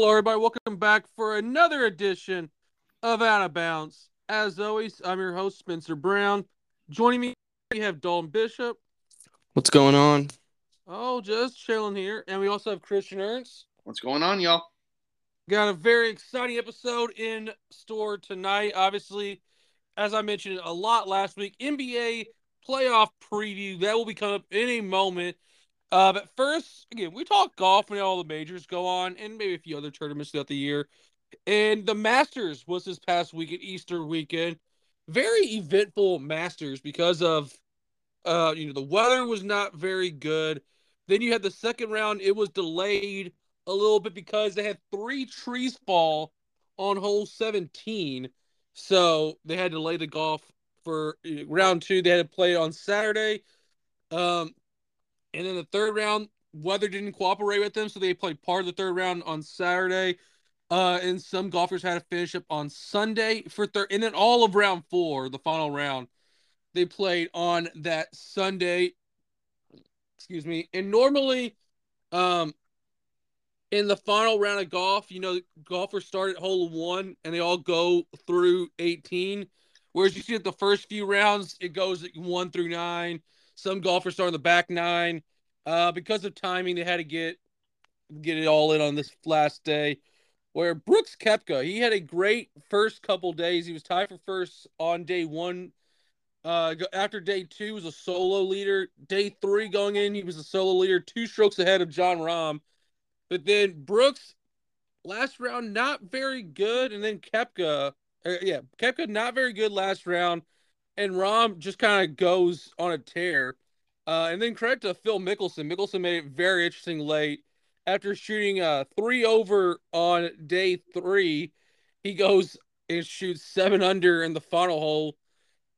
Hello, everybody. Welcome back for another edition of Out of Bounds. As always, I'm your host, Spencer Brown. Joining me, we have Dalton Bishop. What's going on? Oh, just chilling here. And we also have Christian Ernst. What's going on, y'all? Got a very exciting episode in store tonight. Obviously, as I mentioned a lot last week, NBA playoff preview that will be coming up in a moment. Uh, but first, again, we talk golf and all the majors go on, and maybe a few other tournaments throughout the year. And the Masters was this past weekend, Easter weekend. Very eventful Masters because of, uh, you know, the weather was not very good. Then you had the second round; it was delayed a little bit because they had three trees fall on hole 17, so they had to delay the golf for uh, round two. They had to play on Saturday. Um, and then the third round, weather didn't cooperate with them, so they played part of the third round on Saturday. Uh, and some golfers had to finish up on Sunday for third, and then all of round four, the final round, they played on that Sunday. Excuse me. And normally, um, in the final round of golf, you know, golfers start at hole one and they all go through 18. Whereas you see at the first few rounds, it goes one through nine. Some golfers start on the back nine. Uh, because of timing, they had to get get it all in on this last day. Where Brooks Koepka, he had a great first couple days. He was tied for first on day one. Uh, after day two, was a solo leader. Day three, going in, he was a solo leader, two strokes ahead of Jon Rahm. But then Brooks, last round, not very good, and then Koepka, uh, yeah, Koepka not very good last round and Rahm just kind of goes on a tear. Uh, and then credit to Phil Mickelson. Mickelson made it very interesting late. After shooting uh, three over on day three, he goes and shoots seven under in the final hole,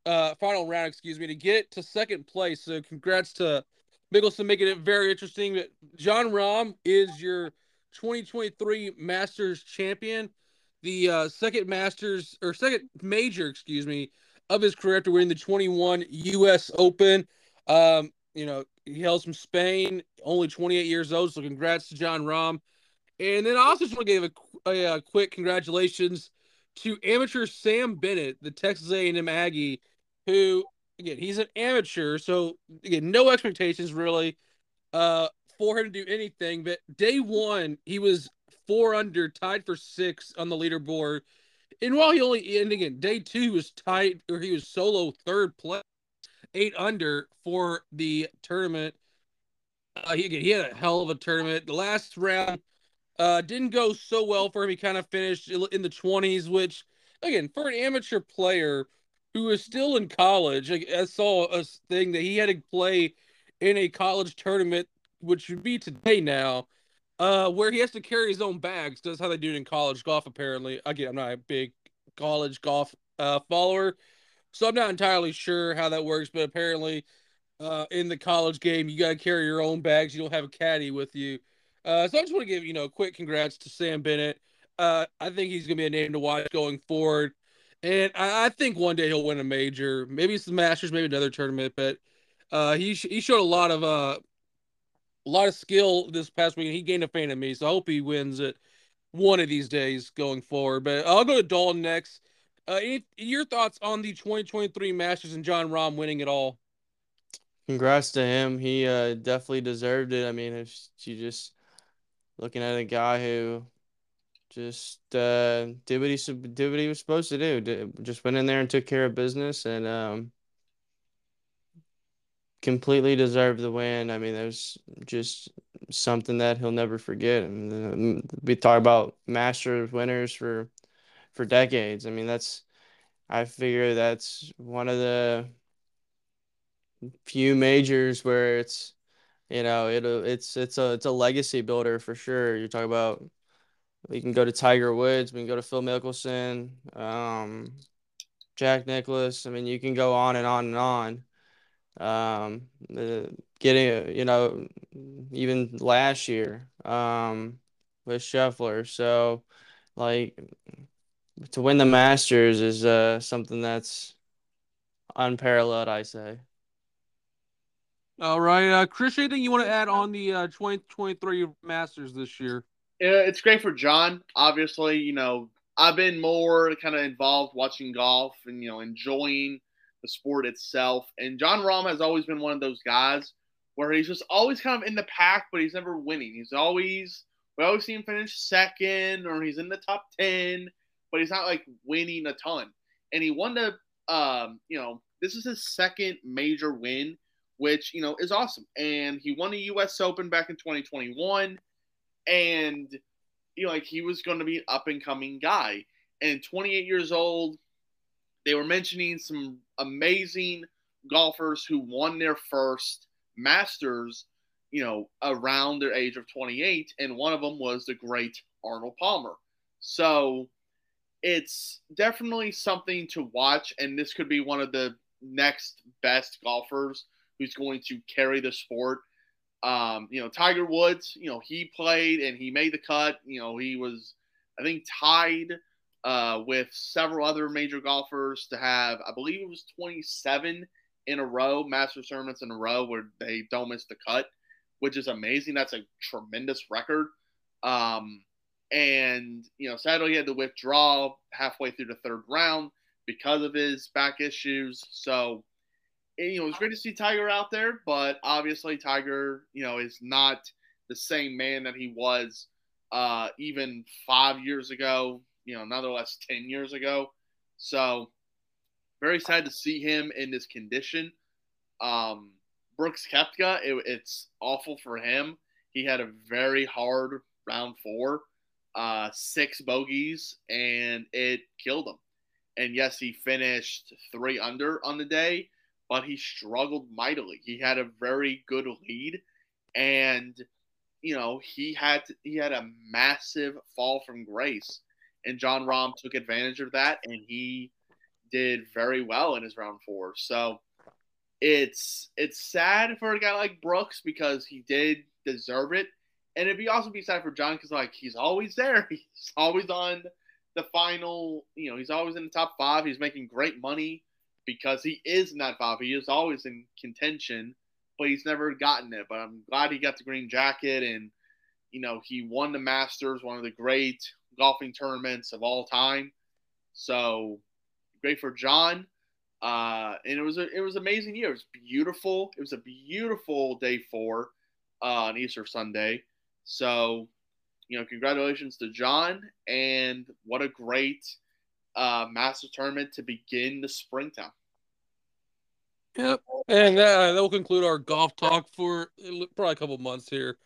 uh, final round, excuse me, to get to second place. So congrats to Mickelson making it very interesting. Jon Rahm is your 2023 Masters champion, the uh, second Masters or second major, excuse me, of his career after winning the 21 U.S. Open. Um, you know, he hails from Spain, only 28 years old. So congrats to Jon Rahm. And then I also just want to give a, a, a, quick congratulations to amateur Sam Bennett, the Texas A&M Aggie, who again he's an amateur, so again no expectations really uh, for him to do anything. But day one he was four under, tied for six on the leaderboard and while he only and again day two was tight or he was solo third place, eight under for the tournament. Uh, he he had a hell of a tournament. The last round uh, didn't go so well for him. He kind of finished in the twenties, which again for an amateur player who is still in college, I saw a thing that he had to play in a college tournament, which would be today now uh, where he has to carry his own bags. That's how they do it in college golf, apparently. Again, I'm not a big college golf uh, follower, so I'm not entirely sure how that works. But apparently, uh, in the college game, you got to carry your own bags. You don't have a caddy with you. Uh, so I just want to give you know quick congrats to Sam Bennett. Uh, I think he's gonna be a name to watch going forward, and I, I think one day he'll win a major. Maybe it's the Masters, maybe another tournament, but uh, he he showed a lot of uh a lot of skill this past week. And he gained a fan of me, so I hope he wins it one of these days going forward. But I'll go to Dalton next. Uh, any, your thoughts on the 2023 Masters and Jon Rahm winning it all? Congrats to him. He uh, definitely deserved it. I mean, if you just looking at a guy who just uh, did what he did what he was supposed to do. Did, just went in there and took care of business, and um, completely deserved the win. I mean, there's just something that he'll never forget. And we talk about Masters winners for for decades. I mean, that's I figure that's one of the few majors where it's you know it it's it's a it's a legacy builder for sure. You talk about we can go to Tiger Woods, we can go to Phil Mickelson, um, Jack Nicklaus. I mean, you can go on and on and on um, getting you know even last year um, with Scheffler. So like to win the Masters is uh, something that's unparalleled, I say. All right, uh, Chris, anything you want to add on the uh, 2023 Masters this year? Yeah, it's great for Jon. Obviously, you know, I've been more kind of involved watching golf and you know enjoying the sport itself. And Jon Rahm has always been one of those guys where he's just always kind of in the pack, but he's never winning. He's always we always see him finish second or he's in the top ten, but he's not like winning a ton. And he won the um, you know, this is his second major win, which, you know, is awesome. And he won the US Open back in 2021 and you know, like he was going to be an up and coming guy. And 28 years old, they were mentioning some amazing golfers who won their first Masters, you know, around their age of 28, and one of them was the great Arnold Palmer. So it's definitely something to watch, and this could be one of the next best golfers who's going to carry the sport um, you know, Tiger Woods, you know, he played and he made the cut. You know, he was, I think, tied uh, with several other major golfers to have, I believe it was 27 in a row, Masters tournaments in a row where they don't miss the cut, which is amazing. That's a tremendous record. Um, and, you know, sadly, he had to withdraw halfway through the third round because of his back issues. So, you know, it's great to see Tiger out there, but obviously Tiger, you know, is not the same man that he was uh, even five years ago, you know, nonetheless 10 years ago. So very sad to see him in this condition. Um, Brooks Koepka, it, it's awful for him. He had a very hard round four, uh, six bogeys, and it killed him. And yes, he finished three under on the day, but he struggled mightily. He had a very good lead, and you know he had to, he had a massive fall from grace, and Jon Rahm took advantage of that, and he did very well in his round four. So it's it's sad for a guy like Brooks because he did deserve it, and it'd be also be sad for Jon because like he's always there, he's always on the final. You know, he's always in the top five. He's making great money because he is not five. He is always in contention, but he's never gotten it. But I'm glad he got the green jacket and you know he won the Masters, one of the great golfing tournaments of all time. So great for Jon. Uh, and it was a, it was amazing year. It was beautiful. It was a beautiful day four uh, on Easter Sunday. So, you know, congratulations to Jon, and what a great uh, Master Tournament to begin the springtime. Yep, and that, that will conclude our golf talk for probably a couple months here.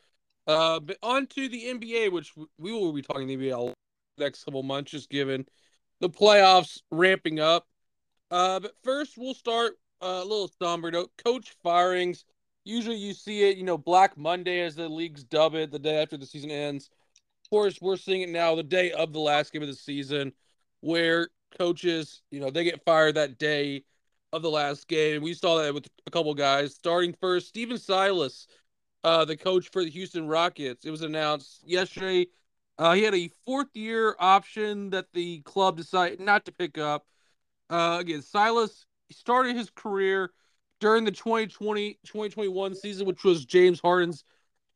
Uh, but on to the NBA, which we will be talking the NBA next couple months, just given the playoffs ramping up. Uh, but first, we'll start uh, a little somber note. Coach firings. Usually, you see it, you know, Black Monday as the leagues dub it, the day after the season ends. Of course, we're seeing it now, the day of the last game of the season where coaches, you know, they get fired that day of the last game. We saw that with a couple guys. Starting first, Stephen Silas, uh, the coach for the Houston Rockets. It was announced yesterday. Uh, he had a fourth year option that the club decided not to pick up. Uh, again, Silas started his career during the 2020 2021 season, which was James Harden's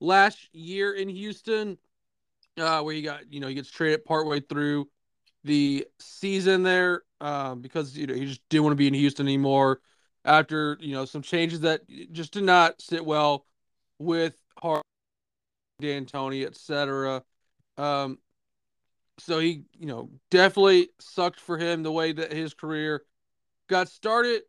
last year in Houston, uh, where he got, you know, he gets traded partway through the season there um, because you know he just didn't want to be in Houston anymore after you know some changes that just did not sit well with Hart, D'Antoni, etc. Um, so he you know definitely sucked for him the way that his career got started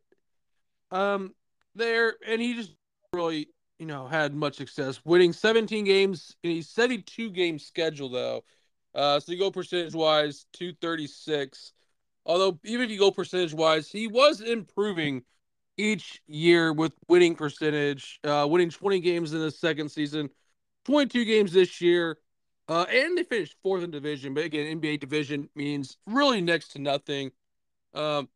um, there, and he just really you know had much success, winning 17 games in a 72 game schedule though. Uh, so you go percentage wise, 236. Although, even if you go percentage wise, he was improving each year with winning percentage, uh, winning 20 games in the second season, 22 games this year. Uh, and they finished fourth in division, but again, NBA division means really next to nothing. Um,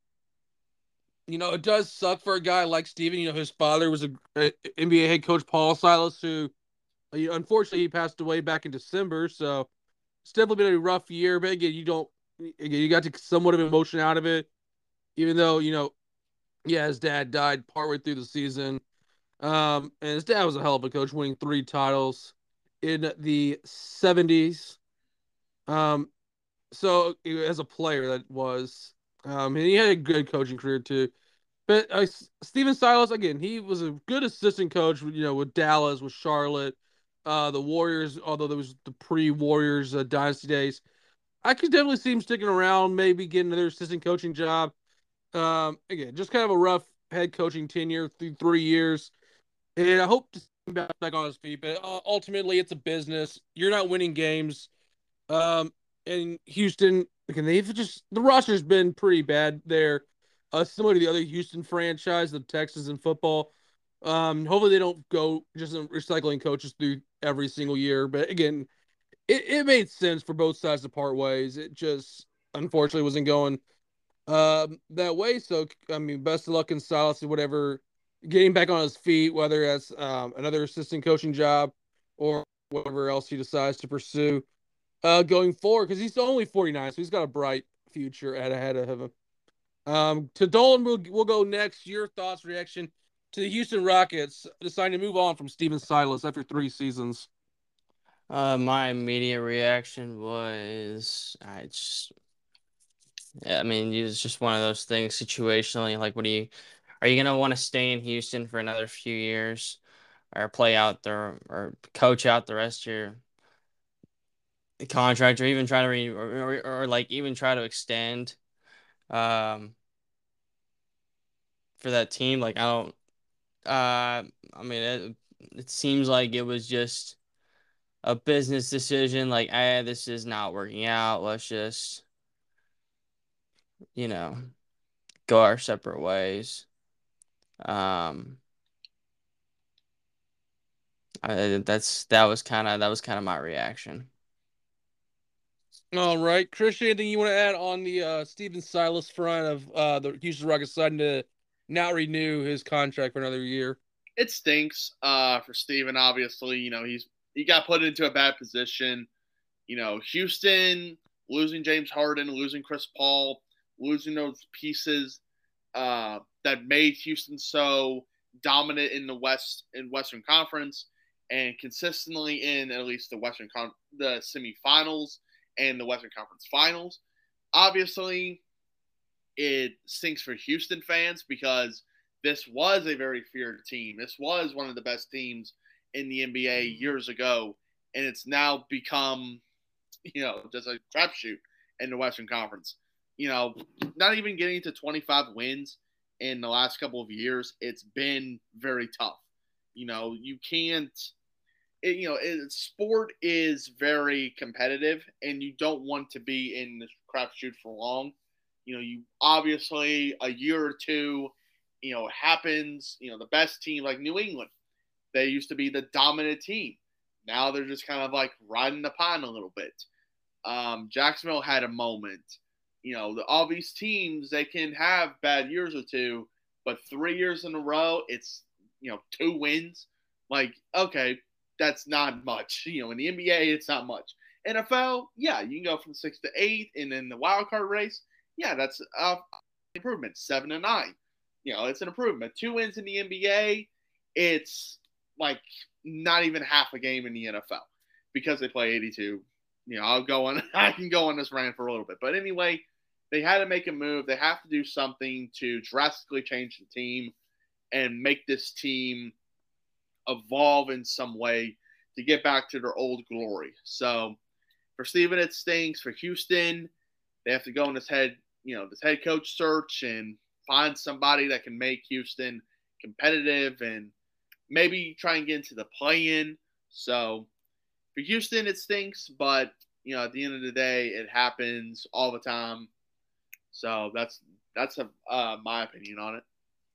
you know, it does suck for a guy like Stephen. You know, his father was a, a NBA head coach, Paul Silas, who uh, unfortunately he passed away back in December. So it's definitely been a rough year, but again, you don't again you got to somewhat of emotion out of it, even though you know, yeah, his dad died partway through the season, um, and his dad was a hell of a coach, winning three titles in the '70s. Um, so as a player, that was, um, and he had a good coaching career too. But uh, Stephen Silas again, he was a good assistant coach. You know, with Dallas, with Charlotte, uh, the Warriors. Although there was the pre-Warriors uh, dynasty days, I could definitely see him sticking around, maybe getting another assistant coaching job. Um, again, just kind of a rough head coaching tenure through three years, and I hope to see him back on his feet. But uh, ultimately, it's a business. You're not winning games. Um, and Houston, again, they've just the roster's been pretty bad there uh, similar to the other Houston franchise, the Texans in football. Um, hopefully they don't go just recycling coaches through every single year. But again, it, it made sense for both sides to part ways. It just unfortunately wasn't going um, that way. So I mean, best of luck in Silas or whatever getting back on his feet, whether that's um, another assistant coaching job or whatever else he decides to pursue uh, going forward. Because he's only 49, so he's got a bright future ahead of him. Um, to Dolan, we'll, we'll go next. Your thoughts, reaction to the Houston Rockets deciding to move on from Stephen Silas after three seasons. Uh, my immediate reaction was I just, I mean, it's just one of those things situationally. Like, what do you, are you gonna want to stay in Houston for another few years, or play out there, or coach out the rest of your contract, or even try to re, or, or, or like even try to extend um for that team. Like I don't uh I mean it it seems like it was just a business decision like eh, this is not working out. Let's just you know go our separate ways. Um I, that's that was kind of that was kind of my reaction. All right, Christian, anything you want to add on the uh, Stephen Silas front of uh, the Houston Rockets deciding to not renew his contract for another year? It stinks uh, for Stephen. Obviously, you know he's he got put into a bad position. You know, Houston losing James Harden, losing Chris Paul, losing those pieces uh, that made Houston so dominant in the West in Western Conference and consistently in at least the Western Con- the semifinals and the Western Conference Finals. Obviously, it stinks for Houston fans because this was a very feared team. This was one of the best teams in the NBA years ago, and it's now become, you know, just a crapshoot in the Western Conference. You know, not even getting to 25 wins in the last couple of years, it's been very tough. You know, you can't it, you know, it, sport is very competitive, and you don't want to be in this crapshoot for long. You know, you obviously a year or two, you know, happens. You know, the best team like New England, they used to be the dominant team. Now they're just kind of like riding the pine a little bit. Um, Jacksonville had a moment. You know, the, all these teams they can have bad years or two, but three years in a row, it's you know two wins. Like okay, that's not much. You know, in the NBA, it's not much. NFL, yeah, you can go from six to eight, and in the wild card race, yeah, that's uh, improvement. Seven to nine, you know, it's an improvement. Two wins in the NBA, it's like not even half a game in the NFL because they play 82. You know, I'll go on. I can go on this rant for a little bit, but anyway, they had to make a move. They have to do something to drastically change the team and make this team evolve in some way to get back to their old glory. So for Stephen, it stinks. For Houston, they have to go in this head, you know, this head coach search and find somebody that can make Houston competitive and maybe try and get into the play in. So for Houston, it stinks, but you know, at the end of the day, it happens all the time. So that's that's a, uh, my opinion on it.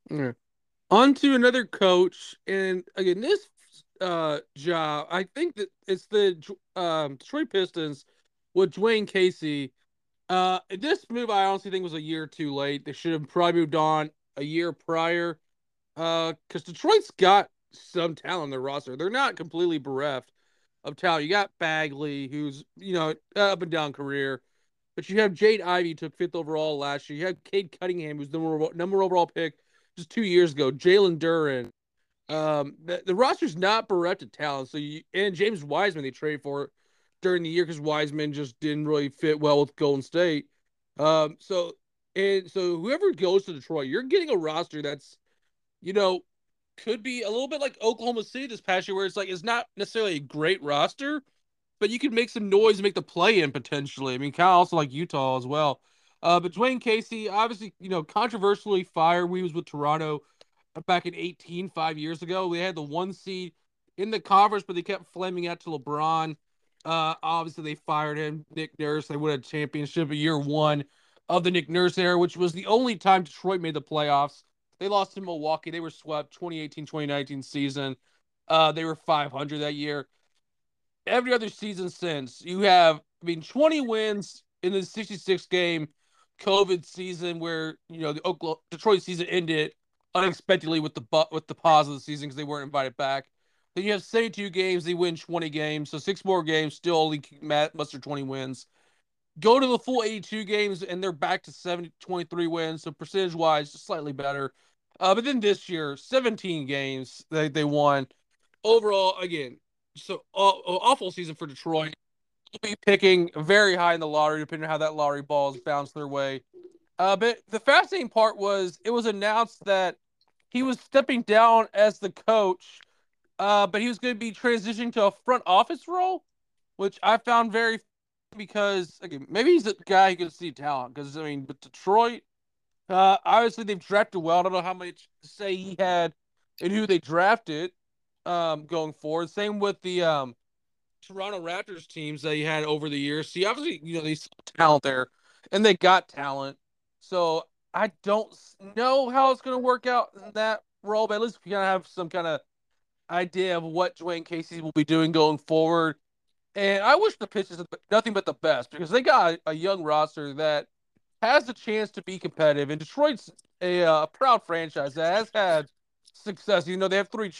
Yeah. On to another coach, and again, this uh job, I think that it's the um Detroit Pistons with Dwane Casey. Uh, this move I honestly think was a year too late. They should have probably moved on a year prior. Uh, because Detroit's got some talent on their roster. They're not completely bereft of talent. You got Bagley, who's you know up and down career, but you have Jaden Ivey took fifth overall last year. You have Cade Cunningham, who's the number number overall pick just two years ago. Jalen Duren. Um, the, the roster's not bereft of talent. So you and James Wiseman they trade for during the year because Wiseman just didn't really fit well with Golden State. Um, so and so whoever goes to Detroit, you're getting a roster that's, you know, could be a little bit like Oklahoma City this past year, where it's like it's not necessarily a great roster, but you could make some noise and make the play in potentially. I mean, kind of also like Utah as well. Uh, but Dwane Casey, obviously, you know, controversially fired. We was with Toronto back in 18, five years ago. We had the one seed in the conference, but they kept flaming out to LeBron. Uh, obviously, they fired him. Nick Nurse, they won a championship a year one of the Nick Nurse era, which was the only time Detroit made the playoffs. They lost to Milwaukee. They were swept 2018 2019 season. Uh, they were 500 that year every other season since. You have, I mean, 20 wins in the 66 game COVID season where you know the Oklahoma Detroit season ended unexpectedly with the with the pause of the season because they weren't invited back. Then you have 72 games, they win 20 games, so six more games, still only muster 20 wins. Go to the full 82 games, and they're back to 70, 23 wins, so percentage wise, just slightly better. Uh, but then this year, 17 games they, they won. Overall, again, so awful season for Detroit. Be picking very high in the lottery, depending on how that lottery balls bounce their way. Uh, but the fascinating part was it was announced that he was stepping down as the coach, uh, but he was going to be transitioning to a front office role, which I found very because okay, maybe he's a guy who can see talent. Because I mean, but Detroit, uh, obviously they've drafted well. I don't know how much say he had and who they drafted um, going forward. Same with the um, Toronto Raptors teams that he had over the years. See, obviously, you know, these talent there, and they got talent. So I don't know how it's going to work out in that role, but at least we kind of have some kind of idea of what Dwane Casey will be doing going forward. And I wish the pitches nothing but the best because they got a young roster that has a chance to be competitive. And Detroit's a uh, proud franchise that has had success. You know, they have three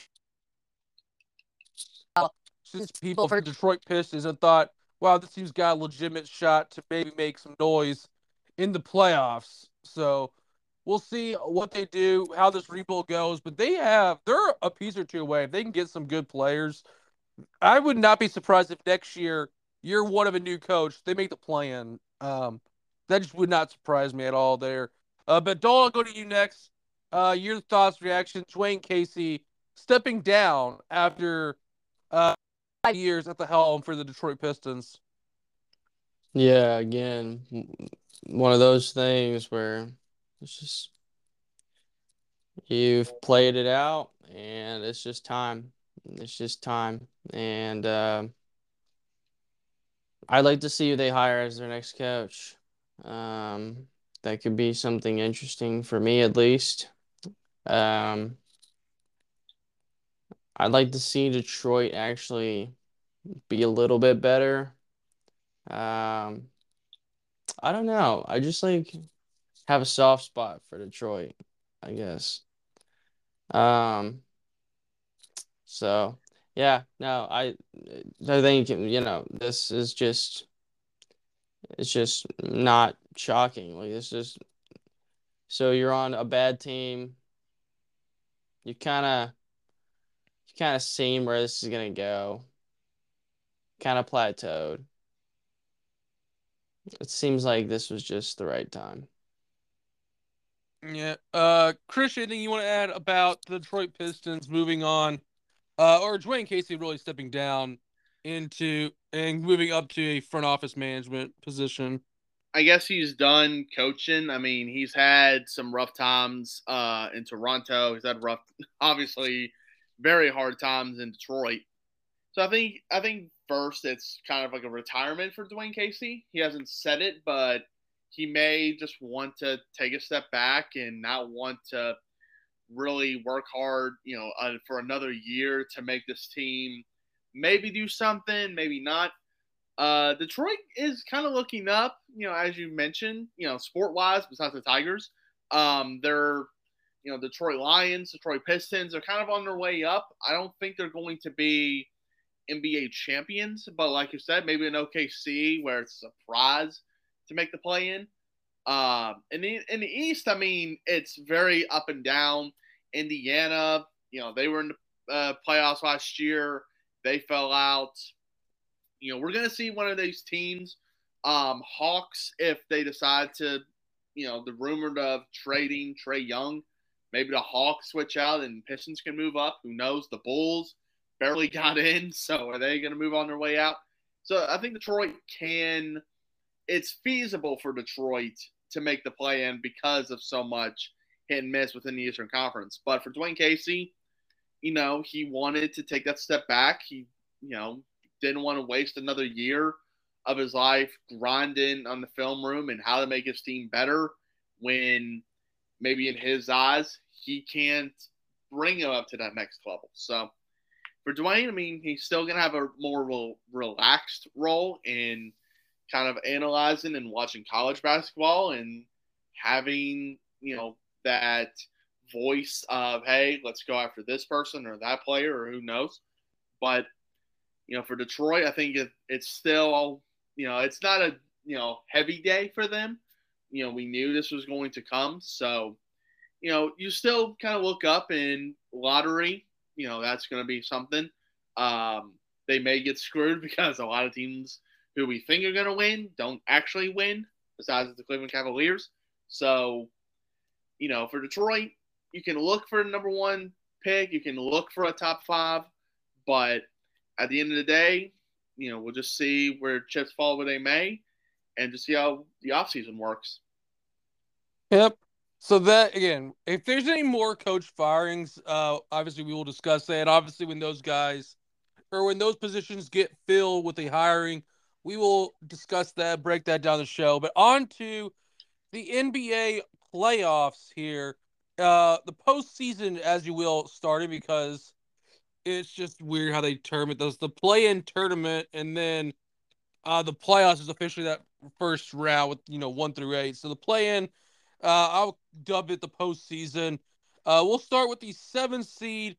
since people from Detroit Pistons and thought, wow, this team's got a legitimate shot to maybe make some noise in the playoffs. So we'll see what they do, how this rebuild goes. But they have, they're a piece or two away. If they can get some good players, I would not be surprised if next year, you're one of a new coach, they make the plan. Um, that just would not surprise me at all there. Uh, but Dole, I'll go to you next. Uh, your thoughts, reactions. Dwane Casey stepping down after uh, years at the helm for the Detroit Pistons. Yeah, again, one of those things where it's just you've played it out and it's just time. It's just time. And uh, I'd like to see who they hire as their next coach. Um, that could be something interesting for me at least. Um, I'd like to see Detroit actually be a little bit better. Um, I don't know. I just like have a soft spot for Detroit, I guess. Um, so yeah, no, I I think you know this is just it's just not shocking. Like it's just so you're on a bad team. You kind of kind of seen where this is gonna go kind of plateaued. It seems like this was just the right time. Yeah. Uh, Chris, anything you want to add about the Detroit Pistons moving on, uh, or Dwane Casey really stepping down into and moving up to a front office management position? I guess he's done coaching. I mean, he's had some rough times uh, in Toronto. He's had rough, obviously, very hard times in Detroit. So I think I think first it's kind of like a retirement for Dwane Casey. He hasn't said it, but he may just want to take a step back and not want to really work hard, you know, uh, for another year to make this team maybe do something, maybe not. Uh, Detroit is kind of looking up, you know, as you mentioned, you know, sport wise, besides the Tigers. Um, they're, you know, Detroit Lions, Detroit Pistons are kind of on their way up. I don't think they're going to be NBA champions, but like you said, maybe an OKC where it's a surprise to make the play in. Um, in the in the East, I mean, it's very up and down. Indiana, you know, they were in the uh, playoffs last year. They fell out. you know, we're going to see one of these teams, um, Hawks, if they decide to, you know, the rumored of trading Trae Young, maybe the Hawks switch out and Pistons can move up. Who knows? The Bulls barely got in, so are they going to move on their way out? So I think Detroit can. It's feasible for Detroit to make the play in because of so much hit and miss within the Eastern Conference. But for Dwane Casey, you know, he wanted to take that step back. He, you know, didn't want to waste another year of his life grinding on the film room and how to make his team better when maybe in his eyes he can't bring him up to that next level. So for Dwane, I mean, he's still going to have a more re- relaxed role in kind of analyzing and watching college basketball and having, you know, that voice of, hey, let's go after this person or that player or who knows. But, you know, for Detroit, I think it, it's still, you know, it's not a, you know, heavy day for them. You know, we knew this was going to come. So, you know, you still kind of look up in lottery, you know, that's going to be something. Um, they may get screwed because a lot of teams who we think are going to win don't actually win, besides the Cleveland Cavaliers. So, you know, for Detroit, you can look for a number one pick, you can look for a top five, but at the end of the day, you know, we'll just see where chips fall where they may and just see how the offseason works. Yep. So that again, if there's any more coach firings, uh, obviously we will discuss that. Obviously, when those guys or when those positions get filled with a hiring, we will discuss that, break that down the show. But on to the NBA playoffs here. Uh, the postseason, as you will, starting because it's just weird how they term it. Those the play-in tournament, and then uh, the playoffs is officially that first round with you know one through eight. So the play-in, uh, I'll dub it the postseason. Uh, we'll start with the seven seed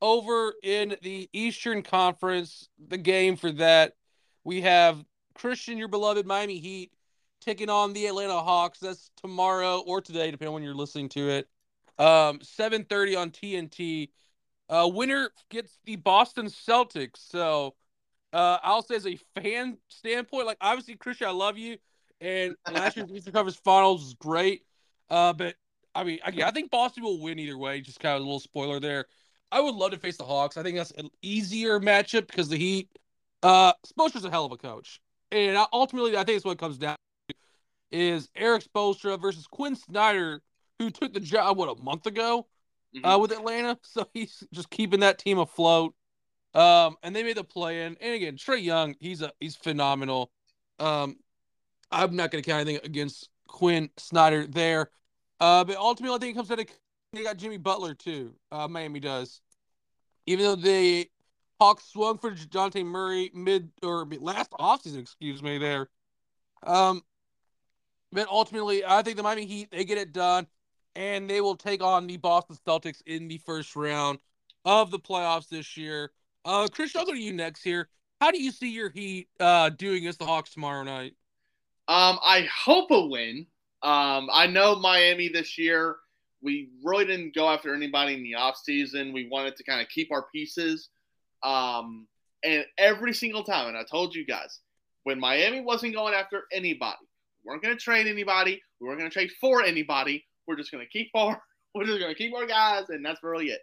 over in the Eastern Conference. The game for that we have Christian, your beloved Miami Heat, taking on the Atlanta Hawks. That's tomorrow or today, depending on when you're listening to it. Um, 7:30 on TNT. Uh, winner gets the Boston Celtics. So uh, I'll say as a fan standpoint, like obviously Christian, I love you, and last year's Eastern Conference Finals was great. Uh, but I mean, I, I think Boston will win either way. Just kind of a little spoiler there. I would love to face the Hawks. I think that's an easier matchup because the Heat. Uh, Spoelstra's a hell of a coach, and ultimately, I think it's what it comes down to is Erik Spoelstra versus Quin Snyder, who took the job what a month ago mm-hmm. uh, with Atlanta. So he's just keeping that team afloat. Um, and they made the play in. And again, Trae Young, he's a he's phenomenal. Um, I'm not going to count anything against Quin Snyder there. Uh, but ultimately, I think it comes down to they got Jimmy Butler too. Uh, Miami does, even though the Hawks swung for Dejounte Murray mid or last offseason, excuse me. There, um, but ultimately, I think the Miami Heat they get it done, and they will take on the Boston Celtics in the first round of the playoffs this year. Uh, Chris, I'll go to you next here. How do you see your Heat uh, doing against the Hawks tomorrow night? Um, I hope a win. Um, I know Miami this year we really didn't go after anybody in the offseason. We wanted to kind of keep our pieces. Um, and every single time, and I told you guys, when Miami wasn't going after anybody, we weren't going to trade anybody. We weren't going to trade for anybody. We're just going to keep our we're just going to keep our guys, and that's really it.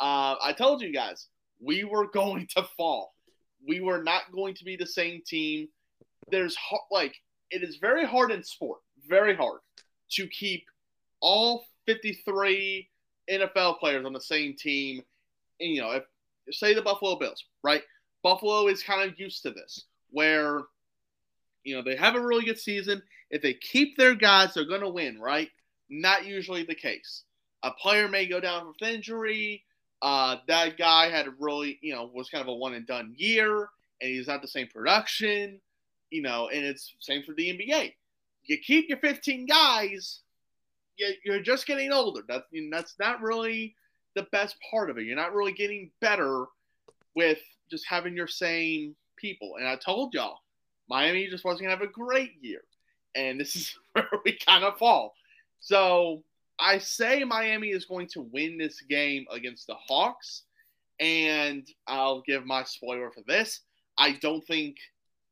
Uh, I told you guys we were going to fall. We were not going to be the same team. There's like it is very hard in sport, very hard to keep all 53 NFL players on the same team. And, you know, if say the Buffalo Bills, right? Buffalo is kind of used to this, where you know they have a really good season. If they keep their guys, they're going to win, right? Not usually the case. A player may go down with injury. Uh, that guy had really, you know, was kind of a one and done year, and he's not the same production, you know. And it's same for the NBA. You keep your 15 guys, you're just getting older. That's that's not really the best part of it. You're not really getting better with just having your same people. And I told y'all, Miami just wasn't gonna have a great year, and this is where we kind of fall. So I say Miami is going to win this game against the Hawks, and I'll give my spoiler for this. I don't think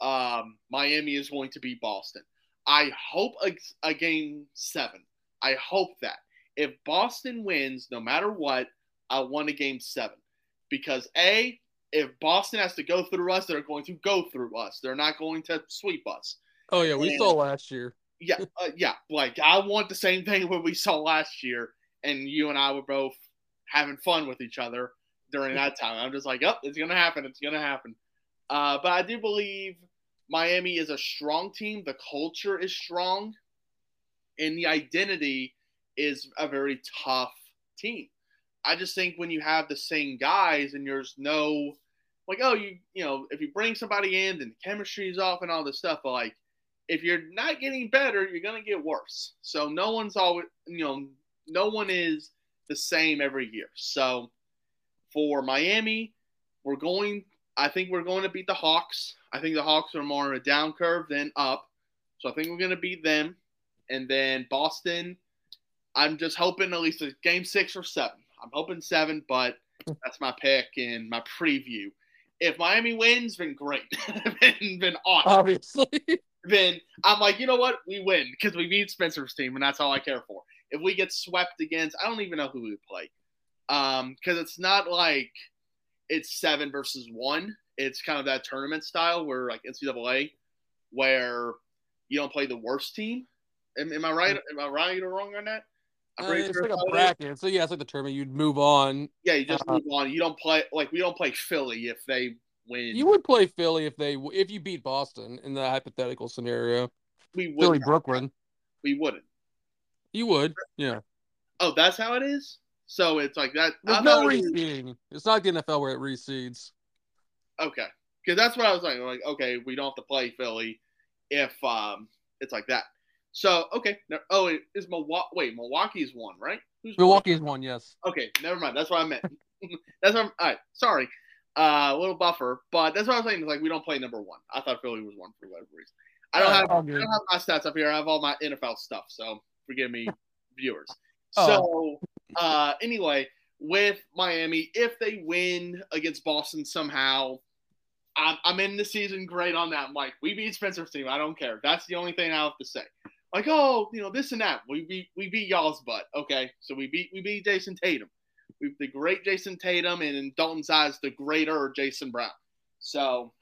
um, Miami is going to beat Boston. I hope a, a game seven. I hope that if Boston wins, no matter what, I want a game seven because a if Boston has to go through us, they're going to go through us. They're not going to sweep us. Oh yeah, we and, saw last year. Yeah, uh, yeah. Like I want the same thing what we saw last year, and you and I were both having fun with each other during that time. I'm just like, oh, it's gonna happen. It's gonna happen. Uh, but I do believe Miami is a strong team. The culture is strong, and the identity is a very tough team. I just think when you have the same guys and there's no like, oh, you you know, if you bring somebody in, then the chemistry is off and all this stuff. But like, if you're not getting better, you're gonna get worse. So no one's always, you know, no one is the same every year. So for Miami, we're going. I think we're going to beat the Hawks. I think the Hawks are more on a down curve than up. So I think we're going to beat them. And then Boston, I'm just hoping at least a game six or seven. I'm hoping seven, but that's my pick and my preview. If Miami wins, then great. then, then awesome. Obviously. Then I'm like, you know what? We win because we beat Spencer's team, and that's all I care for. If we get swept against, I don't even know who we play. Um, because it's not like it's seven versus one. It's kind of that tournament style where like NCAA, where you don't play the worst team. Am, am I right? Am I right or wrong on that? Uh, it's like a bracket. So yeah, it's like the tournament. You'd move on. Yeah, you just uh, move on. You don't play like we don't play Philly if they win. You would play Philly if they if you beat Boston in the hypothetical scenario. We would Philly Brooklyn. We wouldn't. You would, yeah. Oh, that's how it is. So it's like that. There's no reseeding. It's not the NFL where it reseeds. Okay, because that's what I was like. Like, okay, we don't have to play Philly if um it's like that. So okay, oh, it is Milwaukee. Wait, Milwaukee's one, right? Who's Milwaukee's one? Yes. Okay, never mind. That's what I meant. that's what I'm. All right, sorry. Uh, a little buffer, but that's what I was saying. Is like we don't play number one. I thought Philly was one for whatever reason. I don't, have, I don't have my stats up here. I have all my NFL stuff, so forgive me, viewers. Oh. So uh, anyway, with Miami, if they win against Boston somehow, I'm, I'm in the season great on that. I'm like, we beat Spencer's team. I don't care. That's the only thing I have to say. Like, oh, you know, this and that. We beat we beat y'all's butt. Okay, so we beat we beat Jayson Tatum. We the great Jayson Tatum, and in Dalton's eyes, the greater Jason Brown. So,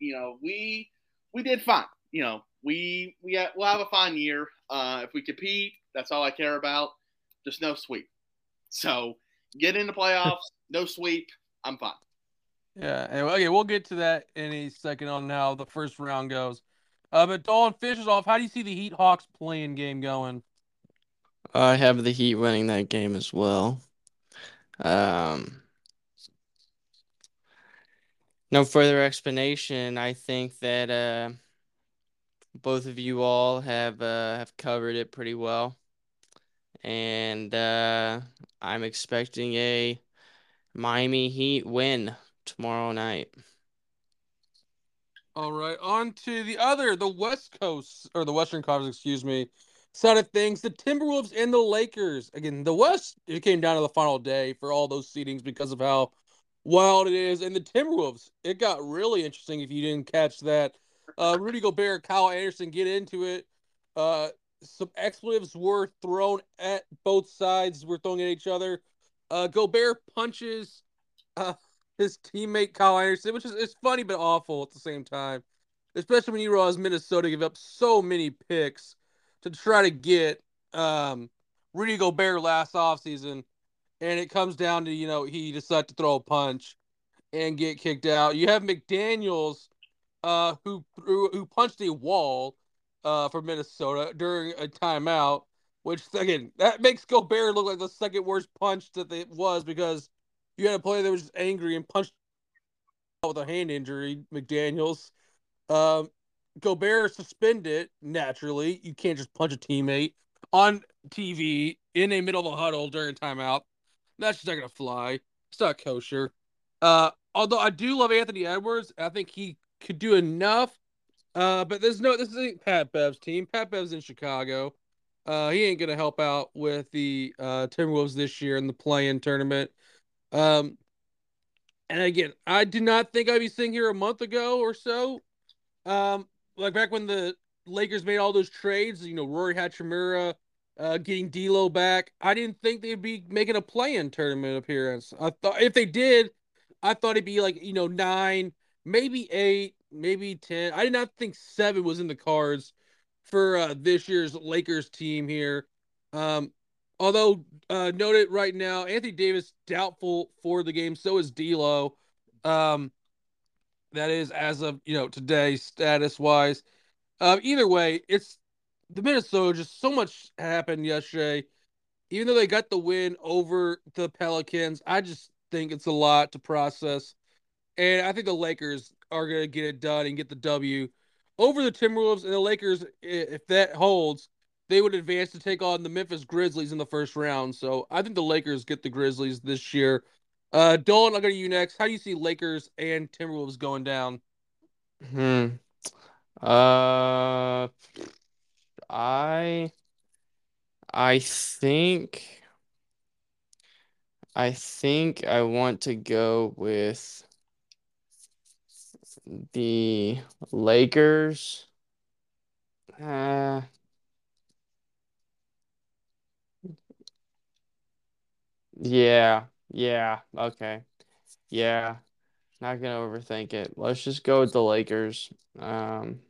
you know, we we did fine. You know, we we we'll have a fine year. Uh, if we compete, that's all I care about. Just no sweep. So get in the playoffs, no sweep. I'm fine. Yeah. Anyway, okay, we'll get to that in a second on how the first round goes. Uh, but Dalton finishes off. How do you see the Heat Hawks playing game going? I have the Heat winning that game as well. Um, no further explanation. I think that uh, both of you all have uh, have covered it pretty well and uh, I'm expecting a Miami Heat win tomorrow night. All right, on to the other, the West Coast or the Western Conference, excuse me, side of things. The Timberwolves and the Lakers. Again, the West it came down to the final day for all those seedings because of how wild it is. And the Timberwolves, it got really interesting if you didn't catch that. Uh, Rudy Gobert, Kyle Anderson get into it. Uh, some expletives were thrown at both sides. Were thrown at each other. Uh, Gobert punches uh, his teammate Kyle Anderson, which is it's funny but awful at the same time. Especially when you realize Minnesota give up so many picks to try to get um, Rudy Gobert last offseason. And it comes down to, you know, he decided to throw a punch and get kicked out. You have McDaniels, uh, who who punched a wall uh, for Minnesota during a timeout, which again that makes Gobert look like the second worst punch that it was because you had a player that was just angry and punched with a hand injury. McDaniel's, um, Gobert suspended naturally. You can't just punch a teammate on TV in a middle of a huddle during timeout. That's just not gonna fly. It's not kosher. Uh, although I do love Anthony Edwards, I think he could do enough uh, but there's no this isn't Pat Bev's team. Pat Bev's in Chicago. Uh, he ain't gonna help out with the uh, Timberwolves this year in the play-in tournament. Um, and again, I did not think I'd be sitting here a month ago or so Um, like back when the Lakers made all those trades, you know, Rui Hachimura, uh, getting D'Lo back. I didn't think they'd be making a play-in tournament appearance. I thought if they did, I thought it'd be like you know nine, maybe eight, maybe ten. I did not think seven was in the cards for uh, this year's Lakers team here. Um, although uh, noted right now, Anthony Davis doubtful for the game. So is D'Lo. Um, that is as of you know today status wise. Uh, either way, it's the Minnesota. Just so much happened yesterday. Even though they got the win over the Pelicans, I just think it's a lot to process. And I think the Lakers are going to get it done and get the W over the Timberwolves. And the Lakers, if that holds, they would advance to take on the Memphis Grizzlies in the first round. So I think the Lakers get the Grizzlies this year. Uh, Dolan, I'll go to you next. How do you see Lakers and Timberwolves going down? Hmm. Uh, I, I think, I think I want to go with the Lakers. Uh, yeah, yeah, okay. Yeah, not gonna overthink it. Let's just go with the Lakers. Um,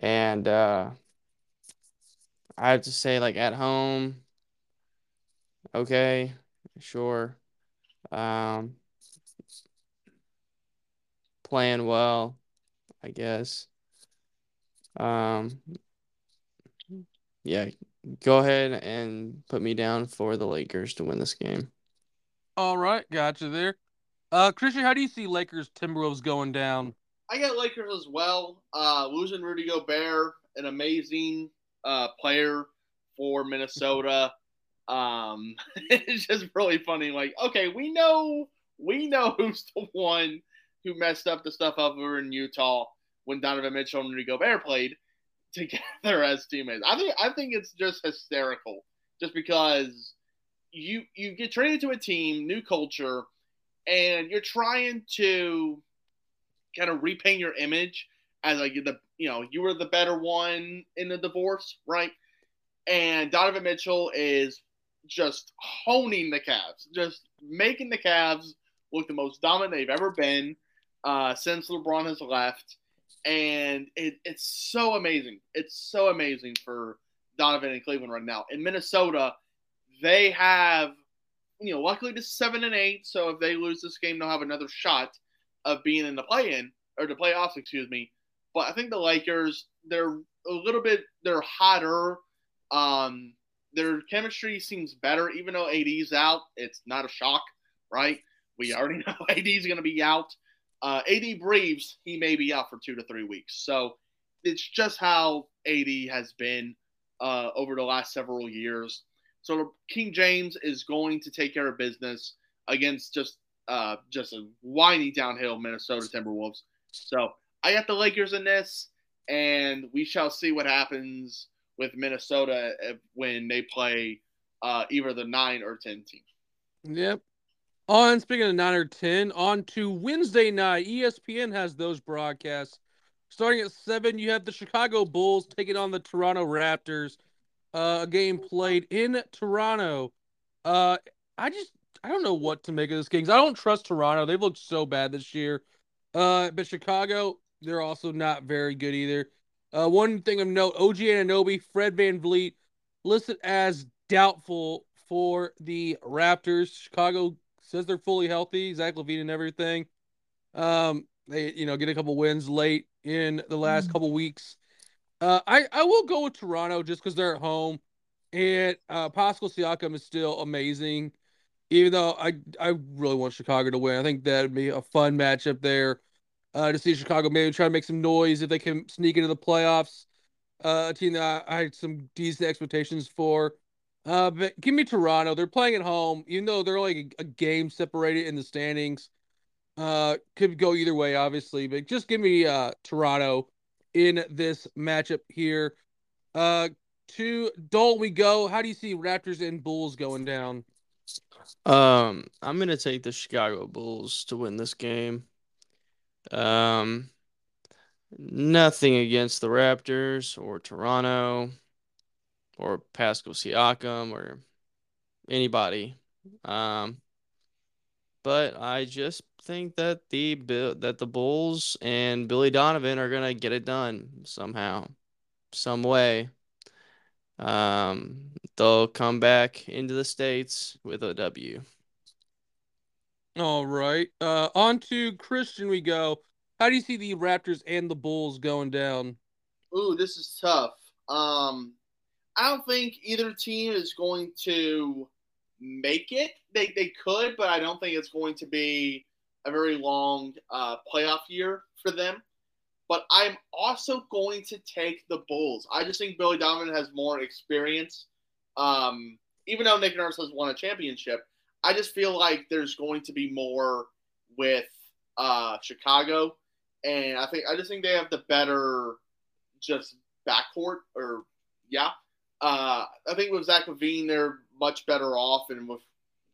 and uh, I have to say, like at home, okay, sure. Um, playing well, I guess. Um, yeah, go ahead and put me down for the Lakers to win this game. All right, gotcha there. Uh, Christian, how do you see Lakers Timberwolves going down? I got Lakers as well. Uh, losing Rudy Gobert, an amazing uh, player for Minnesota. Um, it's just really funny. Like, okay, we know we know who's the one who messed up the stuff over in Utah when Donovan Mitchell and Rudy Gobert played together as teammates. I think I think it's just hysterical, just because you you get traded to a team, new culture, and you're trying to kind of repaint your image as like the you know you were the better one in the divorce, right? And Donovan Mitchell is just honing the Cavs, just making the Cavs look the most dominant they've ever been uh, since LeBron has left, and it, it's so amazing. It's so amazing for Donovan and Cleveland right now. In Minnesota, they have, you know, luckily this seven and eight. So if they lose this game, they'll have another shot of being in the play-in or the playoffs, excuse me. But I think the Lakers, they're a little bit, they're hotter. Um, their chemistry seems better, even though AD's out. It's not a shock, right? We already know AD's going to be out. Uh, AD breathes, he may be out for two to three weeks. So it's just how AD has been uh, over the last several years. So King James is going to take care of business against just uh, just a whiny downhill Minnesota Timberwolves. So I got the Lakers in this, and we shall see what happens with Minnesota when they play uh, either the nine or ten team. Yep. On speaking of nine or ten, on to Wednesday night. ESPN has those broadcasts. Starting at seven, you have the Chicago Bulls taking on the Toronto Raptors. Uh, a game played in Toronto. Uh, I just I don't know what to make of this game. I don't trust Toronto. They've looked so bad this year. Uh, but Chicago, they're also not very good either. Uh, one thing of note: OG Anunoby, Fred Van VanVleet listed as doubtful for the Raptors. Chicago says they're fully healthy, Zach LaVine and everything. Um, they you know get a couple wins late in the last mm. couple weeks. Uh, I I will go with Toronto just because they're at home, and uh, Pascal Siakam is still amazing. Even though I I really want Chicago to win, I think that'd be a fun matchup there. Uh, to see Chicago maybe try to make some noise if they can sneak into the playoffs. Uh, a team that I, I had some decent expectations for. Uh, but give me Toronto. They're playing at home, even though they're like a, a game separated in the standings. Uh, could go either way, obviously, but just give me uh Toronto in this matchup here. Uh, to Dole we go. How do you see Raptors and Bulls going down? Um, I'm gonna take the Chicago Bulls to win this game. Um, nothing against the Raptors or Toronto or Pascal Siakam or anybody. Um, but I just think that the that the Bulls and Billy Donovan are gonna get it done somehow, some way. Um, they'll come back into the states with a W. All right. Uh, on to Christian. We go. How do you see the Raptors and the Bulls going down? Ooh, this is tough. Um, I don't think either team is going to make it. They they could, but I don't think it's going to be a very long uh, playoff year for them. But I'm also going to take the Bulls. I just think Billy Donovan has more experience. Um, even though Nick Nurse has won a championship, I just feel like there's going to be more with uh, Chicago, and I think I just think they have the better just backcourt or yeah. Uh, I think with Zach LaVine, they're much better off, and with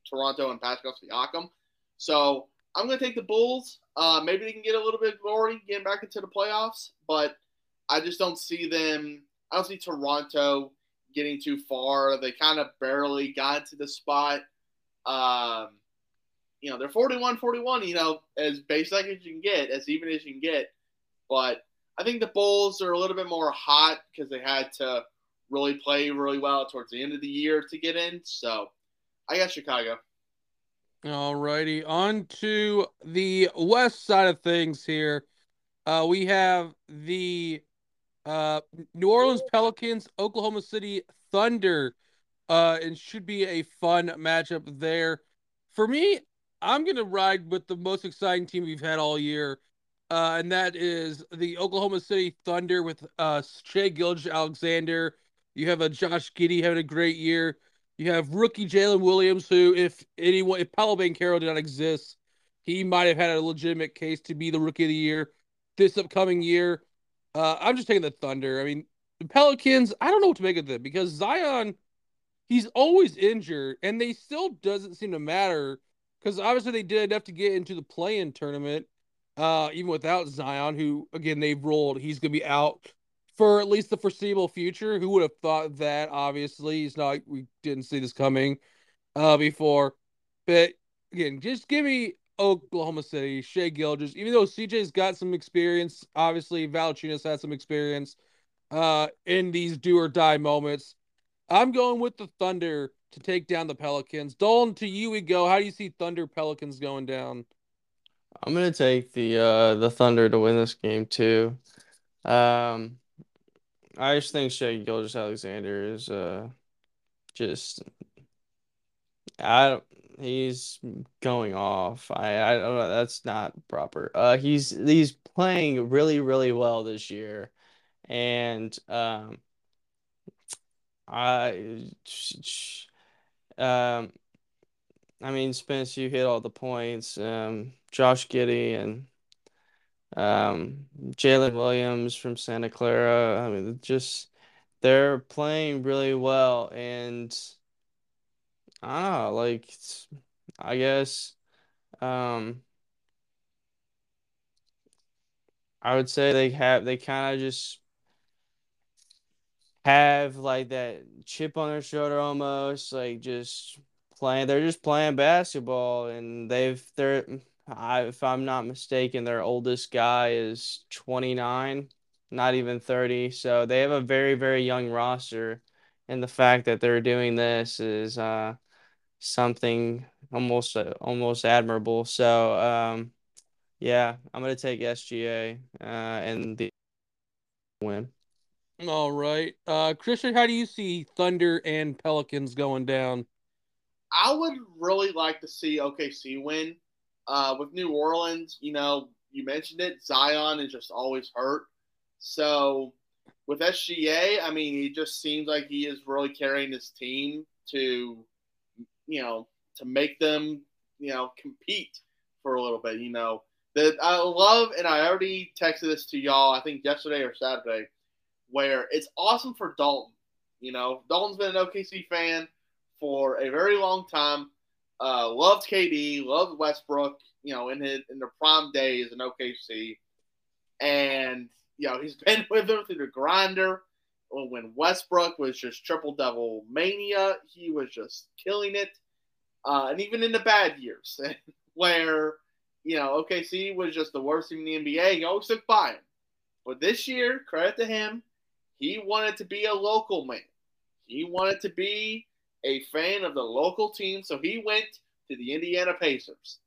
Toronto and Pascal Siakam. So I'm going to take the Bulls. Uh, maybe they can get a little bit glory getting back into the playoffs, but I just don't see them. I don't see Toronto getting too far. They kind of barely got to the spot. Um, you know, they're 41 41, you know, as basic as you can get, as even as you can get. But I think the Bulls are a little bit more hot because they had to really play really well towards the end of the year to get in. So I got Chicago. All righty. On to the west side of things here. Uh, we have the uh, New Orleans Pelicans, Oklahoma City Thunder. Uh, and should be a fun matchup there. For me, I'm gonna ride with the most exciting team we've had all year, uh, and that is the Oklahoma City Thunder with uh, Shai Gilgeous-Alexander. You have a Josh Giddey having a great year. You have rookie Jalen Williams, who, if anyone, if Paolo Banchero did not exist, he might have had a legitimate case to be the rookie of the year this upcoming year. Uh, I'm just taking the Thunder. I mean, the Pelicans, I don't know what to make of them because Zion he's always injured, and they still doesn't seem to matter because obviously they did enough to get into the play-in tournament, uh, even without Zion, who again they've rolled. He's gonna be out for at least the foreseeable future. Who would have thought that? Obviously, he's not. We didn't see this coming uh, before, but again, just give me Oklahoma City, Shai Gilgeous. Even though CJ's got some experience, obviously Valanciunas had some experience uh, in these do or die moments. I'm going with the Thunder to take down the Pelicans. Dolan, to you we go. How do you see Thunder Pelicans going down? I'm gonna take the uh the Thunder to win this game too. Um, I just think Shai Gilgeous-Alexander is uh just I he's going off. I I don't know that's not proper. Uh he's he's playing really really well this year. And um I, um, I mean, Spence, you hit all the points. Um, Josh Giddey and um, Jalen Williams from Santa Clara. I mean, just they're playing really well, and I don't know, like I guess um, I would say they have they kind of just have like that chip on their shoulder almost, like just playing. They're just playing basketball, and they've they're. I, if I'm not mistaken, their oldest guy is 29, not even 30. So they have a very very young roster, and the fact that they're doing this is uh something almost uh, almost admirable. So um yeah, I'm gonna take SGA uh and the win. All right. Uh, Christian, how do you see Thunder and Pelicans going down? I would really like to see OKC win. Uh, with New Orleans, you know, you mentioned it, Zion is just always hurt. So with SGA, I mean, he just seems like he is really carrying his team to, you know, to make them, you know, compete for a little bit. You know, that I love, and I already texted this to y'all. I think yesterday or Saturday where it's awesome for Dalton. You know, Dalton's been an OKC fan for a very long time. Uh, loved KD, loved Westbrook. You know, in his in their prime days in OKC, and you know, he's been with them through the grinder. When Westbrook was just triple double mania, he was just killing it. Uh, and even in the bad years, where you know OKC was just the worst team in the NBA, he always took by him. But this year, credit to him, he wanted to be a local man. He wanted to be a fan of the local team, so he went to the Indiana Pacers.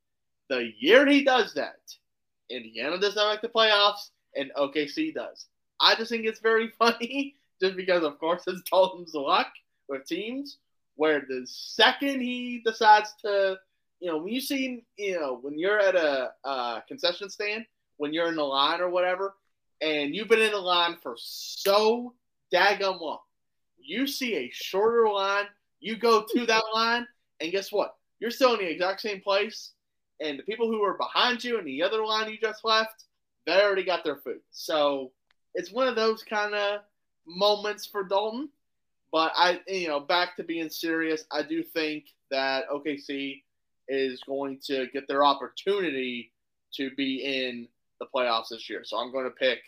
The year he does that, Indiana does not make the playoffs, and OKC does. I just think it's very funny, just because, of course, it's Dalton's luck with teams where the second he decides to, you know, when you see, you know, when you're at a, a concession stand, when you're in the line or whatever, and you've been in the line for so daggum long, you see a shorter line, you go to that line, and guess what? You're still in the exact same place, and the people who are behind you in the other line you just left, they already got their food. So it's one of those kind of moments for Dalton. But I, you know, back to being serious, I do think that OKC is going to get their opportunity to be in the playoffs this year. So I'm going to pick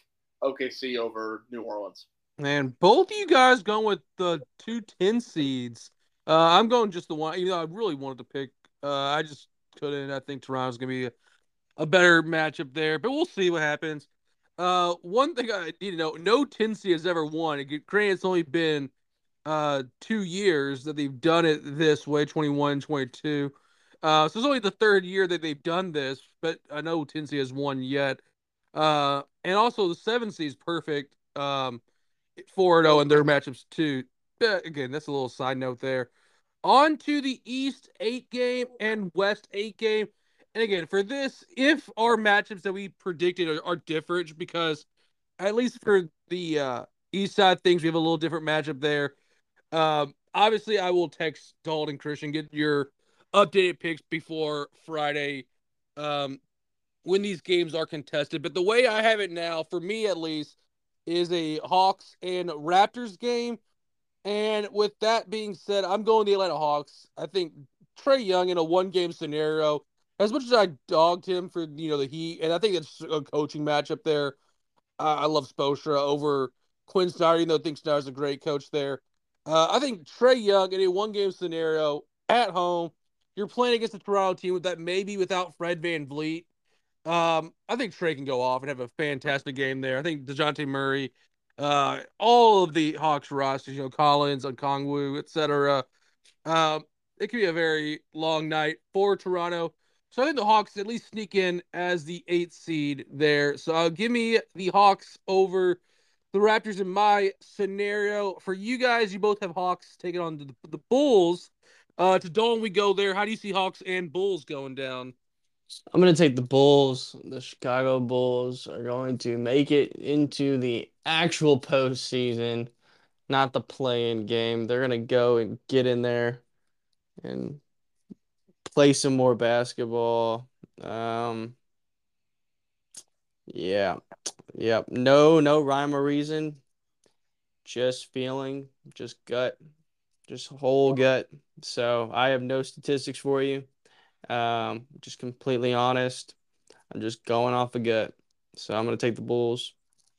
OKC over New Orleans. And both of you guys going with the two 10 seeds. Uh, I'm going just the one. You know, I really wanted to pick. Uh, I just couldn't. I think Toronto's going to be a, a, better matchup there, but we'll see what happens. Uh, one thing I need to know: no 10 seed has ever won. Granted, it's only been uh two years that they've done it this way 21 22 uh so it's only the third year that they've done this but i know 10 seed has won yet uh and also the 7 seed is perfect um 4 0 in their matchups too. Again, that's a little side note there. On to the East 8 game and West 8 game. And again, for this, if our matchups that we predicted are, are different, because at least for the uh, East side things, we have a little different matchup there. Um, obviously, I will text Dalton Christian, get your updated picks before Friday um, when these games are contested. But the way I have it now, for me at least, is a Hawks and Raptors game. And with that being said, I'm going the Atlanta Hawks. I think Trae Young in a one game scenario, as much as I dogged him for you know the Heat, and I think it's a coaching matchup there. I love Spoelstra over Quin Snyder, even though I think Snyder's a great coach there. Uh, I think Trae Young in a one game scenario at home, you're playing against a Toronto team with that maybe without Fred VanVleet. Um, I think Trae can go off and have a fantastic game there. I think Dejounte Murray, uh, all of the Hawks rosters, you know, Collins, Okongwu, etc. Um, it could be a very long night for Toronto. So I think the Hawks at least sneak in as the eighth seed there. So uh, give me the Hawks over the Raptors in my scenario. For you guys, you both have Hawks taking on the, the Bulls. Uh, to Dawn, we go there. How do you see Hawks and Bulls going down? I'm going to take the Bulls. The Chicago Bulls are going to make it into the actual postseason, not the play-in game. They're going to go and get in there and play some more basketball. Um, yeah, Yep. No, no rhyme or reason. Just feeling, just gut, just whole gut. So I have no statistics for you. Um, just completely honest. I'm just going off the gut. So I'm gonna take the Bulls.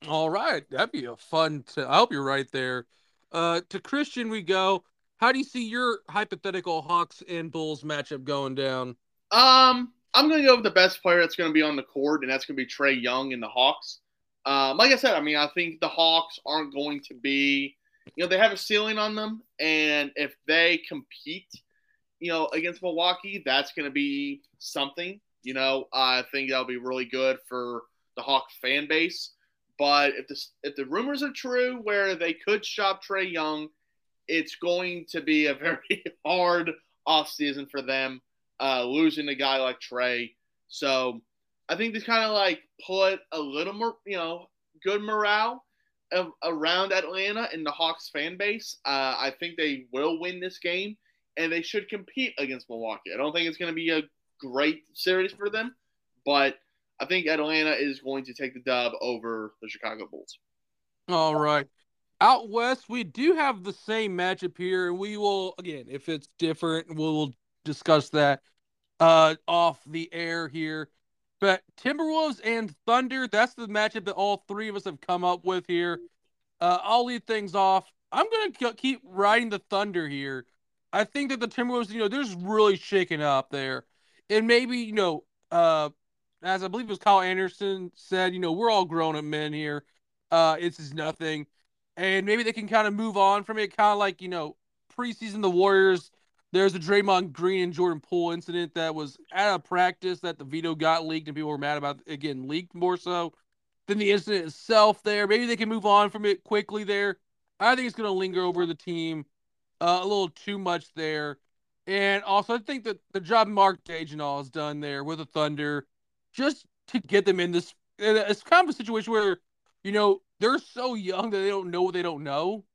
All right, that'd be a fun. To, I hope you're right there. Uh, to Christian, we go. How do you see your hypothetical Hawks and Bulls matchup going down? Um, I'm gonna go with the best player that's gonna be on the court, and that's gonna be Trae Young in the Hawks. Um, like I said, I mean, I think the Hawks aren't going to be, you know, they have a ceiling on them, and if they compete you know, against Milwaukee, that's going to be something. You know, I think that'll be really good for the Hawk fan base. But if the if the rumors are true, where they could shop Trae Young, it's going to be a very hard offseason for them, uh, losing a guy like Trae. So I think this kind of like put a little more, you know, good morale of, around Atlanta and the Hawks fan base. Uh, I think they will win this game and they should compete against Milwaukee. I don't think it's going to be a great series for them, but I think Atlanta is going to take the dub over the Chicago Bulls. All right. Out west, we do have the same matchup here, and we will again, if it's different, we'll discuss that uh off the air here. But Timberwolves and Thunder, that's the matchup that all three of us have come up with here. Uh, I'll lead things off. I'm going to keep riding the Thunder here. I think that the Timberwolves, you know, there's really shaking up there. And maybe, you know, uh, as I believe it was Kyle Anderson said, you know, we're all grown up men here. Uh, it's is nothing. And maybe they can kind of move on from it, kind of like, you know, preseason the Warriors. There's a Draymond Green and Jordan Poole incident that was at a practice that the video got leaked and people were mad about again, leaked more so than the incident itself there. Maybe they can move on from it quickly there. I think it's going to linger over the team uh, a little too much there. And also, I think that the job Mark Daigneault has done there with the Thunder, just to get them in this, it's kind of a situation where, you know, they're so young that they don't know what they don't know.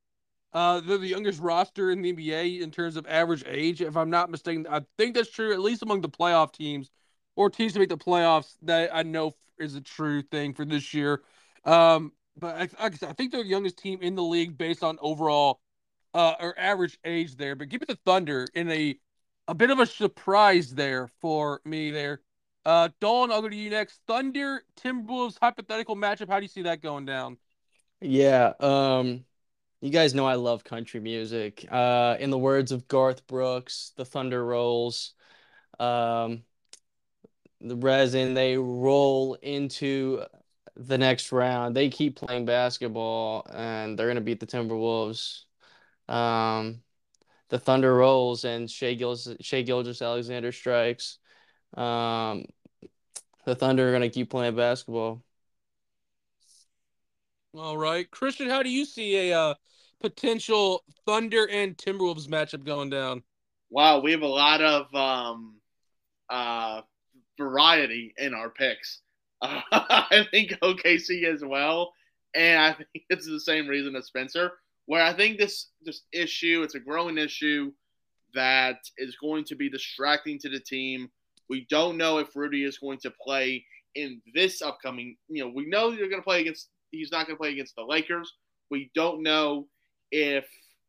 Uh, they're the youngest roster in the NBA in terms of average age, if I'm not mistaken. I think that's true, at least among the playoff teams or teams to make the playoffs. That I know is a true thing for this year. Um, but I, I, I think they're the youngest team in the league based on overall uh, or average age there. But give me the Thunder in a a bit of a surprise there for me there. Uh, Dawn, I'll go to you next. Thunder Timberwolves hypothetical matchup. How do you see that going down? Yeah, um, you guys know I love country music. Uh, in the words of Garth Brooks, the Thunder rolls. Um, the resin they roll into the next round. They keep playing basketball and they're gonna beat the Timberwolves. Um, the Thunder rolls and Shai Gilgeous, Shai Gilgeous-Alexander strikes. Um, the Thunder are gonna keep playing basketball. All right, Christian, how do you see a uh, potential Thunder and Timberwolves matchup going down? Wow, we have a lot of um, uh, variety in our picks. Uh, I think OKC as well, and I think it's the same reason as Spencer, where I think this this issue it's a growing issue that is going to be distracting to the team. We don't know if Rudy is going to play in this upcoming. You know, we know they're going to play against he's not going to play against the Lakers. We don't know if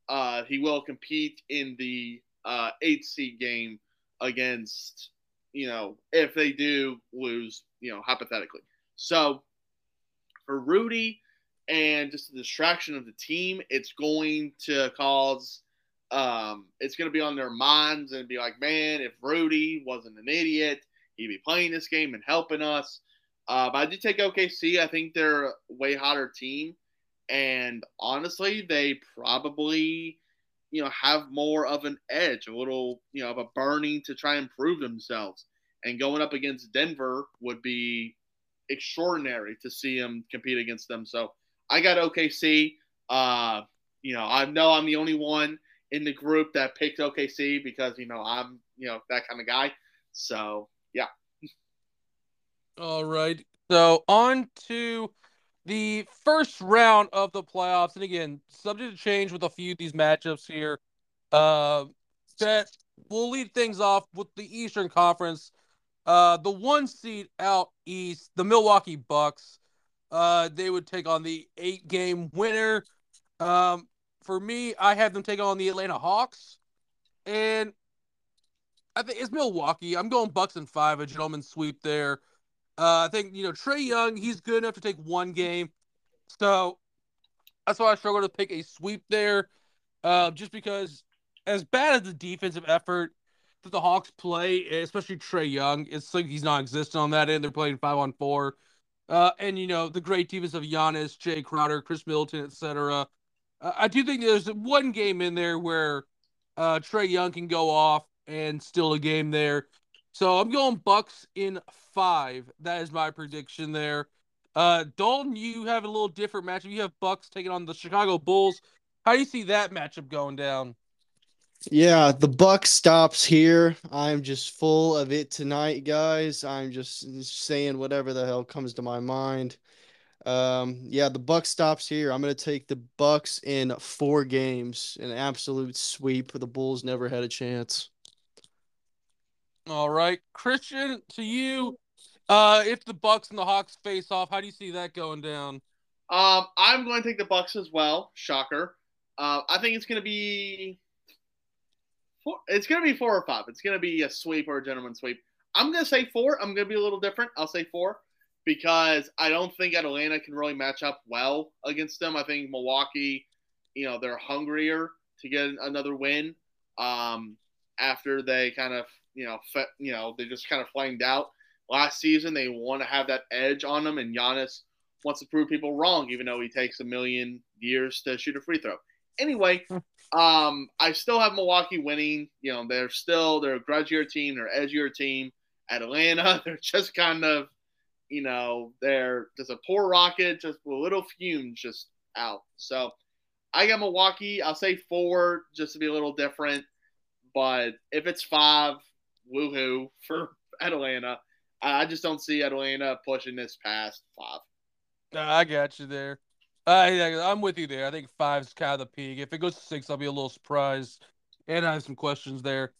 uh, he will compete in the uh, eight seed game against, you know, if they do lose, you know, hypothetically. So for Rudy and just the distraction of the team, it's going to cause, um, it's going to be on their minds and be like, man, if Rudy wasn't an idiot, he'd be playing this game and helping us. Uh, but I do take OKC. I think they're a way hotter team, and honestly, they probably, you know, have more of an edge, a little, you know, of a burning to try and prove themselves. And going up against Denver would be extraordinary to see them compete against them. So I got OKC. Uh, you know, I know I'm the only one in the group that picked OKC because you know I'm, you know, that kind of guy. So yeah. All right. So on to the first round of the playoffs, and again, subject to change with a few of these matchups here. Uh, that we'll lead things off with the Eastern Conference. Uh, the one seed out east, the Milwaukee Bucks. Uh, they would take on the eight-game winner. Um, for me, I have them take on the Atlanta Hawks, and I think it's Milwaukee. I'm going Bucks and five, a gentleman sweep there. Uh, I think you know Trae Young. He's good enough to take one game, so that's why I struggle to pick a sweep there. Uh, just because, as bad as the defensive effort that the Hawks play, especially Trae Young, it's like he's non-existent on that end. They're playing five on four, uh, and you know the great defense of Giannis, Jay Crowder, Khris Middleton, etc. Uh, I do think there's one game in there where uh, Trae Young can go off and still a game there. So I'm going Bucks in five. That is my prediction there. Uh, Dalton, you have a little different matchup. You have Bucks taking on the Chicago Bulls. How do you see that matchup going down? Yeah, the buck stops here. I'm just full of it tonight, guys. I'm just saying whatever the hell comes to my mind. Um, yeah, the buck stops here. I'm gonna take the Bucks in four games, an absolute sweep. The Bulls never had a chance. All right, Christian, to you, uh, if the Bucks and the Hawks face off, how do you see that going down? Um, I'm going to take the Bucks as well. Shocker. Uh, I think it's going to be four, it's going to be four or five. It's going to be a sweep or a gentleman sweep. I'm gonna say four. I'm gonna be a little different. I'll say four because I don't think Atlanta can really match up well against them. I think Milwaukee, you know, they're hungrier to get another win um, after they kind of, you know, fe- you know, they just kind of flamed out last season. They want to have that edge on them, and Giannis wants to prove people wrong, even though he takes a million years to shoot a free throw. Anyway, um, I still have Milwaukee winning. You know, they're still they're a grudgier team, they're edgier team. Atlanta, they're just kind of you know, they're just a poor rocket, just a little fumes just out. So I got Milwaukee. I'll say four just to be a little different. But if it's five, woohoo for Atlanta. I just don't see Atlanta pushing this past five. I got you there. Uh, yeah, I'm with you there. I think five's kind of the peak. If it goes to six, I'll be a little surprised. And I have some questions there.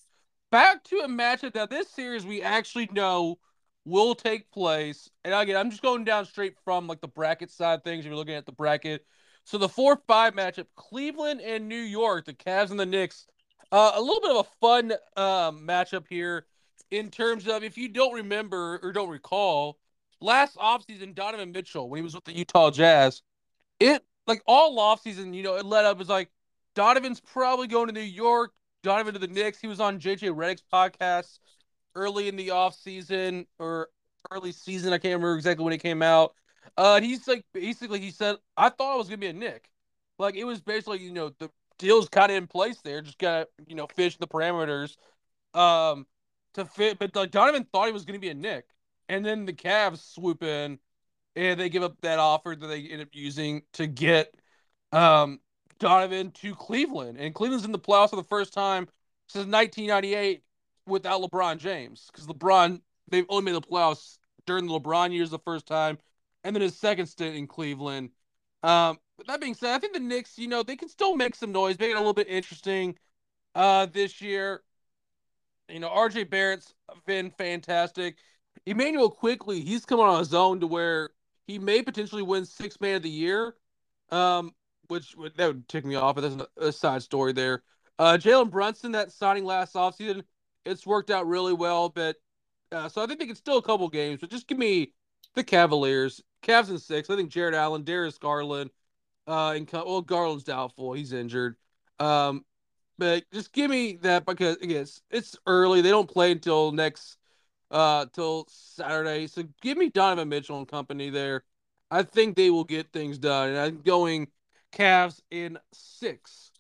Back to a matchup that this series we actually know – will take place. And again, I'm just going down straight from like the bracket side things. If you're looking at the bracket, so the four five matchup, Cleveland and New York, the Cavs and the Knicks. Uh, a little bit of a fun um, matchup here in terms of if you don't remember or don't recall, last offseason, Donovan Mitchell, when he was with the Utah Jazz, it like all offseason, you know, it led up is like Donovan's probably going to New York, Donovan to the Knicks. He was on JJ Redick's podcast early in the off season or early season. I can't remember exactly when it came out. Uh, he's like basically he said, I thought I was gonna be a Knick. Like it was basically you know the deal's kind of in place there, just gotta you know fish the parameters, um, to fit. But like Donovan thought he was gonna be a Knick, and then the Cavs swoop in, and they give up that offer that they end up using to get, um, Donovan to Cleveland, and Cleveland's in the playoffs for the first time since 1998 without LeBron James because LeBron they've only made the playoffs during the LeBron years the first time, and then his second stint in Cleveland. Um, but that being said, I think the Knicks, you know, they can still make some noise, make it a little bit interesting uh, this year. You know, RJ Barrett's been fantastic. Immanuel Quickley, he's coming on his own to where he may potentially win six man of the year. Um, which that would tick me off, but that's a side story there. Uh, Jalen Brunson, that signing last offseason, it's worked out really well, but uh, so I think it's still a couple games, but just give me the Cavaliers, Cavs in six. I think Jarrett Allen, Darius Garland, uh, and well, Garland's doubtful; he's injured. Um, but just give me that because again, it's, it's early. They don't play until next, uh, till Saturday. So give me Donovan Mitchell and company there. I think they will get things done, and I'm going Cavs in six.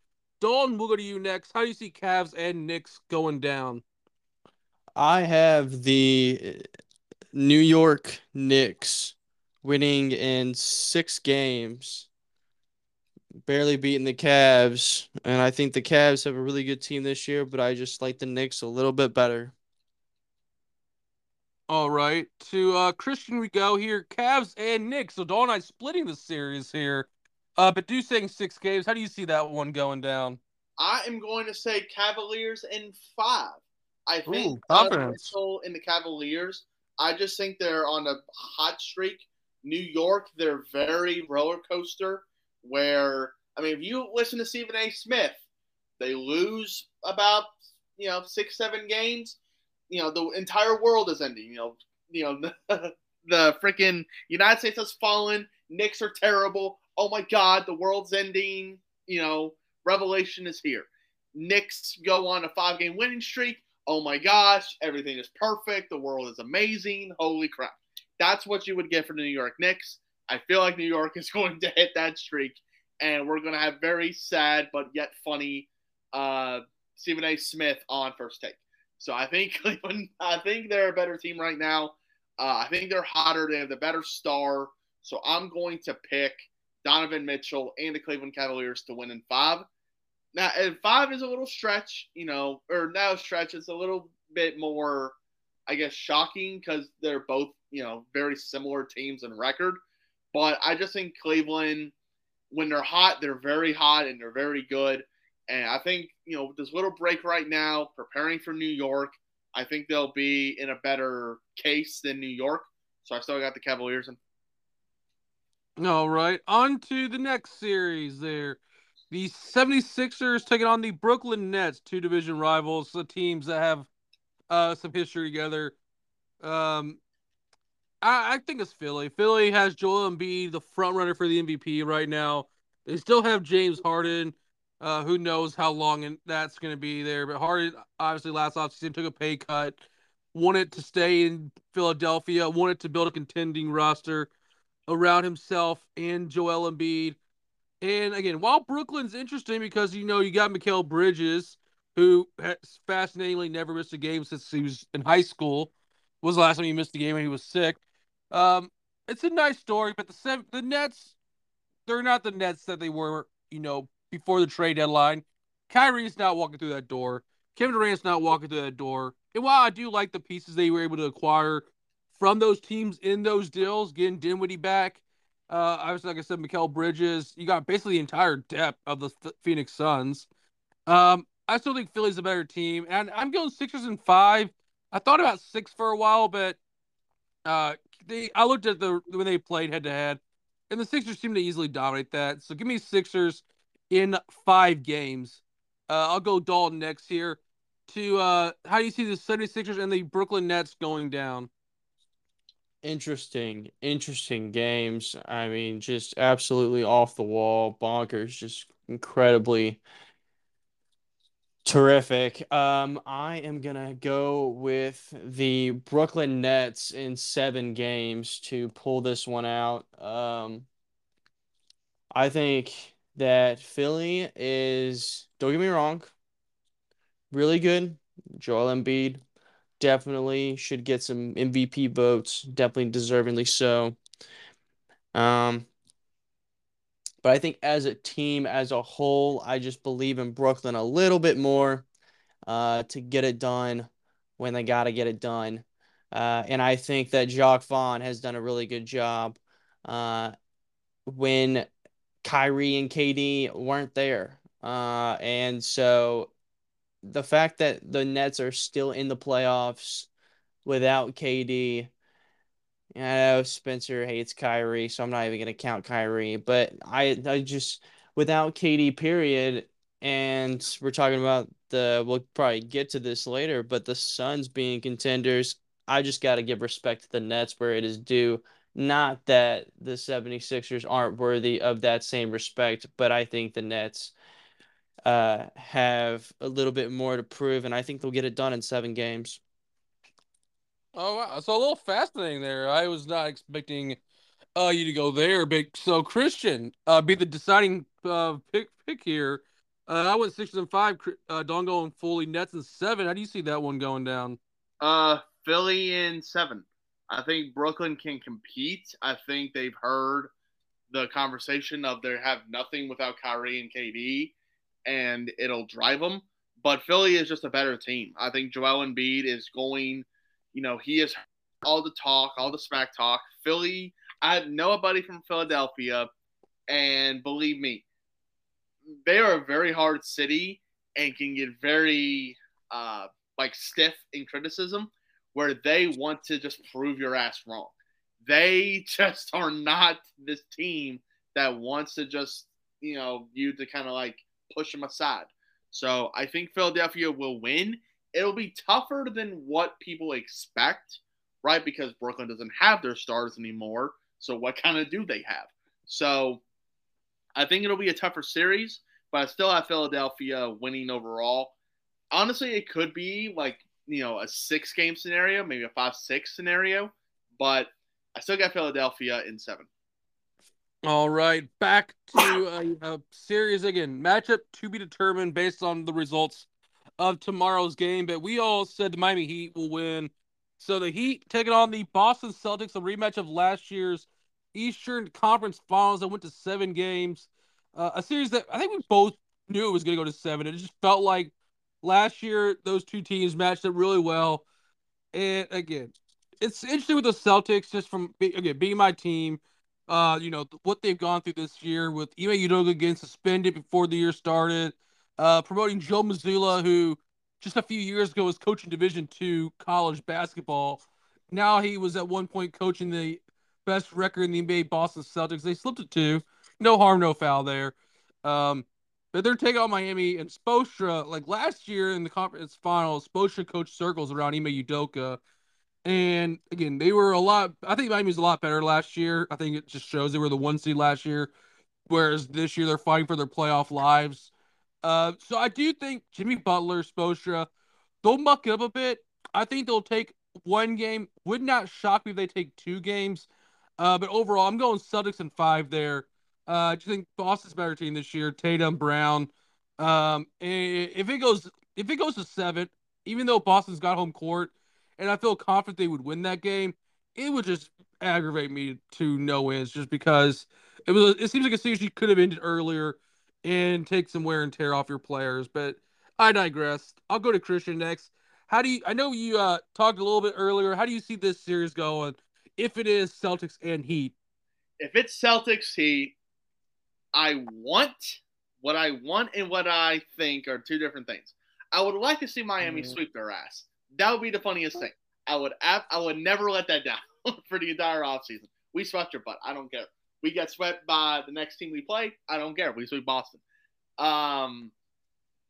Dalton, we'll go to you next. How do you see Cavs and Knicks going down? I have the New York Knicks winning in six games, barely beating the Cavs. And I think the Cavs have a really good team this year, but I just like the Knicks a little bit better. All right. To uh, Christian, we go here. Cavs and Knicks. So Dawn and I splitting the series here. Uh, but do saying six games. How do you see that one going down? I am going to say Cavaliers in five. I think Ooh, Mitchell in the Cavaliers. I just think they're on a hot streak. New York, they're very roller coaster. Where I mean, if you listen to Stephen A. Smith, they lose about you know six, seven games. You know, the entire world is ending. You know, you know the, the freaking United States has fallen. Knicks are terrible. Oh my God, the world's ending. You know, revelation is here. Knicks go on a five game winning streak oh my gosh, everything is perfect, the world is amazing, holy crap. That's what you would get for the New York Knicks. I feel like New York is going to hit that streak, and we're going to have very sad but yet funny uh, Stephen A. Smith on first take. So I think Cleveland, I think they're a better team right now. Uh, I think they're hotter. They have the better star. So I'm going to pick Donovan Mitchell and the Cleveland Cavaliers to win in five. Now, and five is a little stretch, you know, or now stretch. It's a little bit more, I guess, shocking because they're both, you know, very similar teams in record. But I just think Cleveland, when they're hot, they're very hot and they're very good. And I think, you know, with this little break right now, preparing for New York, I think they'll be in a better case than New York. So I still got the Cavaliers. In. All right. On to the next series there. The 76ers taking on the Brooklyn Nets, two division rivals, the teams that have uh, some history together. Um, I, I think it's Philly. Philly has Joel Embiid, the front runner for the MVP right now. They still have James Harden. Uh, who knows how long and that's going to be there? But Harden, obviously, last offseason took a pay cut, wanted to stay in Philadelphia, wanted to build a contending roster around himself and Joel Embiid. And again, while Brooklyn's interesting because you know you got Mikal Bridges, who has fascinatingly never missed a game since he was in high school. Was the last time he missed a game when he was sick. Um, it's a nice story, but the the Nets, they're not the Nets that they were, you know, before the trade deadline. Kyrie's not walking through that door. Kevin Durant's not walking through that door. And while I do like the pieces they were able to acquire from those teams in those deals, getting Dinwiddie back, uh, obviously, like I said, Mikal Bridges, you got basically the entire depth of the Phoenix Suns. Um, I still think Philly's a better team, and I'm going Sixers and five. I thought about six for a while, but uh, they I looked at the when they played head to head, and the Sixers seem to easily dominate that. So give me Sixers in five games. Uh, I'll go Dalton next here. To uh, how do you see the 76ers and the Brooklyn Nets going down? Interesting, interesting games. I mean, just absolutely off the wall, bonkers, just incredibly Terrific. Um, I am gonna go with the Brooklyn Nets in seven games to pull this one out. Um, I think that Philly is, don't get me wrong, really good. Joel Embiid definitely should get some MVP votes, definitely deservingly so. Um, but I think as a team, as a whole, I just believe in Brooklyn a little bit more uh, to get it done when they got to get it done. Uh, and I think that Jacque Vaughn has done a really good job uh, when Kyrie and KD weren't there. Uh, and so the fact that the Nets are still in the playoffs without KD I know Spencer hates Kyrie, so I'm not even gonna count Kyrie. But I, I just without KD, period. And we're talking about the. We'll probably get to this later, but the Suns being contenders. I just got to give respect to the Nets where it is due. Not that the 76ers aren't worthy of that same respect, but I think the Nets uh, have a little bit more to prove, and I think they'll get it done in seven games. Oh wow, so a little fascinating there. I was not expecting uh you to go there, but so Christian uh be the deciding uh pick pick here. Uh, I went six and five. Uh, Don going fully Nets and seven. How do you see that one going down? Uh, Philly in seven. I think Brooklyn can compete. I think they've heard the conversation of they have nothing without Kyrie and KD, and it'll drive them. But Philly is just a better team. I think Joel Embiid is going you know, he has all the talk, all the smack talk. Philly, I know a buddy from Philadelphia, and believe me, they are a very hard city and can get very uh, like stiff in criticism, where they want to just prove your ass wrong. They just are not this team that wants to just you know you to kind of like push them aside. So I think Philadelphia will win it'll be tougher than what people expect, right? Because Brooklyn doesn't have their stars anymore. So what kind of do they have? So I think it'll be a tougher series, but I still have Philadelphia winning overall. Honestly, it could be like, you know, a six game scenario, maybe a five six scenario, but I still got Philadelphia in seven. All right, back to a, a series again. Matchup to be determined based on the results of tomorrow's game, but we all said the Miami Heat will win. So the Heat taking on the Boston Celtics, a rematch of last year's Eastern Conference Finals that went to seven games. Uh, a series that I think we both knew it was going to go to seven. It just felt like last year those two teams matched up really well. And again, it's interesting with the Celtics just from again being my team. Uh, you know what they've gone through this year with Ime Udoka getting suspended before the year started uh, promoting Joe Mazzulla, who just a few years ago was coaching Division two college basketball. Now he was at one point coaching the best record in the NBA, Boston Celtics. They slipped it to No harm, no foul there. Um, but they're taking on Miami and Spoelstra. Like last year in the conference finals, Spoelstra coached circles around Ime Udoka. And again, they were a lot. I think Miami was a lot better last year. I think it just shows they were the one seed last year, whereas this year they're fighting for their playoff lives. Uh, so I do think Jimmy Butler, Spoelstra, they'll muck it up a bit. I think they'll take one game. Would not shock me if they take two games. Uh, but overall, I'm going Celtics in five there. Uh, I just think Boston's better team this year. Tatum, Brown. Um, if it goes if it goes to seven, even though Boston's got home court, and I feel confident they would win that game, it would just aggravate me to no ends just because it was. It seems like a series you could have ended earlier and take some wear and tear off your players. But I digress. I'll go to Christian next. How do you? I know you uh, talked a little bit earlier. How do you see this series going? If it is Celtics and Heat, if it's Celtics Heat, I want what I want and what I think are two different things. I would like to see Miami mm. sweep their ass. That would be the funniest thing. I would I would never let that down for the entire offseason. We swept your butt. I don't care. We get swept by the next team we play. I don't care. We sweep Boston. Um,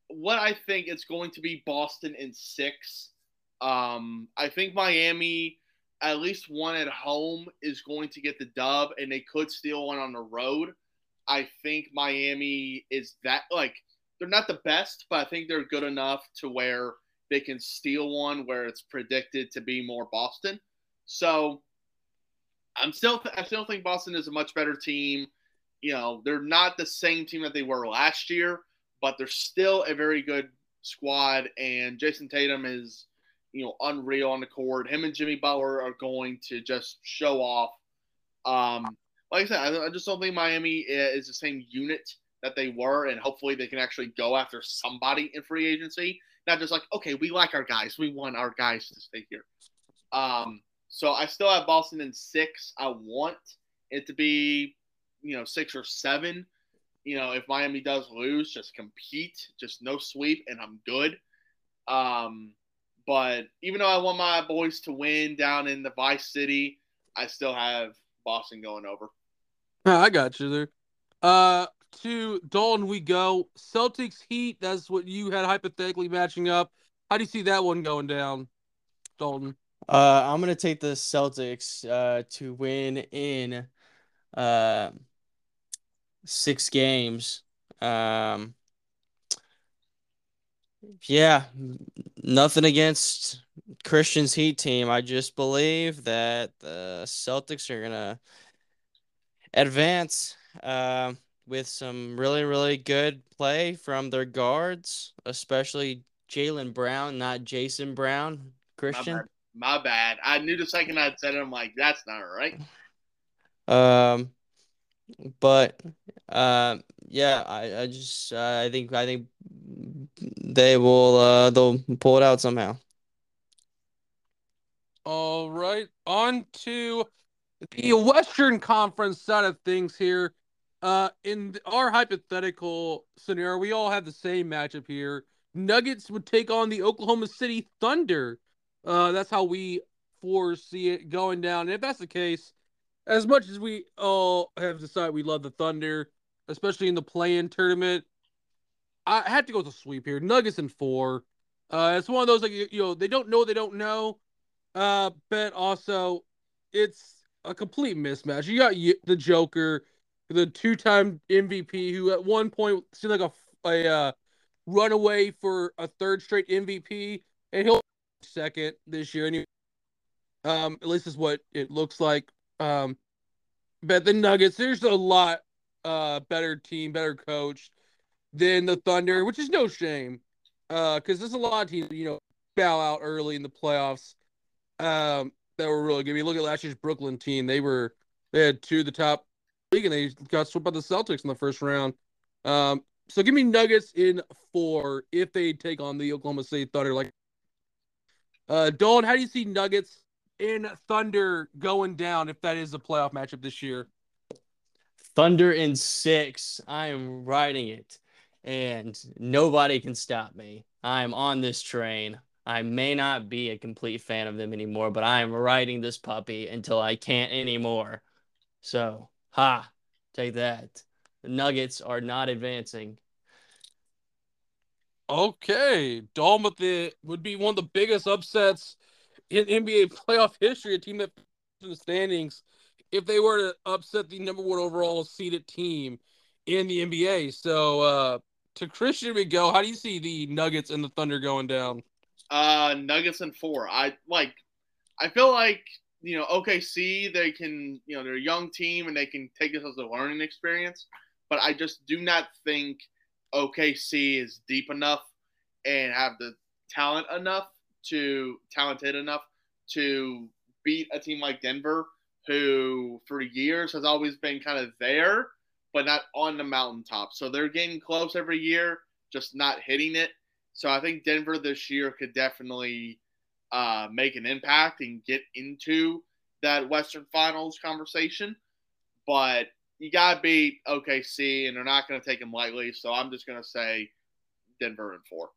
what I think it's going to be Boston in six. Um, I think Miami, at least one at home, is going to get the dub, and they could steal one on the road. I think Miami is that like they're not the best, but I think they're good enough to where they can steal one where it's predicted to be more Boston. So I'm still I still think Boston is a much better team. You know, they're not the same team that they were last year, but they're still a very good squad. And Jayson Tatum is, you know, unreal on the court. Him and Jimmy Butler are going to just show off. Um, like I said, I, I just don't think Miami is the same unit that they were, and hopefully they can actually go after somebody in free agency. Not just like, okay, we like our guys, we want our guys to stay here. Um, so I still have Boston in six. I want it to be, you know, six or seven. You know, if Miami does lose, just compete, just no sweep, and I'm good. Um, but even though I want my boys to win down in the Vice City, I still have Boston going over. I got you there. Uh, to Dalton we go. Celtics Heat. That's what you had hypothetically matching up. How do you see that one going down, Dalton? Uh, I'm gonna take the Celtics uh, to win in uh, six games. Um, yeah, nothing against Christian's Heat team. I just believe that the Celtics are gonna advance uh, with some really, really good play from their guards, especially Jaylen Brown, not Jason Brown. Christian. My bad. I knew the second I'd said it, I'm like, that's not right. Um, but uh, yeah, I, I just uh, I think I think they will uh they'll pull it out somehow. All right, on to the Western Conference side of things here. Uh, in our hypothetical scenario, we all have the same matchup here. Nuggets would take on the Oklahoma City Thunder. Uh, that's how we foresee it going down. And if that's the case, as much as we all have decided we love the Thunder, especially in the play-in tournament, I had to go with a sweep here. Nuggets in four. Uh, it's one of those like you, know they don't know they don't know, uh, but also it's a complete mismatch. You got the Joker, the two-time MVP, who at one point seemed like a a uh, runaway for a third straight MVP, and he'll second this year. Anyway, um, at least is what it looks like. Um, but the Nuggets, there's a lot uh better team, better coach than the Thunder, which is no shame. Uh, because there's a lot of teams, you know, bow out early in the playoffs. Um, that were really good. I mean, look at last year's Brooklyn team. They were they had two of the top league, and they got swept by the Celtics in the first round. Um, so give me Nuggets in four if they take on the Oklahoma City Thunder. Like uh, Dawn, how do you see Nuggets in Thunder going down if that is a playoff matchup this year? Thunder in six. I am riding it, and nobody can stop me. I'm on this train. I may not be a complete fan of them anymore, but I am riding this puppy until I can't anymore. So, ha, take that. The Nuggets are not advancing. Okay, the would be one of the biggest upsets in NBA playoff history, a team that in the standings if they were to upset the number one overall seeded team in the NBA. So uh to Christian we go. How do you see the Nuggets and the Thunder going down? Uh Nuggets and four. I like I feel like, you know, OKC, they can, you know, they're a young team and they can take this as a learning experience. But I just do not think OKC is deep enough and have the talent enough to talented enough to beat a team like Denver, who for years has always been kind of there, but not on the mountaintop. So they're getting close every year, just not hitting it. So I think Denver this year could definitely uh, make an impact and get into that Western Finals conversation. But you got to beat OKC, and they're not going to take them lightly. So I'm just going to say Denver in four.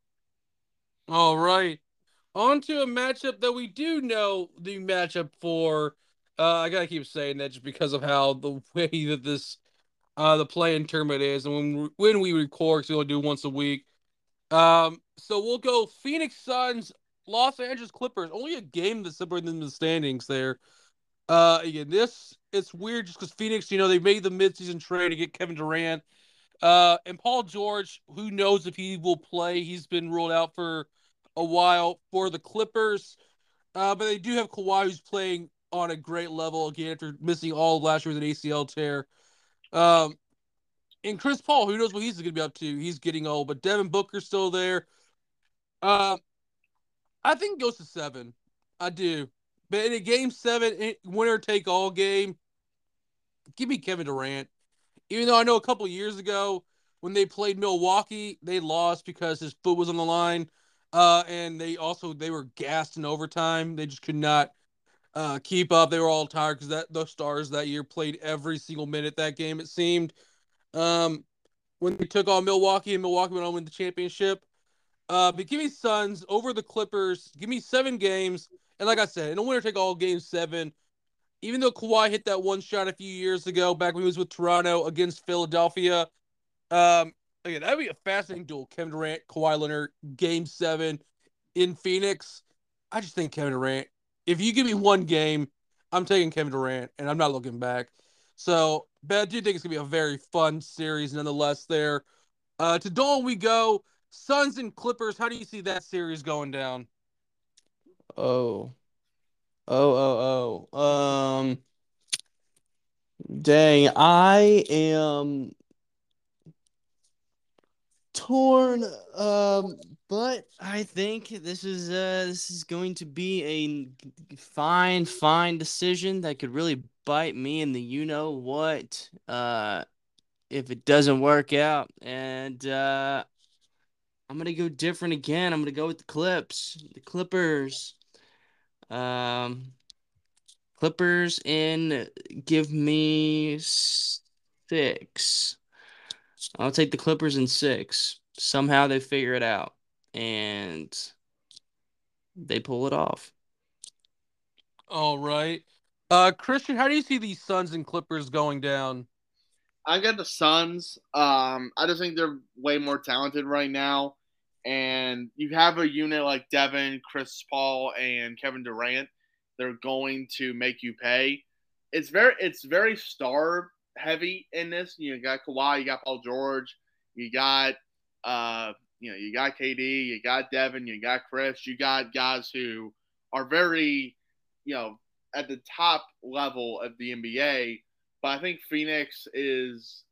All right. On to a matchup that we do know the matchup for. Uh, I gotta keep saying that just because of how the way that this uh the play-in tournament is, and when when we record, we only do once a week. Um, so we'll go Phoenix Suns, Los Angeles Clippers. Only a game that's separates them in the standings there. Uh, again, this it's weird just because Phoenix, you know, they made the midseason trade to get Kevin Durant. Uh, and Paul George, who knows if he will play? He's been ruled out for a while for the Clippers. Uh, but they do have Kawhi who's playing on a great level again after missing all last year with an ACL tear. Um, and Chris Paul, who knows what he's going to be up to? He's getting old, but Devin Booker's still there. Uh, I think goes to seven. I do. But in a game seven, winner take all game, give me Kevin Durant. Even though I know a couple years ago when they played Milwaukee, they lost because his foot was on the line. Uh, and they also they were gassed in overtime. They just could not uh, keep up. They were all tired because that those stars that year played every single minute that game. It seemed. Um, when they took on Milwaukee and Milwaukee went on to win the championship. Uh, but give me Suns over the Clippers. Give me seven games. And like I said, in a winner take all game seven. Even though Kawhi hit that one shot a few years ago, back when he was with Toronto against Philadelphia, um, again, that'd be a fascinating duel. Kevin Durant, Kawhi Leonard, Game Seven in Phoenix. I just think Kevin Durant. If you give me one game, I'm taking Kevin Durant, and I'm not looking back. So, but I do think it's gonna be a very fun series, nonetheless. There, uh, to Dolan we go. Suns and Clippers. How do you see that series going down? Oh, oh, oh, oh. Um, dang, I am torn. Um, but I think this is uh this is going to be a fine, fine decision that could really bite me in the you know what. Uh, if it doesn't work out, and uh, I'm gonna go different again. I'm gonna go with the Clips, the Clippers. Um, Clippers in. Give me six. I'll take the Clippers in six. Somehow they figure it out and they pull it off. All right. Uh Christian, how do you see these Suns and Clippers going down? I got the Suns. Um, I just think they're way more talented right now. And you have a unit like Devin, Chris Paul, and Kevin Durant. They're going to make you pay. It's very it's very star heavy in this. You got Kawhi, you got Paul George, you got uh, you know, you got KD, you got Devin, you got Chris, you got guys who are very, you know, at the top level of the NBA. But I think Phoenix is,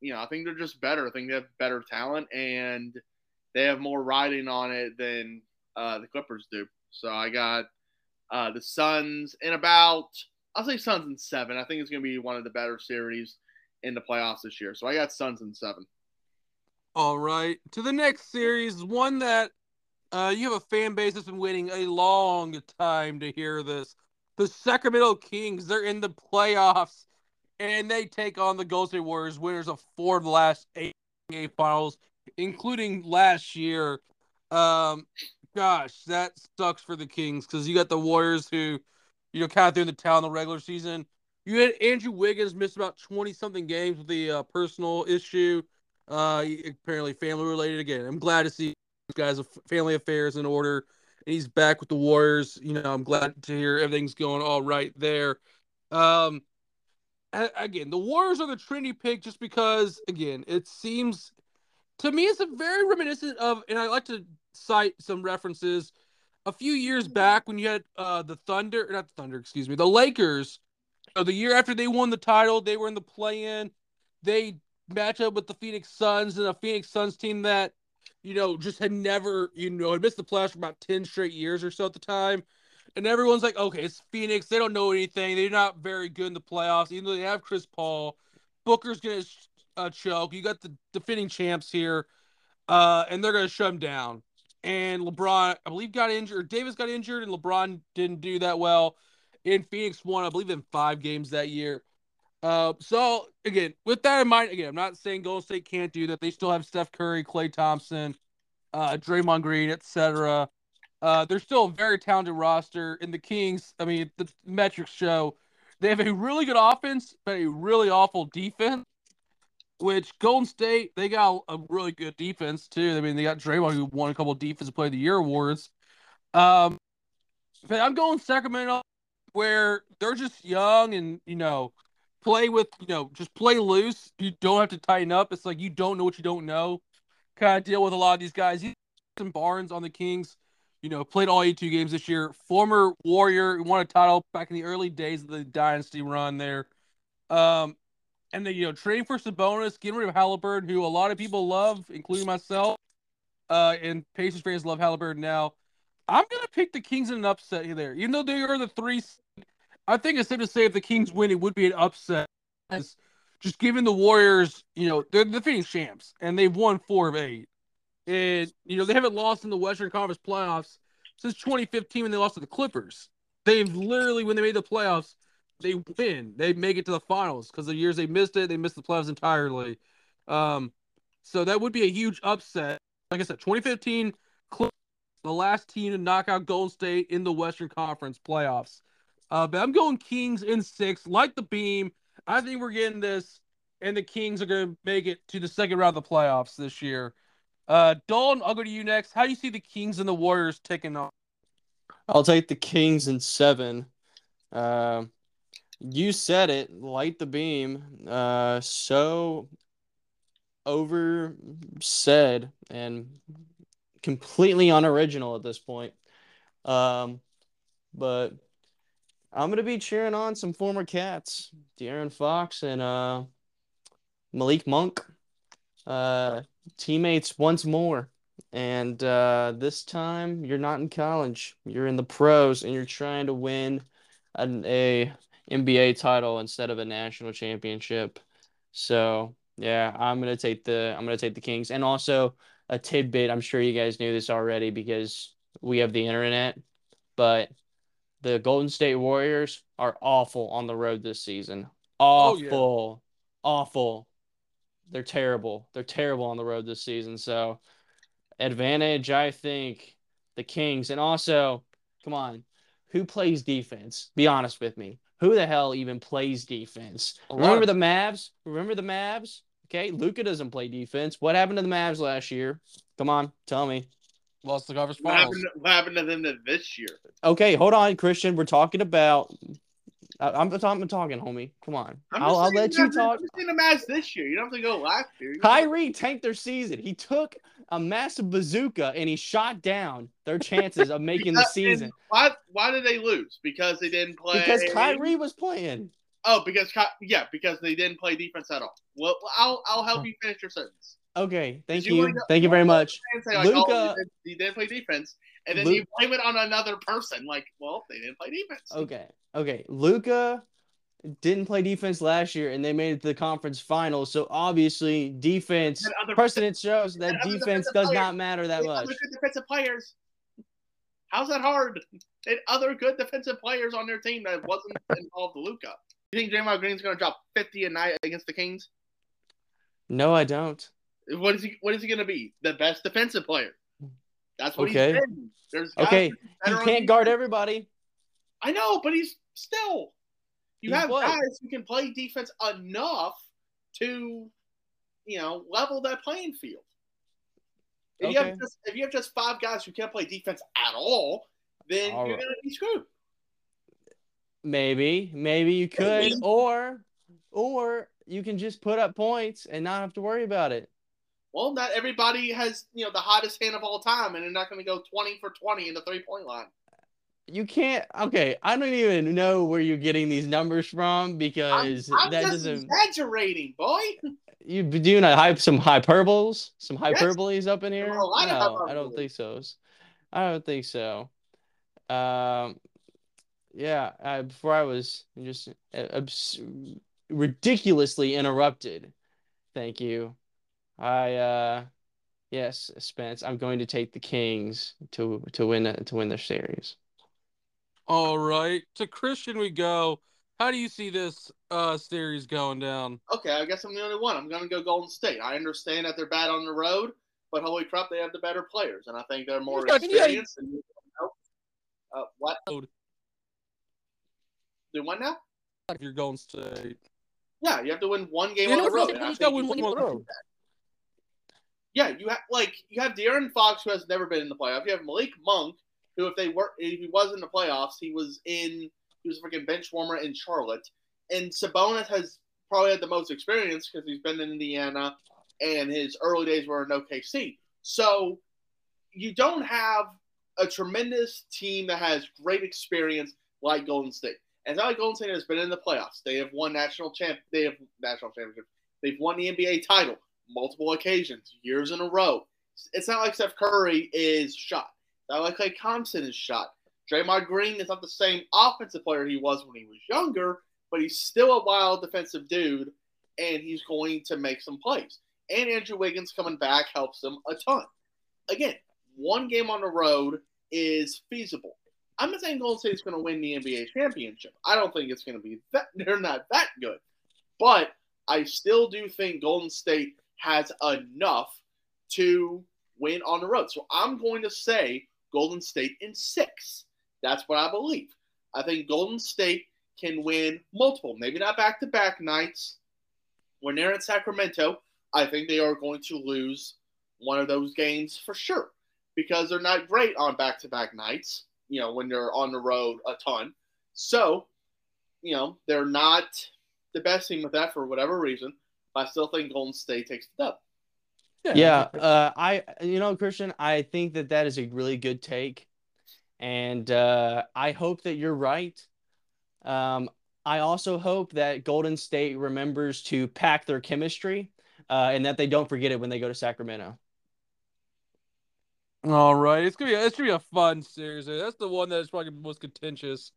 you know, I think they're just better. I think they have better talent and they have more riding on it than uh, the Clippers do. So I got uh, the Suns in about I'll say Suns in seven. I think it's going to be one of the better series in the playoffs this year. So I got Suns in seven. All right. To the next series, one that uh, you have a fan base that's been waiting a long time to hear this. The Sacramento Kings, they're in the playoffs and they take on the Golden State Warriors, winners of four of the last eight finals, including last year. Um, gosh, that sucks for the Kings because you got the Warriors who you know, kind of through the town the regular season. You had Andrew Wiggins miss about 20 something games with the uh, personal issue. Uh, apparently family related again. I'm glad to see guys' family affairs in order he's back with the Warriors. You know, I'm glad to hear everything's going all right there. Um, again, the Warriors are the Trinity pick just because, again, it seems to me it's a very reminiscent of, and I like to cite some references. A few years back, when you had uh, the Thunder, not the Thunder, excuse me, the Lakers, uh, the year after they won the title, they were in the play-in. They match up with the Phoenix Suns and a Phoenix Suns team that, you know, just had never, you know, had missed the playoffs for about 10 straight years or so at the time. And everyone's like, okay, it's Phoenix. They don't know anything. They're not very good in the playoffs, even though they have Chris Paul. Booker's going to uh, choke. You got the defending champs here, uh, and they're going to shut them down. And LeBron, I believe, got injured. Davis got injured, and LeBron didn't do that well. In Phoenix won, I believe, in five games that year. Uh, so again, with that in mind, again, I'm not saying Golden State can't do that. They still have Steph Curry, Klay Thompson, uh, Draymond Green, etc. Uh, they're still a very talented roster. In the Kings, I mean, the metrics show they have a really good offense, but a really awful defense. Which Golden State, they got a really good defense too. I mean, they got Draymond who won a couple of Defensive Player of the Year awards. Um, but I'm going Sacramento, where they're just young and you know play with, you know, just play loose. You don't have to tighten up. It's like you don't know what you don't know. Kind of deal with a lot of these guys. Some Barnes on the Kings, you know, played all 82 games this year. Former Warrior, won a title back in the early days of the dynasty run there. Um, and then you know, trading for Sabonis, getting rid of Haliburton, who a lot of people love, including myself. Uh, and Pacers fans love Haliburton now. I'm gonna pick the Kings in an upset there, even though they are the three I think it's safe to say if the Kings win, it would be an upset. Just given the Warriors, you know, they're the defending champs and they've won four of eight. And, you know, they haven't lost in the Western Conference playoffs since 2015 when they lost to the Clippers. They've literally, when they made the playoffs, they win. They make it to the finals because the years they missed it, they missed the playoffs entirely. Um, so that would be a huge upset. Like I said, 2015, the last team to knock out Golden State in the Western Conference playoffs. Uh, but I'm going Kings in six, like the beam. I think we're getting this, and the Kings are going to make it to the second round of the playoffs this year. Uh, Dalton, I'll go to you next. How do you see the Kings and the Warriors taking on? I'll take the Kings in seven. Uh, you said it, light the beam. Uh, so over said and completely unoriginal at this point. Um, but I'm gonna be cheering on some former cats, De'Aaron Fox and uh, Malik Monk, uh, teammates once more. And uh, this time, you're not in college; you're in the pros, and you're trying to win an a NBA title instead of a national championship. So yeah, I'm gonna take the I'm gonna take the Kings, and also a tidbit. I'm sure you guys knew this already because we have the internet, but the Golden State Warriors are awful on the road this season. Awful. Oh, yeah. Awful. They're terrible. They're terrible on the road this season. So, advantage, I think, the Kings. And also, come on, who plays defense? Be honest with me. Who the hell even plays defense? Remember the Mavs? Remember the Mavs? Okay, Luka doesn't play defense. What happened to the Mavs last year? Come on, tell me. Lost the conference what finals. Happened, what happened to them this year? Okay, hold on, Christian. We're talking about. I, I'm, I'm talking, homie. Come on. I'll, I'll let you talk. You've seen the match this year. You don't have to go last year. You Kyrie tanked their season. He took a massive bazooka and he shot down their chances of making the season. Why? Why did they lose? Because they didn't play. Because Kyrie was playing. Oh, because yeah, because they didn't play defense at all. Well, I'll I'll help you finish your sentence. Okay, thank you. you. Thank you very much. Say, like, Luka, oh, he, didn't, play defense, and then Luka, you blame it on another person. Like, well, they didn't play defense. Okay, okay. Luka didn't play defense last year, and they made it to the conference finals. So obviously, defense precedent shows that defense does players. not matter that much. Other good defensive players. How's that hard? Had other good defensive players on their team that wasn't involved with Luka. You think Draymond Green's going to drop 50 a night against the Kings? No, I don't. What is he? What is he going to be? The best defensive player. That's what okay. he's been. There's okay. He can't guard everybody. I know, but he's still. You he's have what? guys who can play defense enough to, you know, level that playing field. If you Okay. have just if you have just five guys who can't play defense at all, then All you're right. gonna be screwed. Maybe, maybe you could, Maybe. or or you can just put up points and not have to worry about it. Well, not everybody has you know the hottest hand of all time, and they're not going to go twenty for twenty in the three point line. You can't. Okay, I don't even know where you're getting these numbers from I'm, because I'm that just doesn't. exaggerating, boy. You've been doing a hype some hyperboles, some hyperboles up in here. a lot of No, I don't think so. I don't think so. Um, yeah. Uh, before I was just uh, abs- ridiculously interrupted. Thank you. I uh, yes, Spence. I'm going to take the Kings to to win to win their series. All right, to Christian we go. How do you see this uh series going down? Okay, I guess I'm the only one. I'm going to go Golden State. I understand that they're bad on the road, but holy crap, they have the better players, and I think they're more Yeah, yeah. experienced. And, uh, what? Road. Do what now? If you're going state, Yeah, you have to win one game You on the road. I You just gotta win one on the road. Yeah, you have like you have De'Aaron Fox who has never been in the playoffs. You have Malik Monk who, if they were, if he was in the playoffs, he was in he was a freaking bench warmer in Charlotte. And Sabonis has probably had the most experience because he's been in Indiana, and his early days were in OKC. So you don't have a tremendous team that has great experience like Golden State. And like Golden State has been in the playoffs. They have won national champ. They have national championship. They've won the NBA title multiple occasions, years in a row. It's not like Steph Curry is shot. It's not like Klay Thompson is shot. Draymond Green is not the same offensive player he was when he was younger, but he's still a wild defensive dude, and he's going to make some plays. And Andrew Wiggins coming back helps them a ton. Again, one game on the road is feasible. I'm not saying Golden State's going to win the NBA championship. I don't think it's going to be that. They're not that good, but I still do think Golden State has enough to win on the road. So I'm going to say Golden State in six. That's what I believe. I think Golden State can win multiple, maybe not back to back nights. When they're in Sacramento, I think they are going to lose one of those games for sure because they're not great on back to back nights, you know, when they're on the road a ton. So, you know, they're not the best team with that for whatever reason. But I still think Golden State takes the dub. Yeah, uh, I you know Christian, I think that that is a really good take, and uh, I hope that you're right. Um, I also hope that Golden State remembers to pack their chemistry, uh, and that they don't forget it when they go to Sacramento. All right, it's gonna be it's gonna be a fun series. That's the one that's probably the most contentious.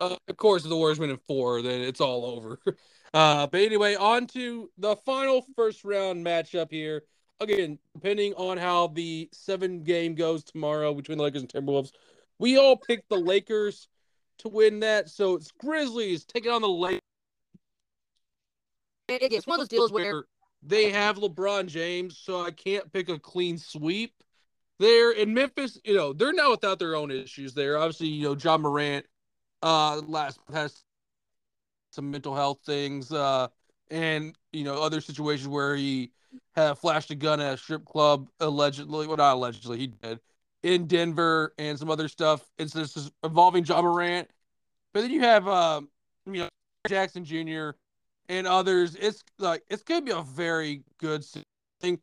Uh, of course, if the Warriors win in four, then it's all over. Uh, but anyway, on to the final first round matchup here. Again, depending on how the seven game goes tomorrow between the Lakers and Timberwolves, we all picked the Lakers to win that. So it's Grizzlies taking on the Lakers. It's one of those deals where they have LeBron James, so I can't pick a clean sweep. There in Memphis, you know, they're now without their own issues there. Obviously, you know, Ja Morant uh last has some mental health things, uh, and you know, other situations where he had flashed a gun at a strip club allegedly, well not allegedly, he did in Denver and some other stuff instances involving Ja Morant. But then you have um, you know, Jackson Jr. and others. It's like it's gonna be a very good thing.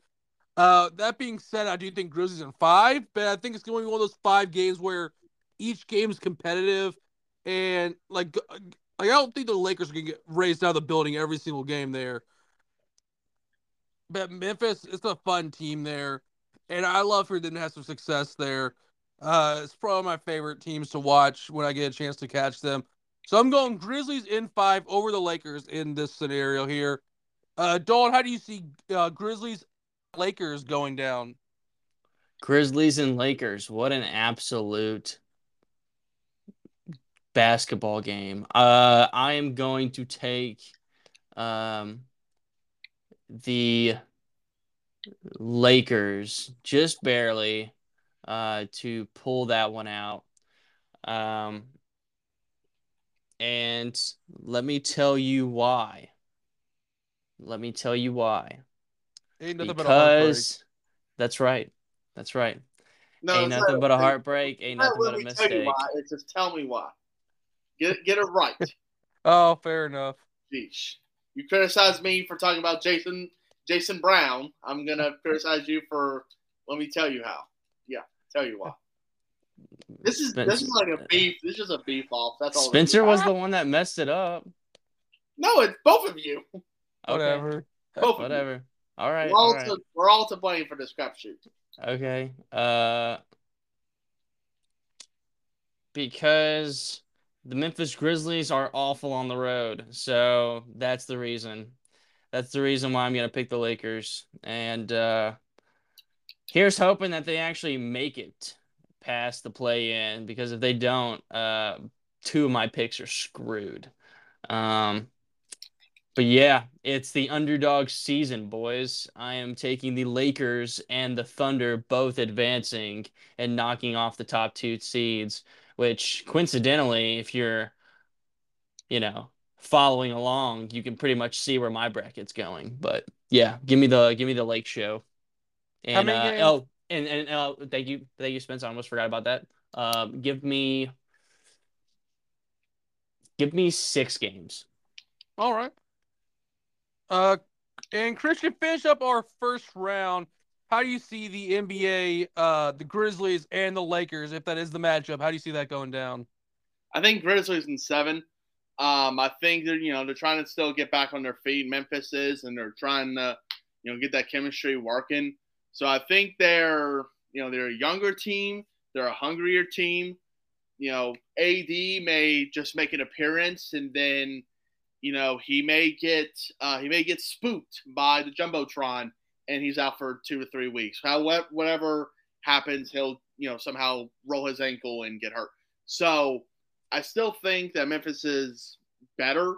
Uh, that being said, I do think Grizzlies in five, but I think it's going to be one of those five games where each game is competitive, and like, like I don't think the Lakers gonna get raised out of the building every single game there. But Memphis, it's a fun team there, and I love for them to have some success there. Uh, it's probably my favorite teams to watch when I get a chance to catch them. So I'm going Grizzlies in five over the Lakers in this scenario here. Uh, Dawn, how do you see uh, Grizzlies Lakers going down? Grizzlies and Lakers, what an absolute basketball game. Uh, I am going to take um, the Lakers just barely uh, to pull that one out. Um, and let me tell you why. Let me tell you why. Ain't nothing but a heartbreak. Because that's right. That's right. No, ain't nothing not- but a heartbreak. Ain't nothing but a me tell you mistake. why. It's just tell me why. Get get it right. Oh, fair enough. Jeez. You criticize me for talking about Jason Jason Brown. I'm gonna criticize you for let me tell you how. Yeah, tell you why. This is this is like a beef. This is a beef off. That's all. Spencer was the one that messed it up. No, it's both of you. Okay. Whatever. Both of you. Whatever. All right. We're all, All right. to, we're all to blame for this crapshoot. Okay. Uh, because the Memphis Grizzlies are awful on the road, so that's the reason. That's the reason why I'm gonna pick the Lakers. And uh, here's hoping that they actually make it past the play-in, because if they don't, uh, two of my picks are screwed. Um, but yeah, it's the underdog season, boys. I am taking the Lakers and the Thunder both advancing and knocking off the top two seeds, which coincidentally, if you're, you know, following along, you can pretty much see where my bracket's going. But yeah, give me the give me the Lake show. How And uh, oh, and and uh, thank you, thank you, Spence. I almost forgot about that. Um, give me, give me six games. All right. Uh, and Christian, finish up our first round. How do you see the NBA, uh, the Grizzlies and the Lakers, if that is the matchup? How do you see that going down? I think Grizzlies in seven. Um, I think they're you know they're trying to still get back on their feet. Memphis is, and they're trying to you know get that chemistry working. So I think they're you know they're a younger team. They're a hungrier team. You know, AD may just make an appearance, and then you know he may get uh, he may get spooked by the jumbotron, and he's out for two to three weeks. However, whatever happens, he'll you know somehow roll his ankle and get hurt. So I still think that Memphis is better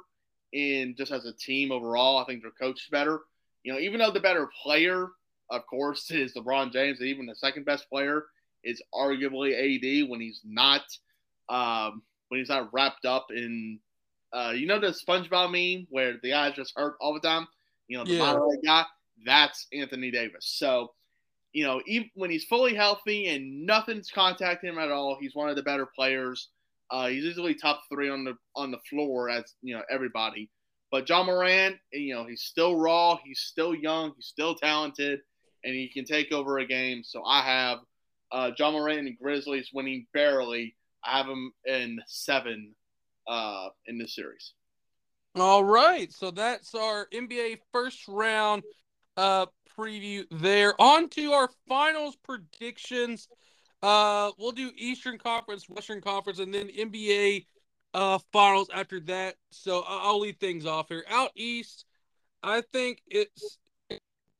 in just as a team overall. I think their coach is better. You know, even though the better player, of course, is LeBron James, and even the second best player is arguably AD when he's not um, when he's not wrapped up in uh, you know the SpongeBob meme where the guy's just hurt all the time. You know, the Yeah. guy. That's Anthony Davis. So you know, even when he's fully healthy and nothing's contacting him at all, he's one of the better players. Uh, he's easily top three on the on the floor as you know everybody. But John Moran, you know, he's still raw, he's still young, he's still talented, and he can take over a game. So I have uh, John Moran and Grizzlies winning barely. I have him in seven uh, in this series. All right, so that's our NBA first round uh preview there. On to our finals predictions. Uh we'll do Eastern Conference, Western Conference, and then NBA uh finals after that. So I'll lead things off here. Out east, I think it's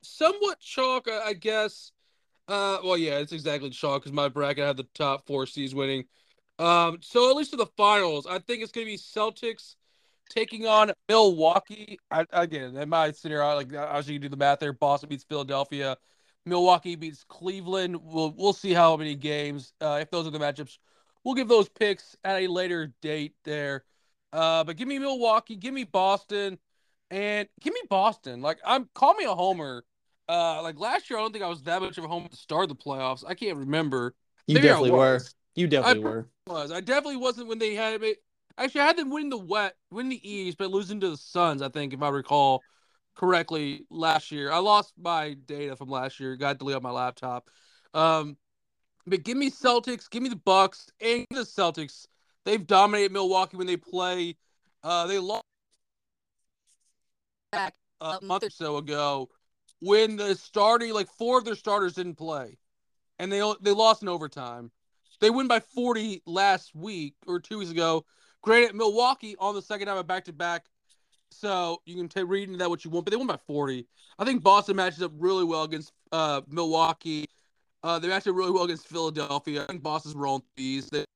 somewhat chalk, I guess. Uh well yeah, it's exactly chalk because my bracket had the top four seeds winning. Um, so at least to the finals, I think it's gonna be Celtics taking on Milwaukee. I, again, in my scenario, like obviously you do the math there. Boston beats Philadelphia, Milwaukee beats Cleveland. We'll we'll see how many games. Uh, if those are the matchups, we'll give those picks at a later date there. Uh, but give me Milwaukee, give me Boston, and give me Boston. Like I'm call me a homer. Uh, like last year, I don't think I was that much of a homer to start the playoffs. I can't remember. You Maybe definitely were. You definitely I- were. was. I definitely wasn't when they had it. Actually, I had them win the wet, win the East, but losing to the Suns. I think, if I recall correctly, last year. I lost my data from last year. Got deleted on my laptop. Um, but give me Celtics, give me the Bucks, and the Celtics. They've dominated Milwaukee when they play. Uh, they lost back a month or so ago when the starting like four of their starters didn't play, and they they lost in overtime. They win by 40 last week or two weeks ago. Granted, Milwaukee on the second time of back to back. So you can take read into that what you want, but they won by 40. I think Boston matches up really well against uh, Milwaukee. Uh, they match up really well against Philadelphia. I think Boston's rolling these. They,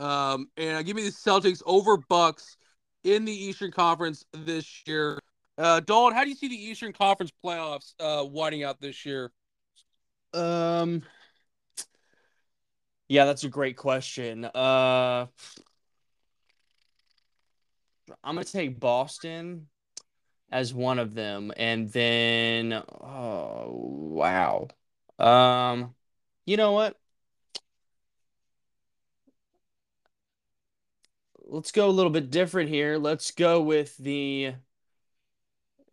um, and uh, give me the Celtics over Bucks in the Eastern Conference this year. Uh, Dalton, how do you see the Eastern Conference playoffs uh, winding out this year? Um. Yeah, that's a great question. Uh, I'm gonna take Boston as one of them, and then oh wow, um, you know what? Let's go a little bit different here. Let's go with the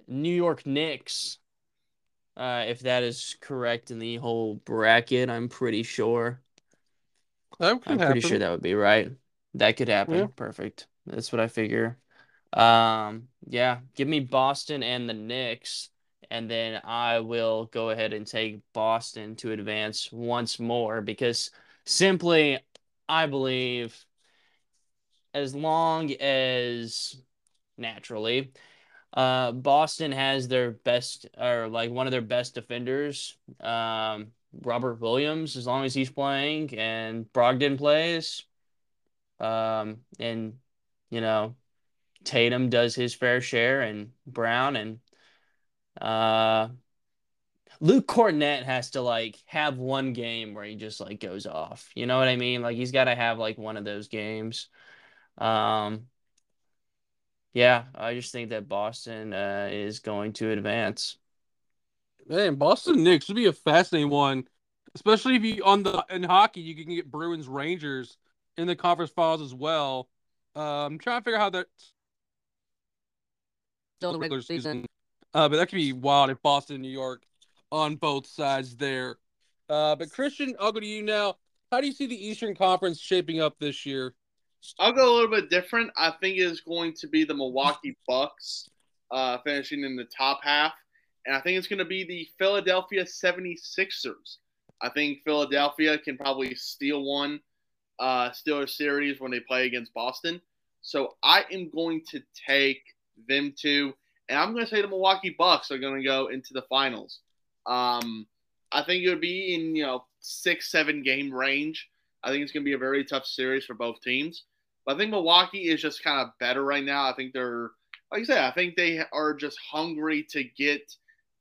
New York Knicks. Uh, if that is correct in the whole bracket, I'm pretty sure. That I'm could pretty sure that would be right. That could happen. Yeah. Perfect. That's what I figure. Um, yeah, give me Boston and the Knicks, and then I will go ahead and take Boston to advance once more because simply I believe as long as naturally uh Boston has their best or like one of their best defenders, um Robert Williams, as long as he's playing and Brogdon plays, um, and you know, Tatum does his fair share and Brown and uh Luke Kornet has to like have one game where he just like goes off. You know what I mean? Like he's got to have like one of those games. Um yeah, I just think that Boston uh, is going to advance. Man, Boston Knicks would be a fascinating one, especially if you on the in hockey you can get Bruins Rangers in the conference finals as well. Uh, I'm trying to figure out how that still the regular season, uh, but that could be wild if Boston and New York on both sides there. Uh, but Christian, I'll go to you now. How do you see the Eastern Conference shaping up this year? I'll go a little bit different. I think it's going to be the Milwaukee Bucks uh, finishing in the top half. And I think it's going to be the Philadelphia 76ers. I think Philadelphia can probably steal one, uh, steal a series when they play against Boston. So I am going to take them two. And I'm going to say the Milwaukee Bucks are going to go into the finals. Um, I think it would be in, you know, six, seven game range. I think it's going to be a very tough series for both teams. But I think Milwaukee is just kind of better right now. I think they're, like I said, I think they are just hungry to get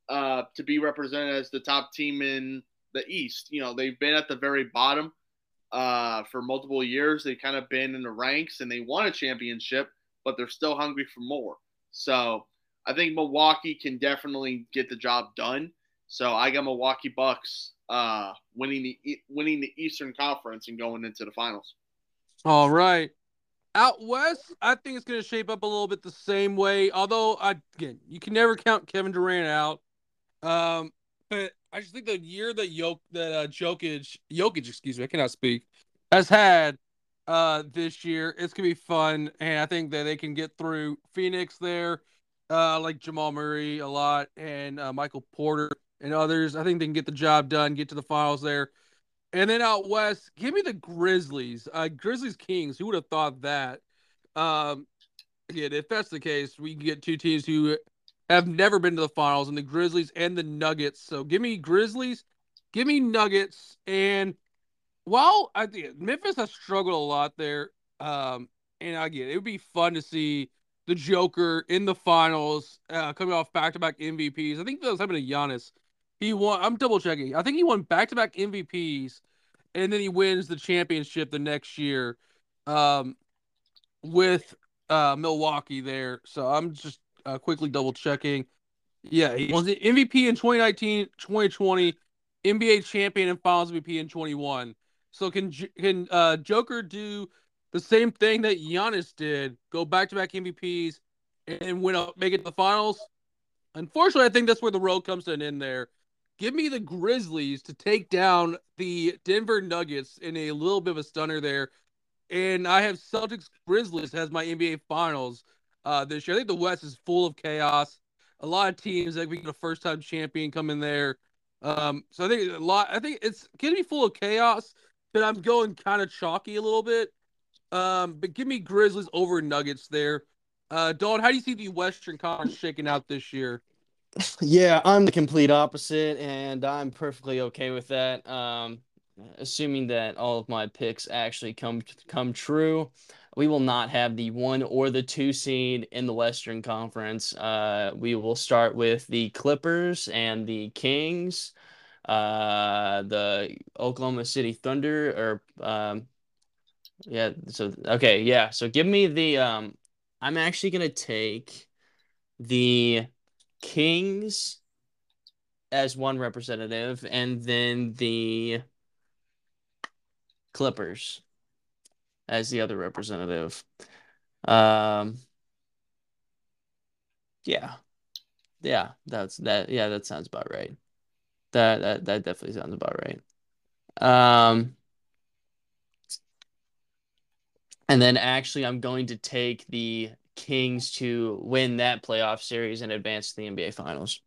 uh, to be represented as the top team in the East. You know, they've been at the very bottom uh, for multiple years. They've kind of been in the ranks and they won a championship, but they're still hungry for more. So I think Milwaukee can definitely get the job done. So I got Milwaukee Bucks uh, winning the winning the Eastern Conference and going into the finals. All right. Out west, I think it's going to shape up a little bit the same way. Although, again, you can never count Kevin Durant out. Um, but I just think the year that Jok that uh, Jokic, Jokic, excuse me, I cannot speak, has had uh this year, it's gonna be fun, and I think that they can get through Phoenix there, uh, like Jamal Murray a lot and uh, Michael Porter and others. I think they can get the job done, get to the finals there. And then out west, give me the Grizzlies. Uh, Grizzlies Kings. Who would have thought that? Um, again, if that's the case, we can get two teams who have never been to the finals, and the Grizzlies and the Nuggets. So give me Grizzlies, give me Nuggets, and while I think Memphis has struggled a lot there, um, and again, it would be fun to see the Joker in the finals, uh, coming off back-to-back MVPs. I think that was happening to Giannis. He won. I'm double checking. I think he won back-to-back MVPs, and then he wins the championship the next year, um, with uh Milwaukee there. So I'm just uh, quickly double checking. Yeah, he was the MVP in 2019, 2020, NBA champion and Finals MVP in 21. So can can uh, Joker do the same thing that Giannis did? Go back to back MVPs and win up, make it to the finals. Unfortunately, I think that's where the road comes to an end. There, give me the Grizzlies to take down the Denver Nuggets in a little bit of a stunner there, and I have Celtics Grizzlies as my NBA Finals uh, this year. I think the West is full of chaos. A lot of teams that we get a first time champion come in there. Um, so I think a lot. I think it's gonna be full of chaos, but I'm going kind of chalky a little bit. Um, but give me Grizzlies over Nuggets there. Uh, Dawn, how do you see the Western Conference shaking out this year? Yeah, I'm the complete opposite, and I'm perfectly okay with that. Um, assuming that all of my picks actually come come true, we will not have the one or the two seed in the Western Conference. Uh, we will start with the Clippers and the Kings, uh, the Oklahoma City Thunder, or um, yeah. So okay, yeah. So give me the. Um, I'm actually gonna take the Kings as one representative, and then the Clippers as the other representative. Um, yeah, yeah, that's that. Yeah, that sounds about right. That that that definitely sounds about right. Um, and then actually, I'm going to take the Kings to win that playoff series and advance to the NBA Finals.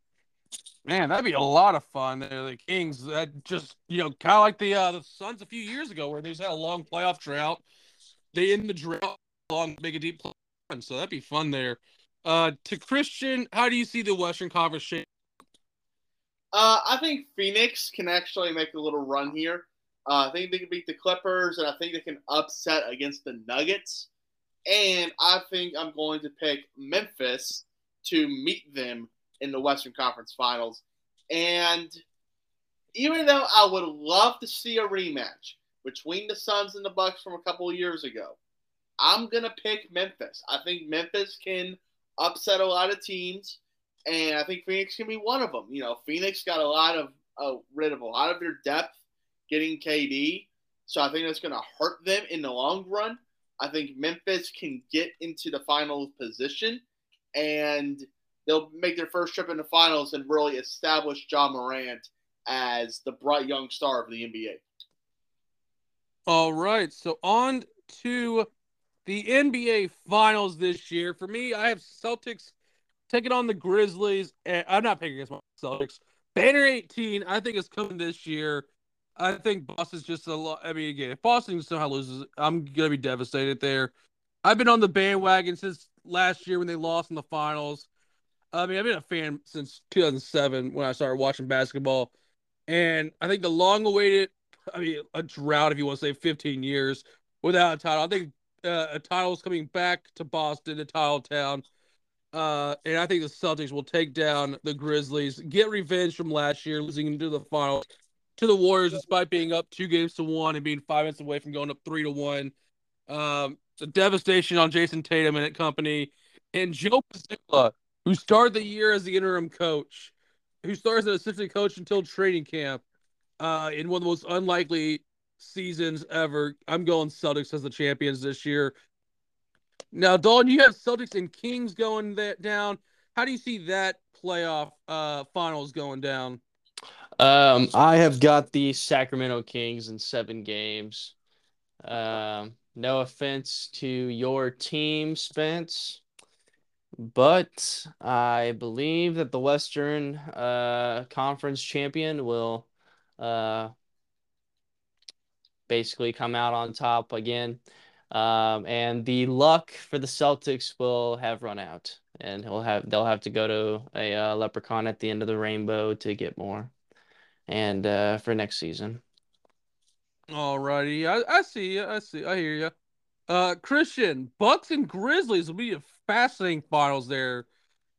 Man, that'd be a lot of fun. There, the Kings. That just you know, kind of like the uh, the Suns a few years ago, where they just had a long playoff drought. They end the drought long, make a deep run, so that'd be fun there. Uh, to Christian, how do you see the Western Conference shape? Uh, I think Phoenix can actually make a little run here. Uh, I think they can beat the Clippers, and I think they can upset against the Nuggets. And I think I'm going to pick Memphis to meet them in the Western Conference Finals. And even though I would love to see a rematch between the Suns and the Bucks from a couple of years ago, I'm gonna pick Memphis. I think Memphis can upset a lot of teams, and I think Phoenix can be one of them. You know, Phoenix got a lot of uh, rid of a lot of their depth getting KD, so I think that's gonna hurt them in the long run. I think Memphis can get into the final position, and they'll make their first trip in the finals and really establish Ja Morant as the bright young star of the NBA. All right, so on to the NBA Finals this year. For me, I have Celtics taking on the Grizzlies. And I'm not picking against my Celtics. Banner 18, I think, is coming this year. I think Boston's just a lot. I mean, again, if Boston somehow loses, I'm gonna be devastated there. I've been on the bandwagon since last year when they lost in the finals. I mean, I've been a fan since 2007 when I started watching basketball, and I think the long-awaited, I mean, a drought, if you want to say 15 years without a title. I think uh, a title is coming back to Boston, the Title Town. Uh, and I think the Celtics will take down the Grizzlies, get revenge from last year, losing into the finals to the Warriors, despite being up two games to one and being five minutes away from going up three to one. Um, the devastation on Jayson Tatum and company, and Joe Mazzulla, who started the year as the interim coach, who starts as an assistant coach until training camp, uh, in one of the most unlikely seasons ever. I'm going Celtics as the champions this year. Now, Dalton, you have Celtics and Kings going that down. How do you see that playoff uh, finals going down? Um, I have got the Sacramento Kings in seven games. Um, no offense to your team, Spence, but I believe that the Western uh, Conference champion will uh, basically come out on top again. Um, and the luck for the Celtics will have run out, and he'll have they'll have to go to a uh, leprechaun at the end of the rainbow to get more, and uh, for next season. Alrighty, I, I see you. I see. I hear you. Uh, Christian, Bucks and Grizzlies will be a fascinating finals there.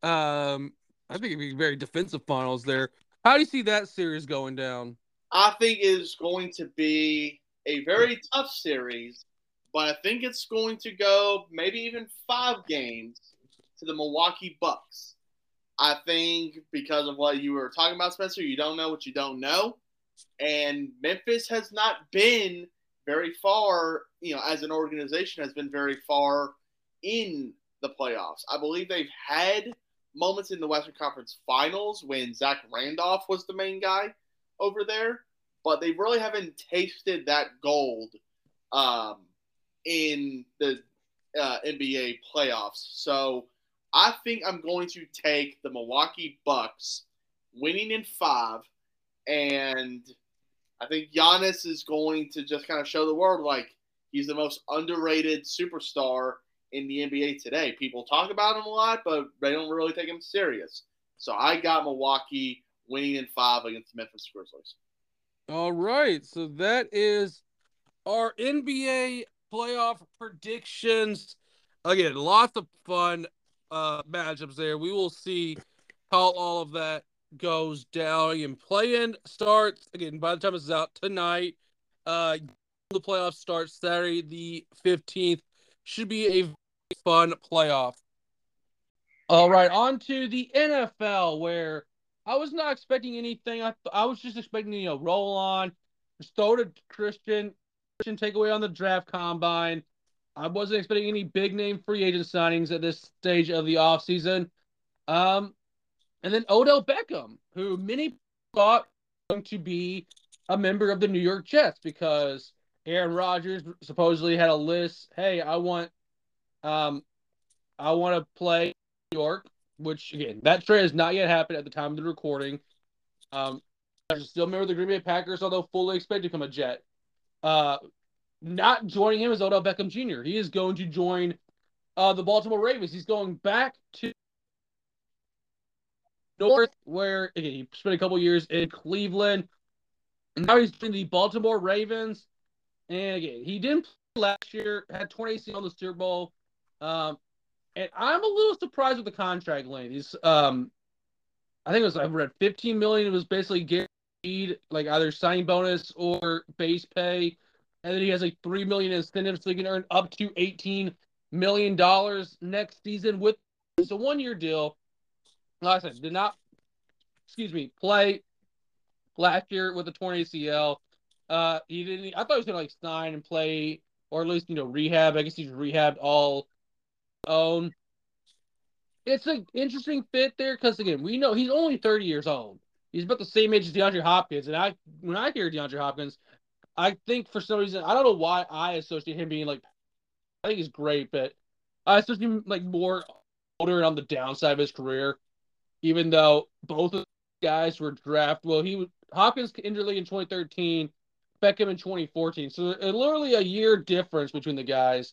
Um, I think it'd be very defensive finals there. How do you see that series going down? I think it's going to be a very tough series, but I think it's going to go maybe even five games to the Milwaukee Bucks. I think because of what you were talking about, Spencer, you don't know what you don't know. And Memphis has not been very far, you know, as an organization, has been very far in the playoffs. I believe they've had moments in the Western Conference Finals when Zach Randolph was the main guy over there but they really haven't tasted that gold um, in the uh, NBA playoffs. So I think I'm going to take the Milwaukee Bucks winning in five, and I think Giannis is going to just kind of show the world like he's the most underrated superstar in the NBA today. People talk about him a lot, but they don't really take him serious. So I got Milwaukee winning in five against the Memphis Grizzlies. All right. So that is our NBA playoff predictions. Again, lots of fun uh matchups there. We will see how all of that goes down. And play-in starts again by the time this is out tonight. Uh the playoffs starts Saturday the 15th. Should be a fun playoff. All right, on to the NFL where I was not expecting anything. I I was just expecting you know roll on, just throw to Christian, takeaway on the draft combine. I wasn't expecting any big name free agent signings at this stage of the offseason. Um, and then Odell Beckham, who many thought going to be a member of the New York Jets because Aaron Rodgers supposedly had a list. Hey, I want, um, I want to play New York, which again, that trade has not yet happened at the time of the recording. Um, I still remember the Green Bay Packers, although fully expect to become a Jet. Uh, not joining him is Odell Beckham Jr. He is going to join uh, the Baltimore Ravens. He's going back to North, where again, he spent a couple years in Cleveland. And now he's in the Baltimore Ravens. And again, he didn't play last year, had 20 on the Super Bowl. Um, and I'm a little surprised with the contract length. He's um I think it was I read 15 million. It was basically guaranteed, like either signing bonus or base pay, and then he has like three million incentives, so he can earn up to 18 million dollars next season with it's a one year deal. Like I said, did not excuse me play last year with a torn ACL. Uh, he didn't. I thought he was gonna like sign and play, or at least you know rehab. I guess he's rehabbed all own it's an interesting fit there because again, we know he's only 30 years old. He's about the same age as DeAndre Hopkins, and I when I hear DeAndre Hopkins, I think for some reason I don't know why I associate him being like I think he's great, but I associate him like more older and on the downside of his career. Even though both of guys were drafted, well, he Hopkins league in 2013, Beckham in 2014, so literally a year difference between the guys.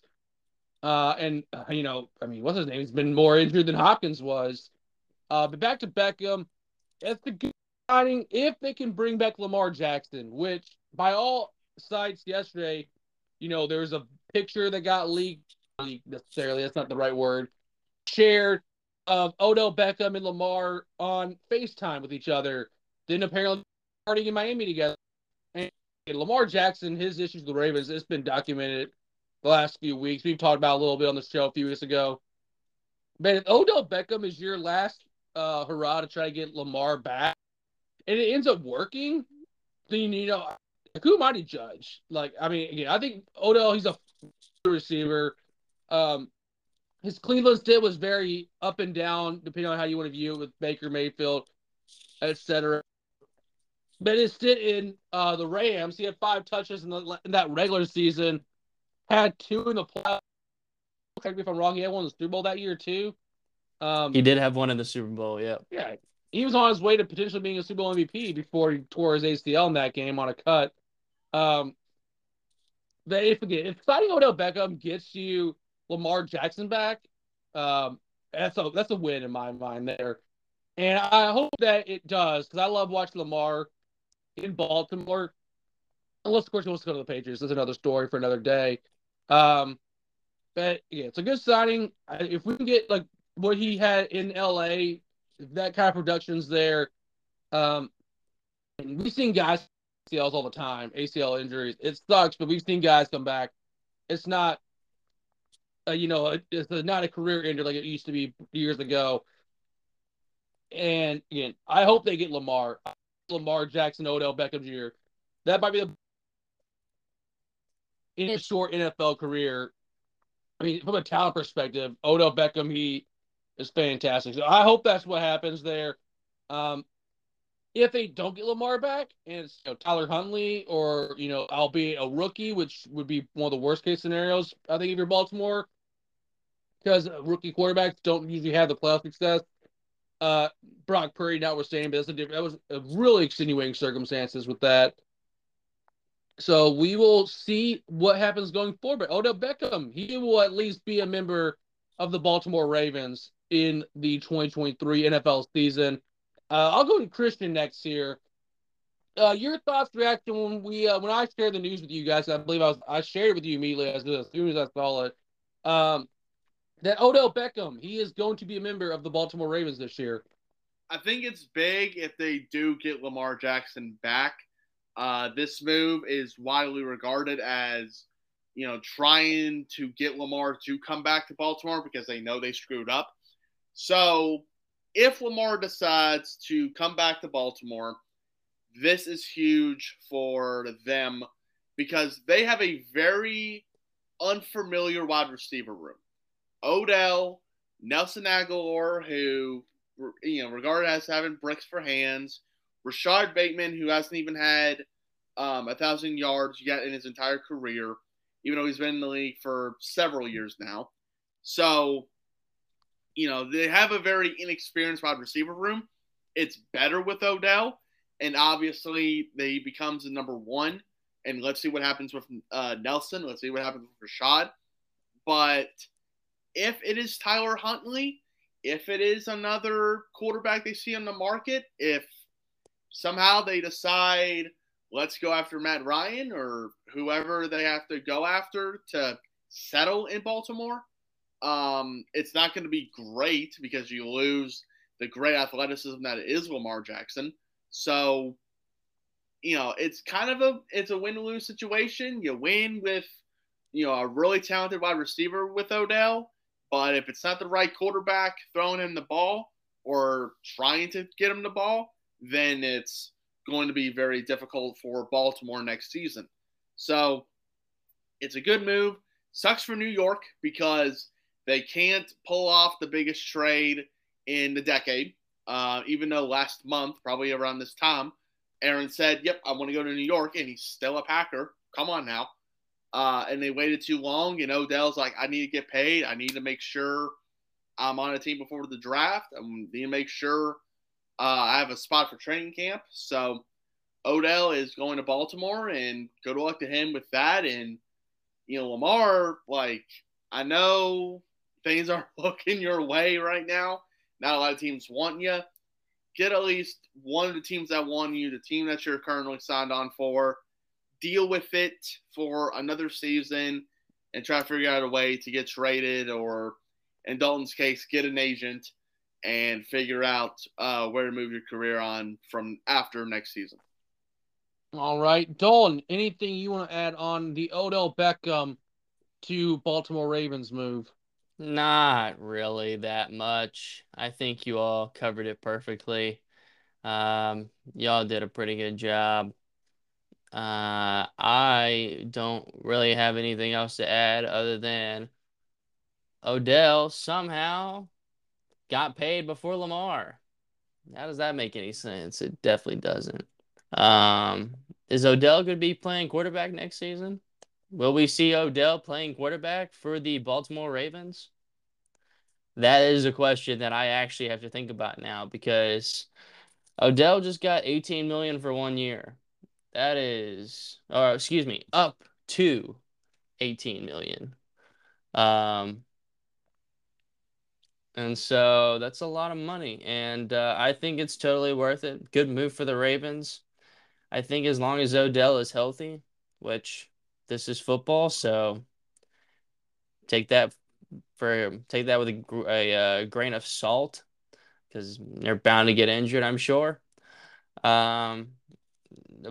Uh, and uh, you know, I mean, what's his name? He's been more injured than Hopkins was. Uh, but back to Beckham, it's the signing if they can bring back Lamar Jackson, which by all sites yesterday, you know, there was a picture that got leaked. Leaked necessarily, that's not the right word. Shared of Odell Beckham and Lamar on FaceTime with each other. Then apparently partying in Miami together. And Lamar Jackson, his issues with the Ravens, it's been documented the last few weeks. We've talked about a little bit on the show a few weeks ago. Man, if Odell Beckham is your last uh, hurrah to try to get Lamar back, and it ends up working, then you know who might he judge? Like, I mean, again, I think Odell he's a receiver. Um, his Cleveland stint was very up and down, depending on how you want to view it with Baker Mayfield, etc. But his stint in uh, the Rams, he had five touches in, the, in that regular season had two in the playoffs. Correct me if I'm wrong. He had one in the Super Bowl that year too. Um, he did have one in the Super Bowl. Yeah. Yeah. He was on his way to potentially being a Super Bowl MVP before he tore his ACL in that game on a cut. Um, they if again, if signing Odell Beckham gets you Lamar Jackson back, um, that's a that's a win in my mind there. And I hope that it does because I love watching Lamar in Baltimore. Unless, of course, he wants to go to the Patriots. That's another story for another day. Um, but yeah, it's a good signing. If we can get like what he had in LA, that kind of production's there. Um, we've seen guys ACLs all the time, ACL injuries. It sucks, but we've seen guys come back. It's not, uh, you know, it's a, not a career injury like it used to be years ago. And again, I hope they get Lamar, Lamar Jackson, Odell Beckham Jr. That might be the in his short NFL career, I mean, from a talent perspective, Odell Beckham, he is fantastic. So I hope that's what happens there. Um, if they don't get Lamar back and it's you know, Tyler Huntley or, you know, albeit a rookie, which would be one of the worst case scenarios, I think, if you're Baltimore, because rookie quarterbacks don't usually have the playoff success. Uh, Brock Purdy, notwithstanding, but that's a different, that was a really extenuating circumstances with that. So we will see what happens going forward. But Odell Beckham, he will at least be a member of the Baltimore Ravens in the 2023 NFL season. Uh, I'll go to Christian next here. Uh, your thoughts, reaction when we uh, when I shared the news with you guys. I believe I was I shared it with you immediately as, as soon as I saw it. Um, that Odell Beckham he is going to be a member of the Baltimore Ravens this year. I think it's big if they do get Lamar Jackson back. Uh, this move is widely regarded as, you know, trying to get Lamar to come back to Baltimore because they know they screwed up. So if Lamar decides to come back to Baltimore, this is huge for them because they have a very unfamiliar wide receiver room. Odell, Nelson Agholor, who you know regarded as having bricks for hands, Rashod Bateman, who hasn't even had um, a thousand yards yet in his entire career, even though he's been in the league for several years now. So, you know, they have a very inexperienced wide receiver room. It's better with Odell, and obviously they becomes the number one. And let's see what happens with uh, Nelson. Let's see what happens with Rashod. But if it is Tyler Huntley, if it is another quarterback they see on the market, if somehow they decide let's go after Matt Ryan or whoever they have to go after to settle in Baltimore, um, it's not going to be great because you lose the great athleticism that is Lamar Jackson. So, you know, it's kind of a it's a win lose situation. You win with you know a really talented wide receiver with Odell, but if it's not the right quarterback throwing him the ball or trying to get him the ball, then it's going to be very difficult for Baltimore next season. So it's a good move. Sucks for New York because they can't pull off the biggest trade in the decade. Uh, even though last month, probably around this time, Aaron said, Yep, I want to go to New York, and he's still a Packer. Come on now. Uh, and they waited too long, and Odell's like, I need to get paid. I need to make sure I'm on a team before the draft. I need to make sure uh, I have a spot for training camp. So Odell is going to Baltimore, and good luck to him with that. And, you know, Lamar, like, I know things aren't looking your way right now. Not a lot of teams want you. Get at least one of the teams that want you, the team that you're currently signed on for. Deal with it for another season and try to figure out a way to get traded or, in Dalton's case, get an agent and figure out uh, where to move your career on from after next season. All right, Dalton. Anything you want to add on the Odell Beckham to Baltimore Ravens move? Not really that much. I think you all covered it perfectly. Um, y'all did a pretty good job. Uh, I don't really have anything else to add other than Odell somehow got paid before Lamar. How does that make any sense? It definitely doesn't. Um, is Odell going to be playing quarterback next season? Will we see Odell playing quarterback for the Baltimore Ravens? That is a question that I actually have to think about now because Odell just got 18 million for one year. That is, or excuse me, up to 18 million. Um, and so that's a lot of money. And uh, I think it's totally worth it. Good move for the Ravens. I think as long as Odell is healthy, which this is football, so take that for take that with a, a, a uh, grain of salt because they're bound to get injured, I'm sure. Um,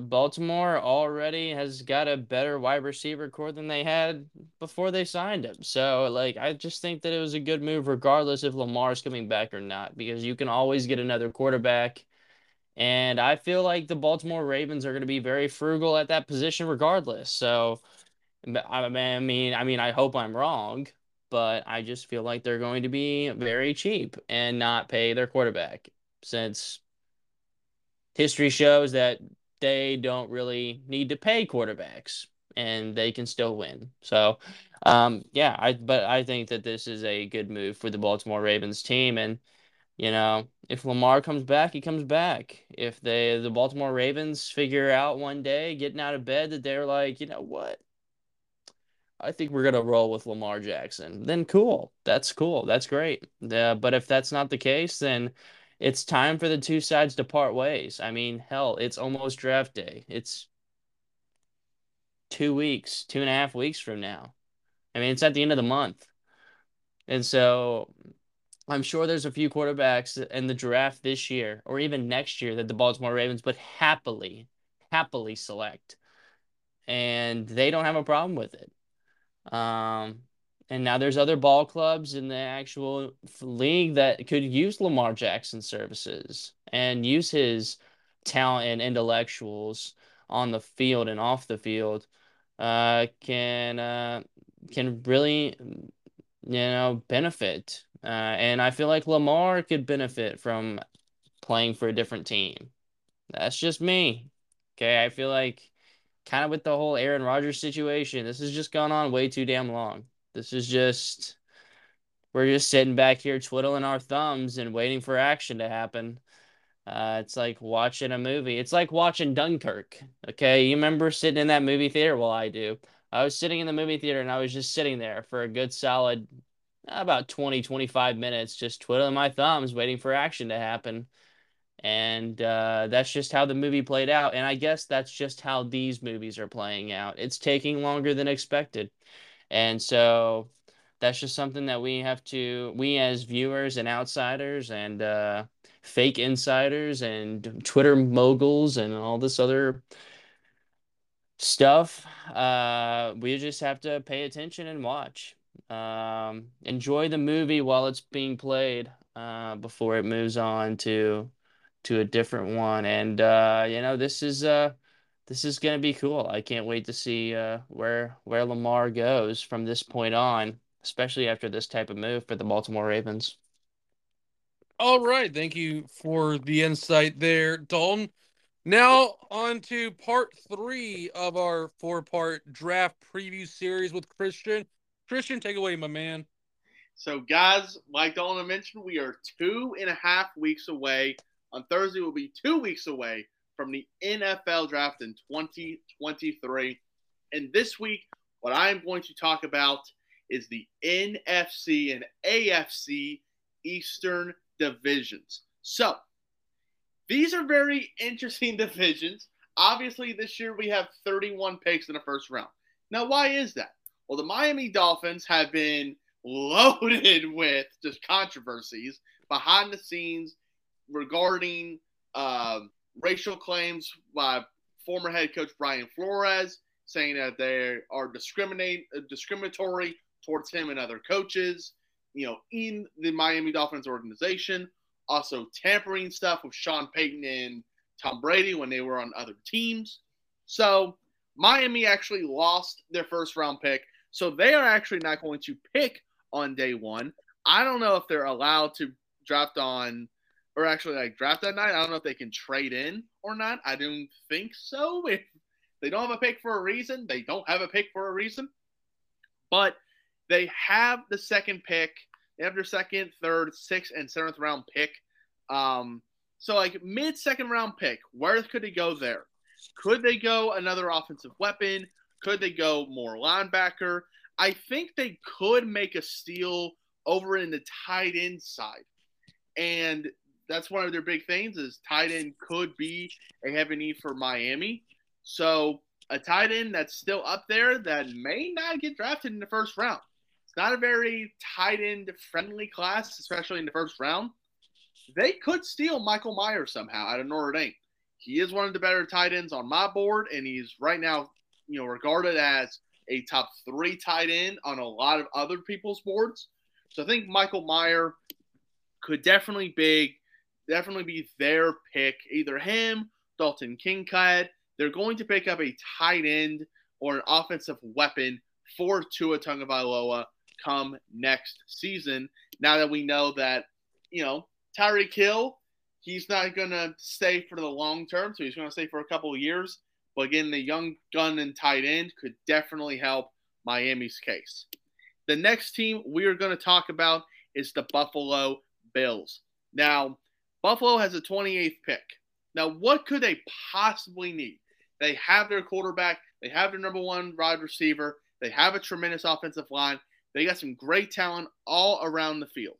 Baltimore already has got a better wide receiver corps than they had before they signed him. So, like, I just think that it was a good move, regardless if Lamar's coming back or not, because you can always get another quarterback. And I feel like the Baltimore Ravens are going to be very frugal at that position, regardless. So, I mean, I mean, I hope I'm wrong, but I just feel like they're going to be very cheap and not pay their quarterback since history shows that they don't really need to pay quarterbacks and they can still win. So, um, yeah, I but I think that this is a good move for the Baltimore Ravens team and you know, if Lamar comes back, he comes back. If they the Baltimore Ravens figure out one day getting out of bed that they're like, you know what? I think we're gonna roll with Lamar Jackson. Then cool. That's cool. That's great. Uh, but if that's not the case, then it's time for the two sides to part ways. I mean, hell, it's almost draft day. It's two weeks, two and a half weeks from now. I mean, it's at the end of the month. And so I'm sure there's a few quarterbacks in the draft this year or even next year that the Baltimore Ravens would happily, happily select. And they don't have a problem with it. Um, and now there's other ball clubs in the actual league that could use Lamar Jackson's services and use his talent and intellectuals on the field and off the field uh, can uh, can really you know benefit. Uh, and I feel like Lamar could benefit from playing for a different team. That's just me. Okay, I feel like kind of with the whole Aaron Rodgers situation, this has just gone on way too damn long. This is just we're just sitting back here twiddling our thumbs and waiting for action to happen. Uh, it's like watching a movie. It's like watching Dunkirk. Okay, you remember sitting in that movie theater? Well, I do. I was sitting in the movie theater and I was just sitting there for a good solid about 20, 25 minutes, just twiddling my thumbs, waiting for action to happen. And uh, that's just how the movie played out. And I guess that's just how these movies are playing out. It's taking longer than expected. And so that's just something that we have to, we as viewers and outsiders and uh, fake insiders and Twitter moguls and all this other stuff, uh, we just have to pay attention and watch. Um, enjoy the movie while it's being played uh, before it moves on to to a different one. And uh, you know, this is uh this is gonna be cool. I can't wait to see uh where where Lamar goes from this point on, especially after this type of move for the Baltimore Ravens. All right, thank you for the insight there, Dalton. Now on to part three of our four-part draft preview series with Christian. Christian, take away, my man. So, guys, like Dalton mentioned, we are two and a half weeks away on Thursday, we'll be two weeks away from the NFL draft in 2023. And this week, what I'm going to talk about is the NFC and AFC Eastern divisions. So, these are very interesting divisions. Obviously, this year we have 31 picks in the first round. Now, why is that? Well, the Miami Dolphins have been loaded with just controversies behind the scenes regarding uh, racial claims by former head coach Brian Flores, saying that they are discriminate uh, discriminatory towards him and other coaches, you know, in the Miami Dolphins organization. Also tampering stuff with Sean Payton and Tom Brady when they were on other teams. So Miami actually lost their first round pick. So they are actually not going to pick on day one. I don't know if they're allowed to draft on or actually like draft that night. I don't know if they can trade in or not. I don't think so. If they don't have a pick for a reason, they don't have a pick for a reason. But they have the second pick. They have their second, third, sixth, and seventh round pick. Um, so like mid second round pick, where could they go there? Could they go another offensive weapon? Could they go more linebacker? I think they could make a steal over in the tight end side. And that's one of their big things is tight end could be a heavy need for Miami. So a tight end that's still up there that may not get drafted in the first round. It's not a very tight end friendly class, especially in the first round. They could steal Michael Myers somehow out of Notre Dame. He is one of the better tight ends on my board, and he's right now, you know, regarded as a top three tight end on a lot of other people's boards. So I think Michael Mayer could definitely be definitely be their pick. Either him, Dalton Kincaid. They're going to pick up a tight end or an offensive weapon for Tua Tagovailoa come next season. Now that we know that, you know, Tyreek Hill, he's not going to stay for the long term, so he's going to stay for a couple of years. But again, the young gun and tight end could definitely help Miami's case. The next team we are going to talk about is the Buffalo Bills. Now, Buffalo has a 28th pick. Now, what could they possibly need? They have their quarterback, they have their number one wide receiver, they have a tremendous offensive line, they got some great talent all around the field.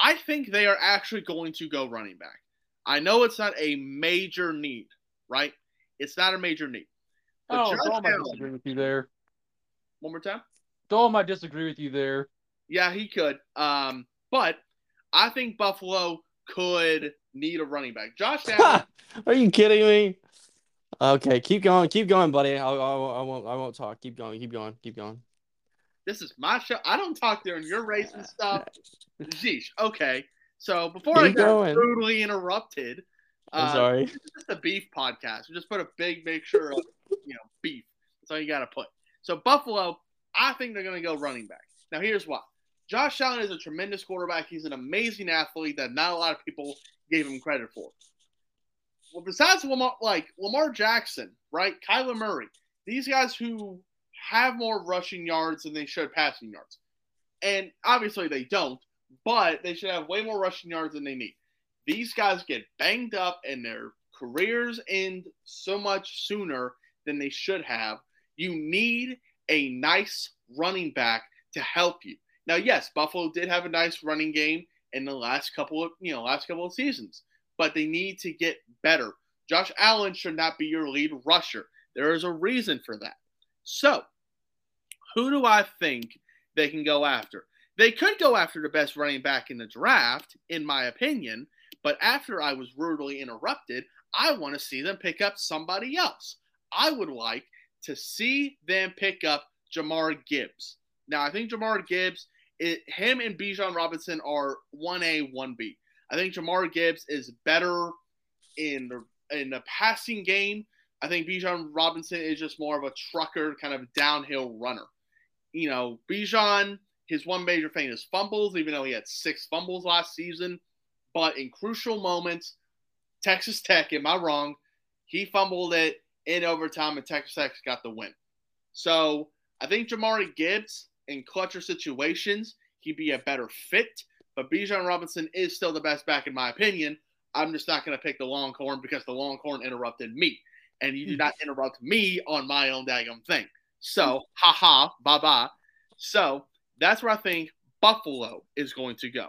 I think they are actually going to go running back. I know it's not a major need, right? It's not a major need. But oh, Josh Allen, disagree with you there. One more time. Dole might disagree with you there. Yeah, he could. Um, but I think Buffalo could need a running back. Josh Allen. Are you kidding me? Okay, keep going, keep going, buddy. I, I, I won't, I won't talk. Keep going, keep going, keep going. This is my show. I don't talk during your race and stuff. Jeez. Okay. So before keep I got going. brutally interrupted, I'm uh, sorry. This is a beef podcast. We just put a big picture of you know beef. That's That's all you got to put. So Buffalo, I think they're going to go running back. Now here's why. Josh Allen is a tremendous quarterback. He's an amazing athlete that not a lot of people gave him credit for. Well, besides Lamar, like Lamar Jackson, right? Kyler Murray, these guys who have more rushing yards than they should passing yards. And obviously they don't, but they should have way more rushing yards than they need. These guys get banged up and their careers end so much sooner than they should have. You need a nice running back to help you. Now, yes, Buffalo did have a nice running game in the last couple of you know last couple of seasons, but they need to get better. Josh Allen should not be your lead rusher. There is a reason for that. So, who do I think they can go after? They could go after the best running back in the draft, in my opinion, but after I was rudely interrupted, I want to see them pick up somebody else. I would like to see them pick up Jahmyr Gibbs. Now, I think Jahmyr Gibbs, it, him and Bijan Robinson are 1A, 1B. I think Jahmyr Gibbs is better in the in the passing game. I think Bijan Robinson is just more of a trucker, kind of downhill runner. You know, Bijan, his one major thing is fumbles, even though he had six fumbles last season. But in crucial moments, Texas Tech, am I wrong? He fumbled it in overtime, and Texas Tech got the win. So I think Jahmyr Gibbs in clutcher situations, he'd be a better fit. But Bijan Robinson is still the best back in my opinion. I'm just not going to pick the Longhorn because the Longhorn interrupted me, and you do not hmm. interrupt me on my own daggum thing. So, hmm. haha, bye bye. So that's where I think Buffalo is going to go.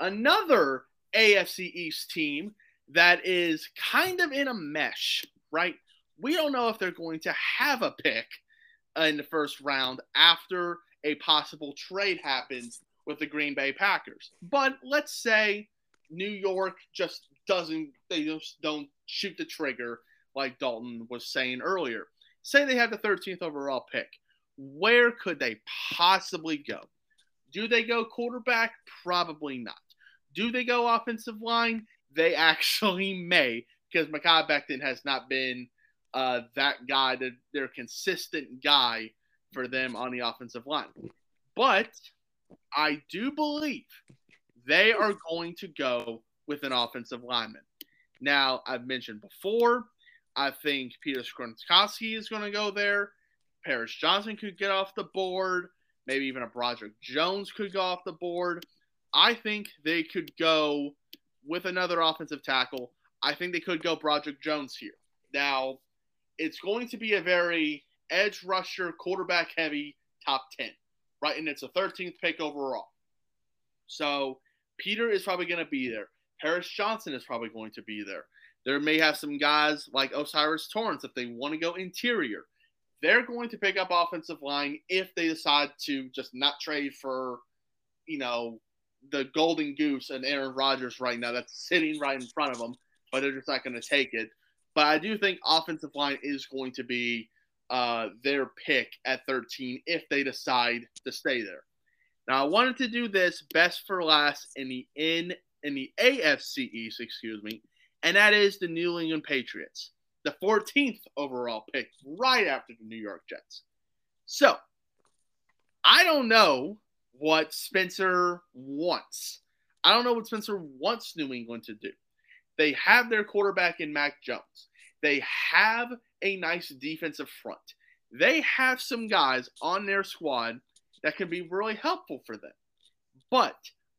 Another AFC East team that is kind of in a mesh, right? We don't know if they're going to have a pick in the first round after a possible trade happens with the Green Bay Packers. But let's say New York just doesn't, they just don't shoot the trigger like Dalton was saying earlier. Say they have the 13th overall pick. Where could they possibly go? Do they go quarterback? Probably not. Do they go offensive line? They actually may, because Mekhi Becton has not been uh, that guy, that their consistent guy for them on the offensive line. But I do believe they are going to go with an offensive lineman. Now, I've mentioned before, I think Peter Skoronski is going to go there. Paris Johnson could get off the board. Maybe even a Broderick Jones could go off the board. I think they could go with another offensive tackle. I think they could go Broderick Jones here. Now, it's going to be a very edge rusher, quarterback heavy top 10, right? And it's a 13th pick overall. So Peter is probably going to be there. Paris Johnson is probably going to be there. There may have some guys like O'Cyrus Torrence if they want to go interior. They're going to pick up offensive line if they decide to just not trade for, you know, the golden goose and Aaron Rodgers right now that's sitting right in front of them, but they're just not going to take it. But I do think offensive line is going to be uh, their pick at 13 if they decide to stay there. Now I wanted to do this best for last in the in in the AFC East, excuse me, and that is the New England Patriots, the 14th overall pick, right after the New York Jets. So I don't know what Spencer wants. I don't know what Spencer wants New England to do. They have their quarterback in Mac Jones. They have a nice defensive front. They have some guys on their squad that can be really helpful for them. But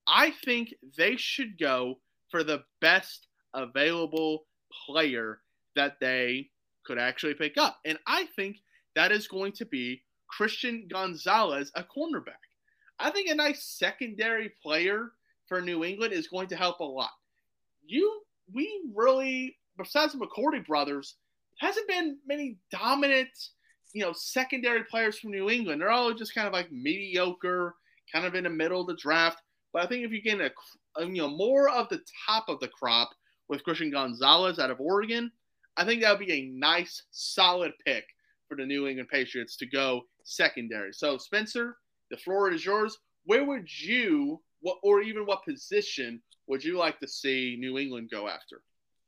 I think they should go for the best available player that they could actually pick up. And I think that is going to be Christian Gonzalez, a cornerback. I think a nice secondary player for New England is going to help a lot. You, we really, besides the McCourty brothers, hasn't been many dominant, you know, secondary players from New England. They're all just kind of like mediocre, kind of in the middle of the draft. But I think if you get a, a you know more of the top of the crop with Christian Gonzalez out of Oregon, I think that would be a nice, solid pick for the New England Patriots to go secondary. So Spencer, the floor is yours. Where would you, what, or even what position would you like to see New England go after?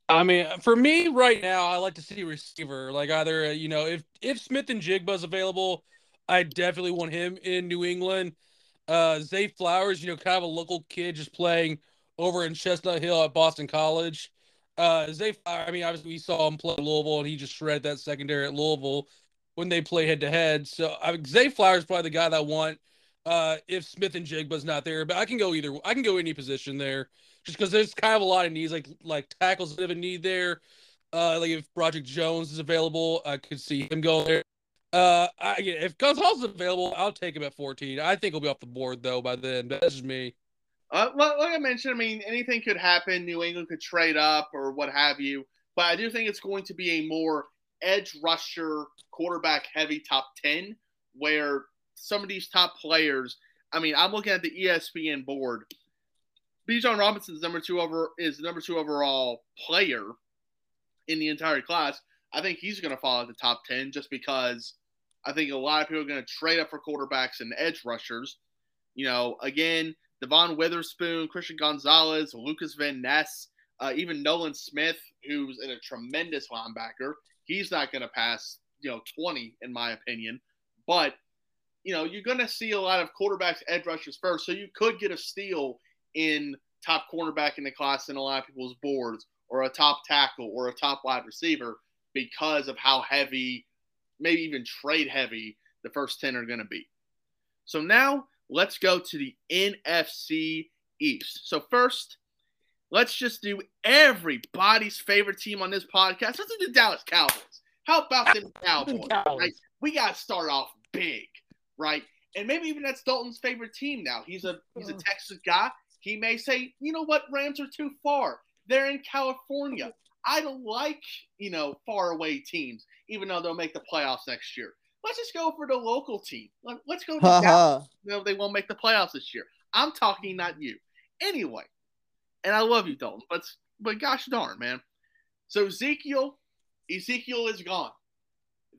I mean, for me right now, I like to see receiver. Like either you know, if if Smith-Njigba's available, I definitely want him in New England. Uh, Zay Flowers, you know, kind of a local kid just playing over in Chestnut Hill at Boston College. Uh, Zay I mean, obviously we saw him play Louisville, and he just shredded that secondary at Louisville when they play head to head. So I mean, Zay Flowers is probably the guy that I want uh, if Smith-Njigba's not there. But I can go either. I can go any position there, just because there's kind of a lot of needs, like like tackles that have a need there. Uh, like if Broderick Jones is available, I could see him go there. Uh, I, if Gonzalez is available, I'll take him at 14. I think he'll be off the board though by then. That's just me. Uh, like I mentioned, I mean, anything could happen. New England could trade up or what have you. But I do think it's going to be a more edge rusher, quarterback heavy top 10, where some of these top players, I mean, I'm looking at the ESPN board. Bijan Robinson's number two over is number two overall player in the entire class. I think he's going to fall at the top 10 just because I think a lot of people are going to trade up for quarterbacks and edge rushers. You know, again, Devon Witherspoon, Christian Gonzalez, Lucas Van Ness, uh, even Nolan Smith, who's in a tremendous linebacker. He's not going to pass, you know, 20 in my opinion. But, you know, you're going to see a lot of quarterbacks, edge rushers first. So you could get a steal in top cornerback in the class in a lot of people's boards or a top tackle or a top wide receiver because of how heavy, maybe even trade heavy, the first 10 are going to be. So now let's go to the NFC East. So, first, let's just do everybody's favorite team on this podcast. Let's do the Dallas Cowboys. How about them Cowboys? Cowboys. Right? We got to start off big, right? And maybe even that's Dalton's favorite team now. He's a he's a Texas guy. He may say, you know what, Rams are too far. They're in California. I don't like, you know, far away teams, even though they'll make the playoffs next year. Let's just go for the local team. Let's go to Dallas. No, they won't make the playoffs this year. I'm talking, not you. Anyway, and I love you, Dalton, but but gosh darn, man. So Ezekiel, Ezekiel is gone.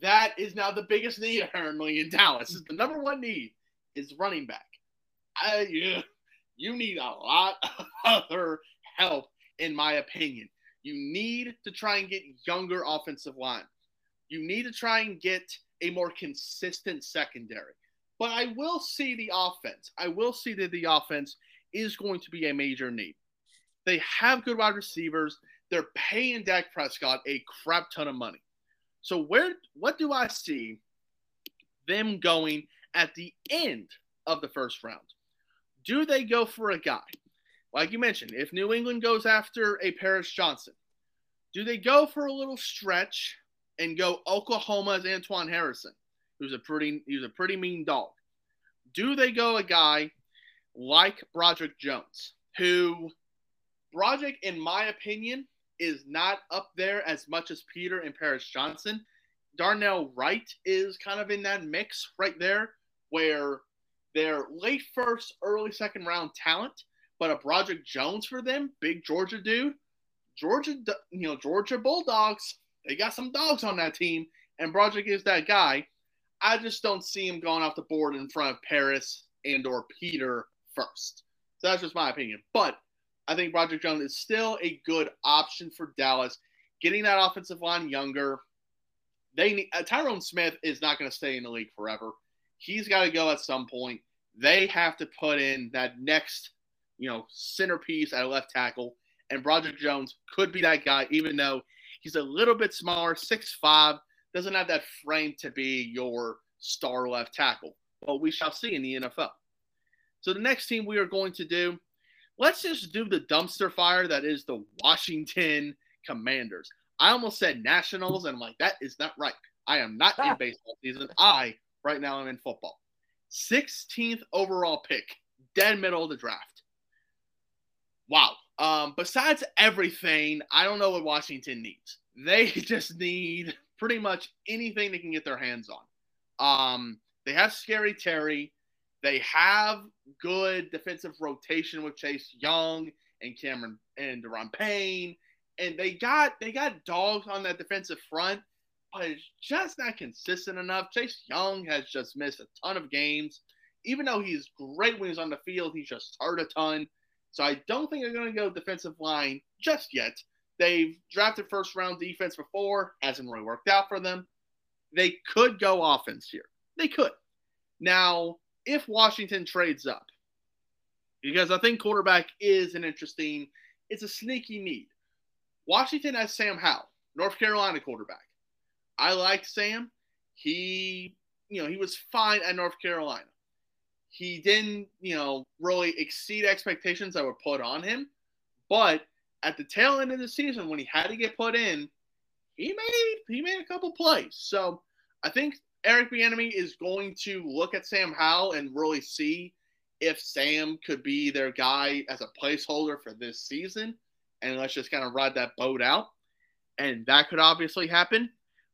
That is now the biggest need apparently in Dallas. The number one need is running back. I, you need a lot of other help, in my opinion. You need to try and get younger offensive line. You need to try and get a more consistent secondary. But I will see the offense. I will see that the offense is going to be a major need. They have good wide receivers. They're paying Dak Prescott a crap ton of money. So where what do I see them going at the end of the first round? Do they go for a guy like you mentioned, if New England goes after a Paris Johnson, do they go for a little stretch and go Oklahoma's Anton Harrison, who's a pretty he's a pretty mean dog? Do they go a guy like Broderick Jones, who Broderick, in my opinion, is not up there as much as Peter and Paris Johnson. Darnell Wright is kind of in that mix right there, where they're late first, early second round talent but a Broderick Jones for them, big Georgia dude, Georgia, you know, Georgia Bulldogs, they got some dogs on that team, and Broderick is that guy. I just don't see him going off the board in front of Paris and or Peter first. So that's just my opinion. But I think Broderick Jones is still a good option for Dallas. Getting that offensive line younger, they need, uh, Tyron Smith is not going to stay in the league forever. He's got to go at some point. They have to put in that next you know, centerpiece at left tackle. And Broderick Jones could be that guy, even though he's a little bit smaller, six five, doesn't have that frame to be your star left tackle. But we shall see in the NFL. So the next team we are going to do, let's just do the dumpster fire that is the Washington Commanders. I almost said Nationals, and I'm like, that is not right. I am not in baseball season. I, right now, I'm in football. 16th overall pick, dead middle of the draft wow. Um, besides everything, I don't know what Washington needs. They just need pretty much anything they can get their hands on. Um, they have Scary Terry. They have good defensive rotation with Chase Young and Cameron and Daron Payne. And they got they got dogs on that defensive front, but it's just not consistent enough. Chase Young has just missed a ton of games. Even though he's great when he's on the field, he's just hurt a ton. So I don't think they're going to go defensive line just yet. they've drafted first round defense before, hasn't really worked out for them. They could go offense here. They could. Now, if Washington trades up, because I think quarterback is an interesting, it's a sneaky need. Washington has Sam Howell, North Carolina quarterback. I like Sam. He, you know, he was fine at North Carolina. He didn't, you know, really exceed expectations that were put on him. But at the tail end of the season, when he had to get put in, he made he made a couple plays. So I think Eric Bieniemy is going to look at Sam Howell and really see if Sam could be their guy as a placeholder for this season, and let's just kind of ride that boat out. And that could obviously happen,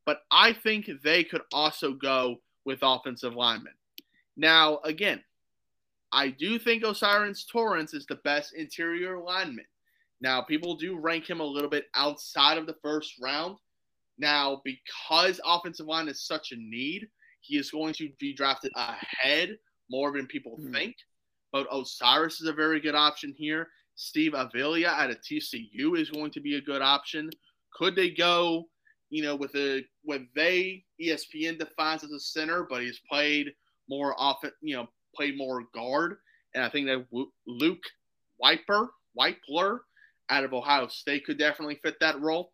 but I think they could also go with offensive linemen. Now, again, I do think O'Cyrus Torrence is the best interior lineman. Now, people do rank him a little bit outside of the first round. Now, because offensive line is such a need, he is going to be drafted ahead more than people mm-hmm. think. But O'Cyrus is a very good option here. Steve Avila out of TCU is going to be a good option. Could they go, you know, with a with they ESPN defines as a center, but he's played more often, you know, played more guard, and I think that Luke Wiper, Wypler out of Ohio State could definitely fit that role.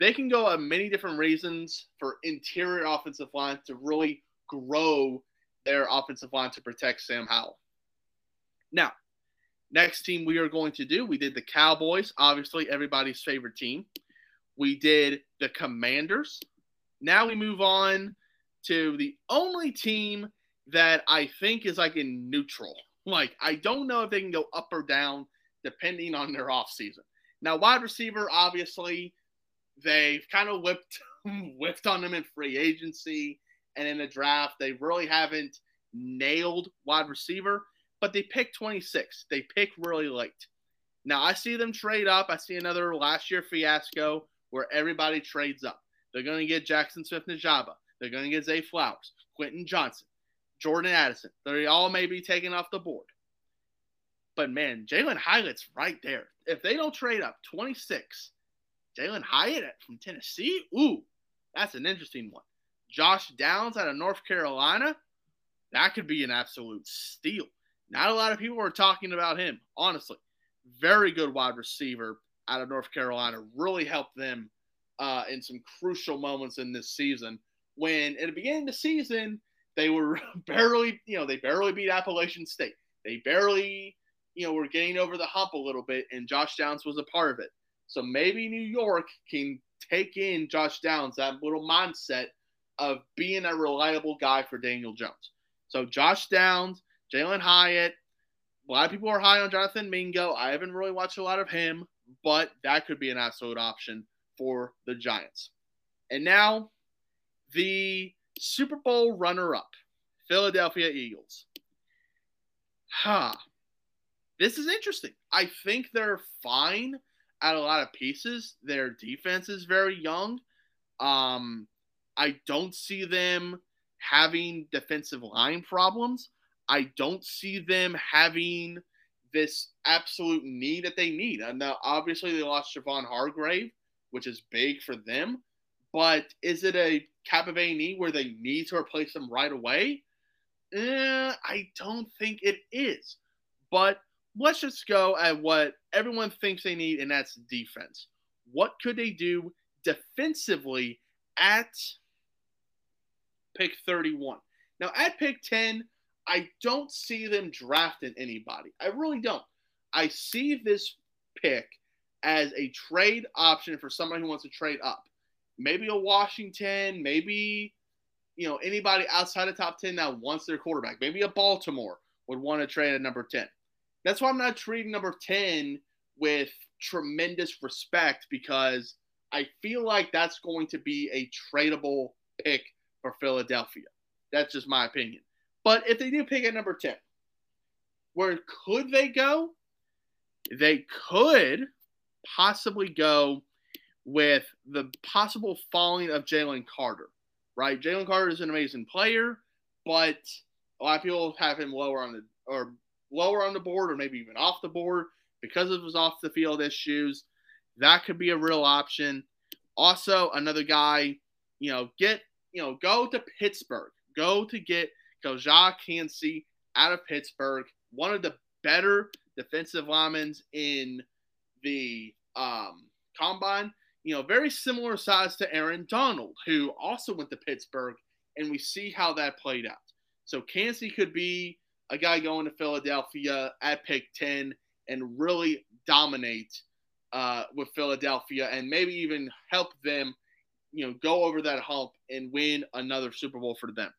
They can go at many different reasons for interior offensive line to really grow their offensive line to protect Sam Howell. Now, next team we are going to do, we did the Cowboys, obviously everybody's favorite team. We did the Commanders. Now we move on to the only team that I think is like in neutral. Like, I don't know if they can go up or down depending on their offseason. Now, wide receiver, obviously, they've kind of whipped whipped on them in free agency and in the draft. They really haven't nailed wide receiver but they pick 26. They pick really late. Now I see them trade up. I see another last year fiasco where everybody trades up. They're going to get Jaxon Smith-Njigba. They're going to get Zay Flowers, Quentin Johnson, Jordan Addison. They all may be taken off the board. But man, Jalin Hyatt's right there. If they don't trade up 26, Jalin Hyatt from Tennessee, ooh, that's an interesting one. Josh Downs out of North Carolina, that could be an absolute steal. Not a lot of people are talking about him, honestly. Very good wide receiver out of North Carolina. Really helped them uh, in some crucial moments in this season. When at the beginning of the season, they were barely, you know, they barely beat Appalachian State. They barely, you know, were getting over the hump a little bit, and Josh Downs was a part of it. So maybe New York can take in Josh Downs, that little mindset of being a reliable guy for Daniel Jones. So Josh Downs, Jalin Hyatt. A lot of people are high on Jonathan Mingo. I haven't really watched a lot of him, but that could be an absolute option for the Giants. And now, the Super Bowl runner up, Philadelphia Eagles. Huh. This is interesting. I think they're fine at a lot of pieces. Their defense is very young. Um, I don't see them having defensive line problems. I don't see them having this absolute need that they need. And now, obviously, they lost Javon Hargrave, which is big for them. But is it a cap of a knee where they need to replace them right away? Eh, I don't think it is. But let's just go at what everyone thinks they need, and that's defense. What could they do defensively at pick 31? Now, at pick 10, I don't see them drafting anybody. I really don't. I see this pick as a trade option for somebody who wants to trade up. Maybe a Washington, maybe you know anybody outside of top 10 that wants their quarterback. Maybe a Baltimore would want to trade at number 10. That's why I'm not treating number 10 with tremendous respect because I feel like that's going to be a tradable pick for Philadelphia. That's just my opinion. But if they do pick at number 10, where could they go? They could possibly go with the possible falling of Jalen Carter, right? Jalen Carter is an amazing player, but a lot of people have him lower on the or lower on the board or maybe even off the board because of his off the field issues. That could be a real option. Also, another guy, you know, get, you know, go to Pittsburgh. Go to get Calijah Kancey out of Pittsburgh, one of the better defensive linemen in the um, combine. You know, very similar size to Aaron Donald, who also went to Pittsburgh, and we see how that played out. So Kancey could be a guy going to Philadelphia at pick 10 and really dominate uh, with Philadelphia and maybe even help them, you know, go over that hump and win another Super Bowl for them.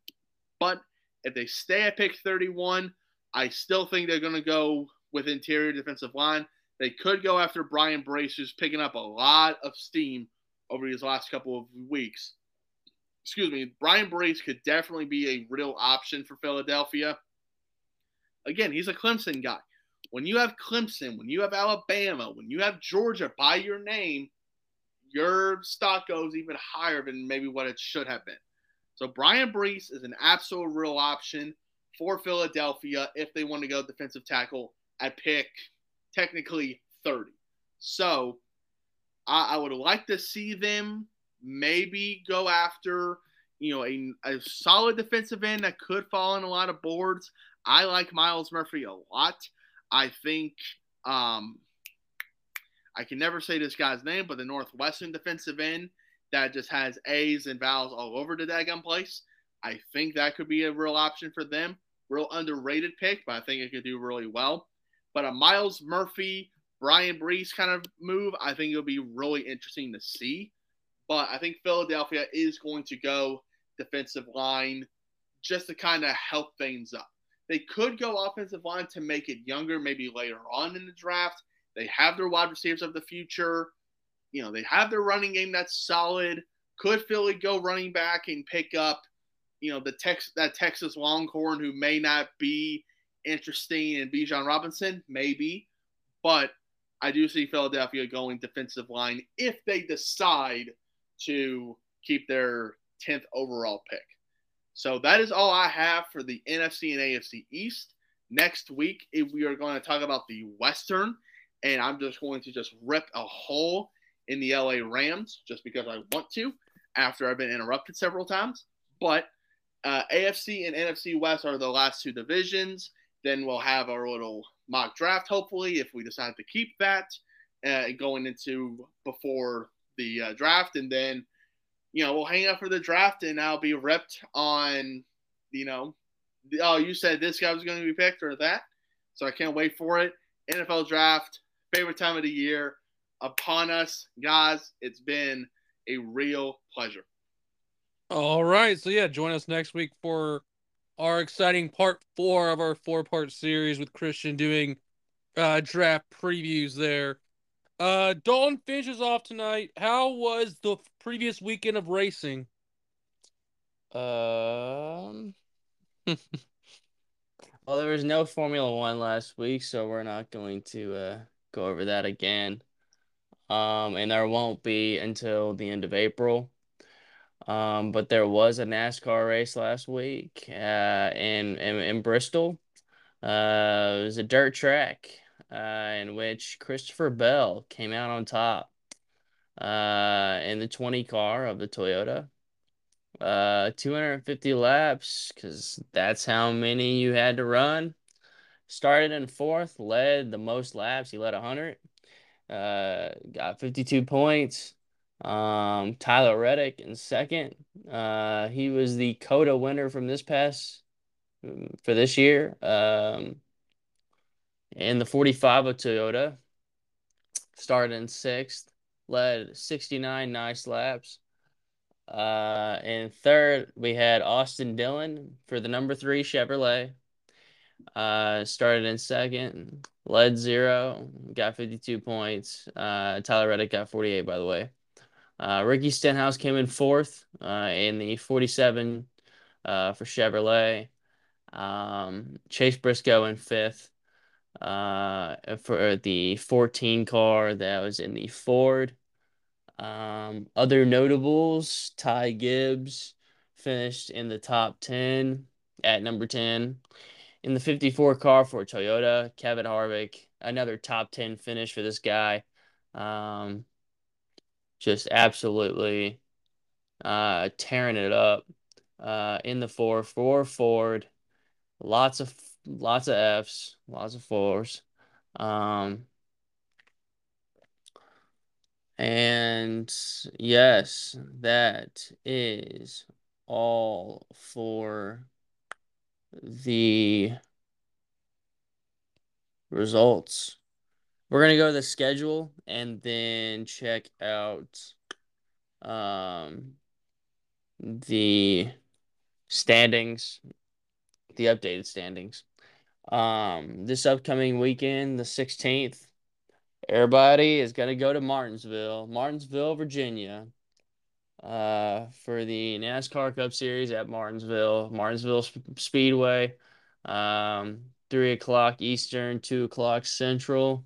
But if they stay at pick 31, I still think they're going to go with interior defensive line. They could go after Bryan Bresee, who's picking up a lot of steam over these last couple of weeks. Excuse me. Bryan Bresee could definitely be a real option for Philadelphia. Again, he's a Clemson guy. When you have Clemson, when you have Alabama, when you have Georgia by your name, your stock goes even higher than maybe what it should have been. So Bryan Bresee is an absolute real option for Philadelphia if they want to go defensive tackle at pick technically 30. So I, I would like to see them maybe go after you know a, a solid defensive end that could fall on a lot of boards. I like Myles Murphy a lot. I think um, I can never say this guy's name, but the Northwestern defensive end that just has A's and vowels all over the daggum place. I think that could be a real option for them. Real underrated pick, but I think it could do really well. But a Myles Murphy, Bryan Bresee kind of move, I think it'll be really interesting to see. But I think Philadelphia is going to go defensive line just to kind of help things up. They could go offensive line to make it younger, maybe later on in the draft. They have their wide receivers of the future. You know, they have their running game that's solid. Could Philly go running back and pick up, you know, the Tex that Texas Longhorn who may not be interesting in Bijan Robinson? Maybe. But I do see Philadelphia going defensive line if they decide to keep their 10th overall pick. So that is all I have for the NFC and AFC East. Next week, we are going to talk about the Western, and I'm just going to just rip a hole in the LA Rams just because I want to after I've been interrupted several times. But uh, AFC and NFC West are the last two divisions. Then we'll have our little mock draft, hopefully, if we decide to keep that uh, going into before the uh, draft. And then, you know, we'll hang out for the draft and I'll be ripped on, you know, oh, you said this guy was going to be picked or that. So I can't wait for it. NFL draft, favorite time of the year upon us. Guys, it's been a real pleasure. All right. So, yeah, join us next week for our exciting part four of our four part series with Christian doing uh, draft previews there. Uh, Dalton finishes off tonight. How was the previous weekend of racing? Um, well, there was no Formula One last week, so we're not going to uh, go over that again. Um, and there won't be until the end of April. Um, but there was a NASCAR race last week uh, in, in, in Bristol. Uh, it was a dirt track uh, in which Christopher Bell came out on top uh, in the 20 car of the Toyota. Uh, 250 laps because that's how many you had to run. Started in fourth, led the most laps. He led 100. Uh, got 52 points. Um, Tyler Reddick in second. Uh, he was the COTA winner from this past for this year. Um, in the 45 of Toyota, started in sixth, led 69 nice laps. Uh, and third, we had Austin Dillon for the number three Chevrolet. Uh, started in second, led zero, got 52 points. Uh, Tyler Reddick got 48, by the way. Uh, Ricky Stenhouse came in fourth uh, in the 47 uh, for Chevrolet. Um, Chase Briscoe in fifth uh, for the 14 car that was in the Ford. Um, other notables, Ty Gibbs finished in the top 10 at number 10. In the 54 car for Toyota, Kevin Harvick, another top 10 finish for this guy. Um, just absolutely uh, tearing it up uh, in the four, four Ford, lots of lots of Fs, lots of fours. Um, and yes, that is all for the results. We're gonna go to the schedule and then check out um the standings, the updated standings. Um, this upcoming weekend, the 16th, everybody is going to go to Martinsville, Martinsville, Virginia, uh, for the NASCAR Cup Series at Martinsville, Martinsville Speedway. Um, three o'clock Eastern, two o'clock Central,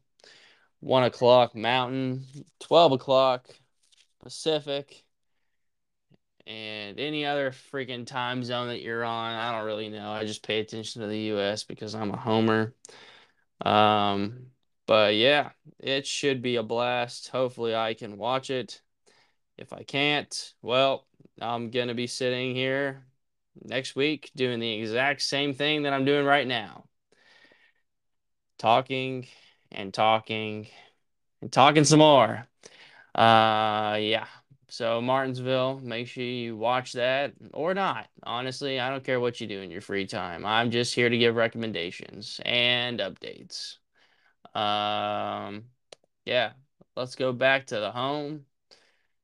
one o'clock Mountain, twelve o'clock Pacific, and any other freaking time zone that you're on. I don't really know. I just pay attention to the U.S. because I'm a homer. Um, but yeah, it should be a blast. Hopefully, I can watch it. If I can't, well, I'm going to be sitting here next week doing the exact same thing that I'm doing right now talking and talking and talking some more. Uh, yeah. So Martinsville, make sure you watch that or not. Honestly, I don't care what you do in your free time. I'm just here to give recommendations and updates. Um, yeah, let's go back to the home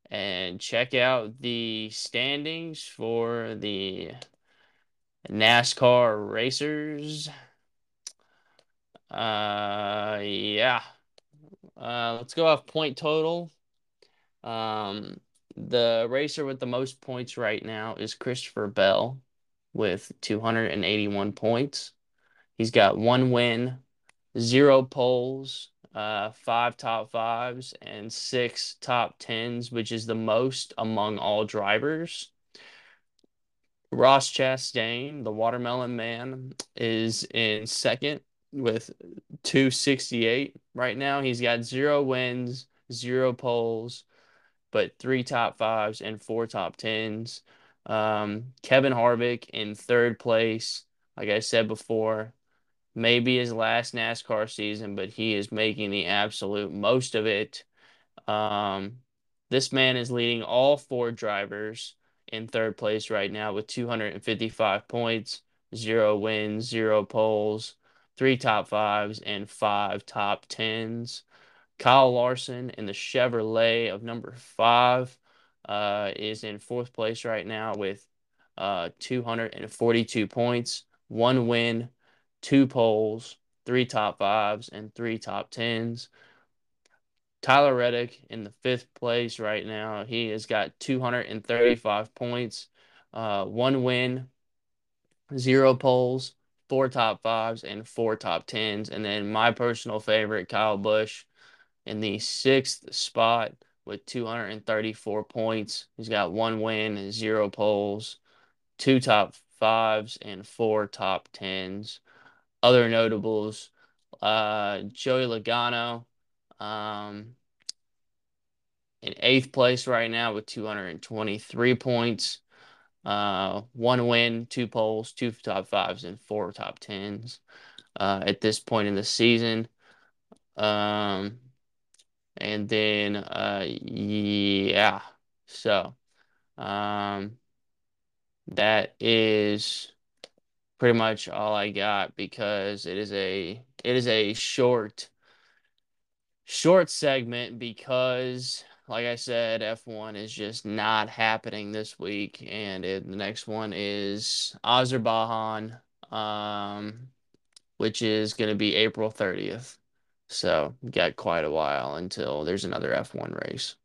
and check out the standings for the NASCAR racers. Uh, yeah. Uh, let's go off point total. Um, the racer with the most points right now is Christopher Bell with 281 points. He's got one win, zero poles, uh, five top fives, and six top tens, which is the most among all drivers. Ross Chastain, the watermelon man, is in second with 268 right now. He's got zero wins, zero poles, but three top fives and four top tens. Um, Kevin Harvick in third place. Like I said before, maybe his last NASCAR season, but he is making the absolute most of it. Um, this man is leading all four drivers in third place right now with 255 points, zero wins, zero poles, three top fives, and five top tens. Kyle Larson in the Chevrolet of number five uh, is in fourth place right now with uh, 242 points, one win, two poles, three top fives, and three top tens. Tyler Reddick in the fifth place right now. He has got 235 points, uh, one win, zero poles, four top fives, and four top tens. And then my personal favorite, Kyle Busch, in the sixth spot with 234 points. He's got one win, zero poles, two top fives, and four top tens. Other notables, uh, Joey Logano, um, in eighth place right now with 223 points. Uh, one win, two poles, two top fives, and four top tens uh, at this point in the season. Um, and then, uh, yeah, so um, that is pretty much all I got because it is a it is a short short segment because like I said, F1 is just not happening this week, and it, the next one is Azerbaijan, um, which is going to be April 30th. So, got quite a while until there's another F1 race.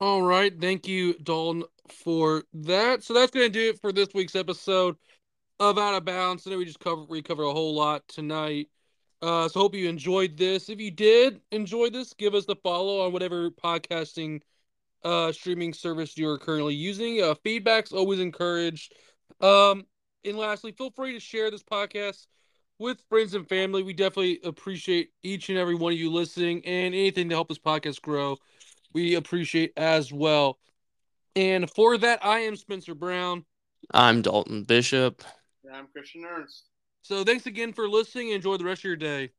All right. Thank you, Dalton, for that. So that's going to do it for this week's episode of Out of Bounds. Know we just covered we covered a whole lot tonight. Uh, so hope you enjoyed this. If you did enjoy this, give us the follow on whatever podcasting uh streaming service you're currently using. Uh, feedback's always encouraged. Um, and lastly, feel free to share this podcast with friends and family. We definitely appreciate each and every one of you listening and anything to help this podcast grow. We appreciate as well. And for that, I am Spencer Brown. I'm Dalton Bishop. And I'm Christian Ernst. So thanks again for listening. Enjoy the rest of your day.